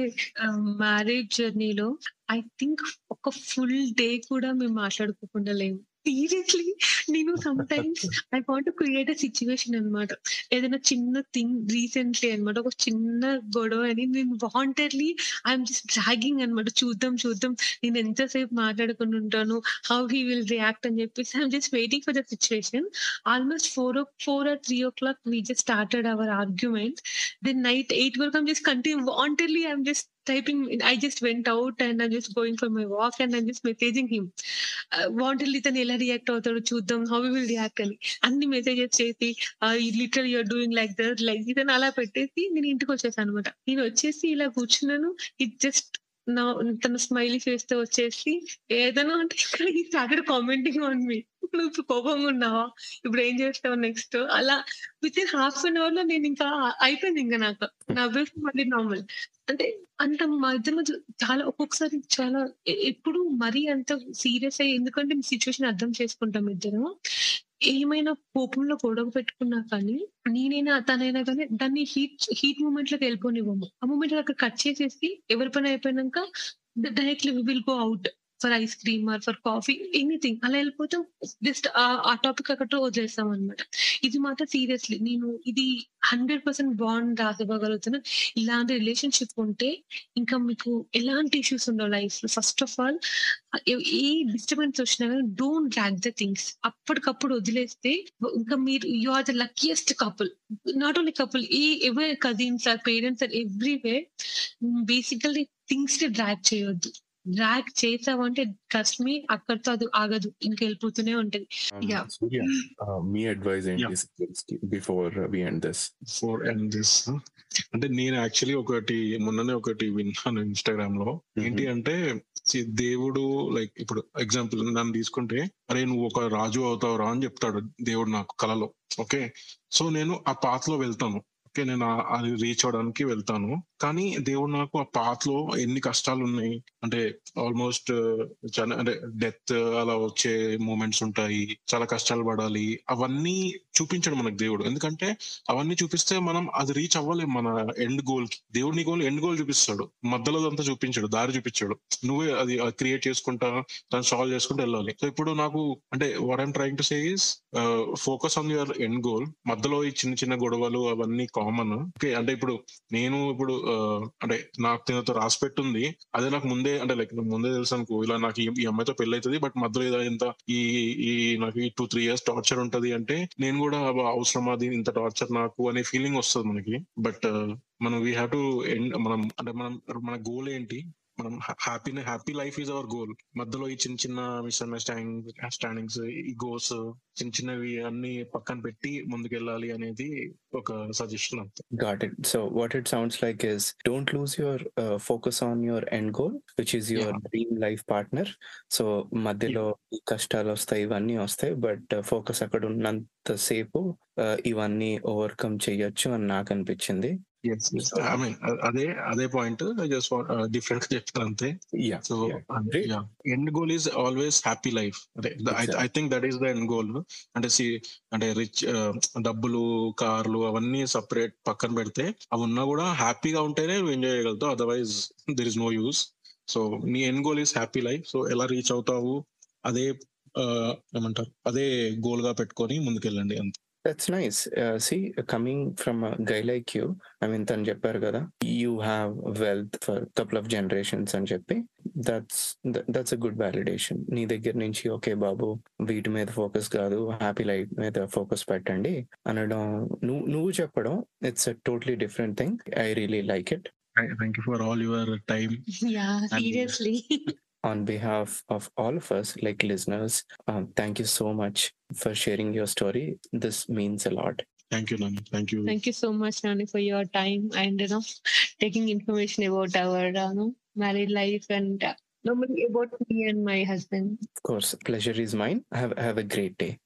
మ్యారేజ్ జర్నీలో ఐ థింక్ ఒక ఫుల్ డే కూడా మేము మాట్లాడుకోకుండా లేము. సీరియస్‌లీ నేను sometimes I want create a situation అన్నమాట. ఏదైనా చిన్న థింగ్ రీసెంట్‌లీ అన్నమాట. ఒక చిన్న గొడవ అని నేను వాంటెడ్‌లీ ఐ జస్ట్ డ్రాగింగ్ అన్నమాట. చూద్దాం, చూద్దాం నేను ఎంతసేపు మాట్లాడకుండా ఉంటాను. హౌ హీ విల్ రియాక్ట్ అని చెప్పేసి I'm just waiting for the situation almost four o four or three o'clock we just started our argument. Then night eight వరకు I'm just continue wantedly I'm just typing I just went out and I'm just going for my walk and I'm just messaging him. Ah, తను ఎలా react అవుతాడో చూద్దాం. How will react అని. అన్ని messages చేసి ఆహ్, you're doing like that like ఇతను అలా పెట్టేసి నేను ఇంటికి వచ్చేసా అనమాట నేను వచ్చేసి ఇలా కూర్చున్నాను. ఇట్ జస్ట్ నా తను స్మైలీ చేస్తే వచ్చేసి ఏదైనా అంటే ఇక్కడ ఈ స్టార్టెడ్ కామెంటింగ్ ఆన్ మీ. నువ్వు కోపంగా ఉన్నావా? ఇప్పుడు ఏం చేస్తావు నెక్స్ట్? అలా విత్ ఇన్ హాఫ్ అన్ అవర్లో నేను ఇంకా అయిపోయింది ఇంకా నాకు. నా నవ్వేసి మళ్ళీ నార్మల్. అంటే అంత మధ్య మధ్య చాలా ఒక్కొక్కసారి చాలా ఎప్పుడు మరీ అంత సీరియస్ అయ్యి ఎందుకంటే సిచ్యువేషన్ అర్థం చేసుకుంటాం ఇద్దరు ఏమైనా కోపంలో గొడవ పెట్టుకున్నా కానీ నేనైనా తనైనా కానీ దాన్ని హీట్ హీట్ మూమెంట్లోకి వెళ్ళిపోనివ్వము. ఆ మూమెంట్ అక్కడ కట్ చేసేసి ఎవరి పని అయిపోయినాక directly will go out for ice cream or for coffee anything అలా వెళ్ళిపోతాం. జస్ట్ ఆ టాపిక్ అక్కడ వదిలేస్తాం అన్నమాట. ఇది మాత్రం సీరియస్‌లీ నేను ఇది 100% బాండ్ రాసివ్వగలుగుతున్నాను ఇలాంటి రిలేషన్‌షిప్ ఉంటే ఇంకా మీకు ఎలాంటి ఇష్యూస్ ఉండవు లైఫ్లో ఫస్ట్ ఆఫ్ ఆల్ ఏ డిస్టర్బెన్స్ వచ్చినా కానీ డోంట్ డ్రాగ్ ద థింగ్స్. అప్పటికప్పుడు వదిలేస్తే ఇంకా మీరు you are the luckiest couple. Not only couple ఈ ఎవరి cousins or parents or everywhere basically థింగ్స్‌ని drag చేయొద్దు. డ్రాగ్ చేసావంటే ట్రస్ట్ మీ అక్కడితో అది ఆగదు. ఇంకా వెళ్ళిపోతూనే ఉంటది. Um, yeah! Surya, uh, మీ! ఏంటి before we end this? For end this అంటే నేను యాక్చువల్లీ ఒకటి మొన్ననే ఒకటి విన్నాను ఇన్‌స్టాగ్రామ్‌లో. ఏంటి హుహు. అంటే సి దేవుడు లైక్ ఇప్పుడు ఎగ్జాంపుల్ నన్ను తీసుకుంటే అరే నువ్వు ఒక రాజు అవుతావురా అని చెప్తాడు దేవుడు నాకు కలలో. ఓకే. సో నేను ఆ పాత్‌లో వెళ్తాను. ఓకే. నేను అది రీచ్ అవ్వడానికి వెళ్తాను. కానీ దేవుడు నాకు ఆ పాత్లో ఎన్ని కష్టాలు ఉన్నాయి అంటే ఆల్మోస్ట్ uh, జన అంటే డెత్ అలా వచ్చే మూమెంట్స్ ఉంటాయి. చాలా కష్టాలు పడాలి. అవన్నీ చూపించాడు మనకు దేవుడు. ఎందుకంటే అవన్నీ చూపిస్తే మనం అది రీచ్ అవ్వలేం మన ఎండ్ గోల్కి. దేవుడు నీ గోల్ ఎండ్ గోల్ చూపిస్తాడు. మధ్యలో అంతా చూపించాడు దారి చూపించాడు. నువ్వే అది క్రియేట్ చేసుకుంటా దాన్ని సాల్వ్ చేసుకుంటూ వెళ్ళాలి. సో ఇప్పుడు నాకు అంటే what I'm trying to say is focus on your end goal మధ్యలో ఈ చిన్న చిన్న గొడవలు అవన్నీ కామన్ ఓకే అంటే ఇప్పుడు నేను ఇప్పుడు అంటే నాకు తినతో రాసి పెట్టుంది అదే నాకు ముందే అంటే లైక్ ముందే తెలుసు అనుకో ఇలా నాకు ఈ- అమ్మాయితో పెళ్ళి అవుతుంది బట్ మధ్యలో ఏదో ఇంత ఈ ఈ నాకు ఈ టూ త్రీ ఇయర్స్ టార్చర్ ఉంటది అంటే నేను కూడా అవసరమా అది ఇంత టార్చర్ నాకు అనే ఫీలింగ్ వస్తుంది మనకి. బట్ మనం వీ హ్యావ్ టు ఎండ్ మనం అంటే మనం మన గోల్ ఏంటి? మనం happy happy life is our goal మధ్యలో ఈ చిన్న చిన్న మిస్అండర్స్టాండింగ్ స్టాండింగ్స్ ఈ గోల్స్ చిన్న చిన్నవి అన్ని పక్కన పెట్టి ముందుకెళ్ళాలి అనేది ఒక సజెషన్ అంతే Got it. So what it sounds like is don't lose your uh, focus on your end goal, which is your Yeah. dream life partner. So మధ్యలో ఈ కష్టాలు వస్తాయి ఇవన్నీ వస్తాయి బట్ ఫోకస్ అక్కడ ఉన్నంతసేపు uh, ఇవన్నీ ఓవర్కమ్ చేయొచ్చు అని నాకు అనిపించింది ఐ మీన్ అదే అదే పాయింట్ జస్ట్ డిఫరెంట్ చెప్తాను అంతే. So. End goal is always happy life Exactly. I think that is the end goal అంటే సి అంటే రిచ్ డబ్బులు కార్లు అవన్నీ సపరేట్ పక్కన పెడితే అవి ఉన్నా కూడా హ్యాపీగా ఉంటేనే నువ్వు enjoy చేయగలుగుతావు. Otherwise there is no use so నీ end goal is happy life so ఎలా రీచ్ అవుతావు? అదే uh, ఏమంటారు? అదే గోల్గా పెట్టుకొని ముందుకెళ్ళండి అంతే. That's nice see coming from guy like you I mean తను చెప్పారు కదా you have wealth for couple of generations అని చెప్పి that's that's a good validation నీ దగ్గర నుంచి ఓకే బాబు వీటి మీద ఫోకస్ కాదు హ్యాపీ లైఫ్ మీద ఫోకస్ పెట్టండి అనడం నువ్వు నువ్వు చెప్పడం it's a totally different thing I really like it thank you for all your time Yeah, seriously. on behalf of all of us, like listeners, um, thank you so much for sharing your story. This means a lot. Thank you, Nani. Thank you. Thank you so much, Nani, for your time and you know taking information about our uh, you know, married life and uh, normally about me and my husband. Of course, pleasure is mine. Have have a great day.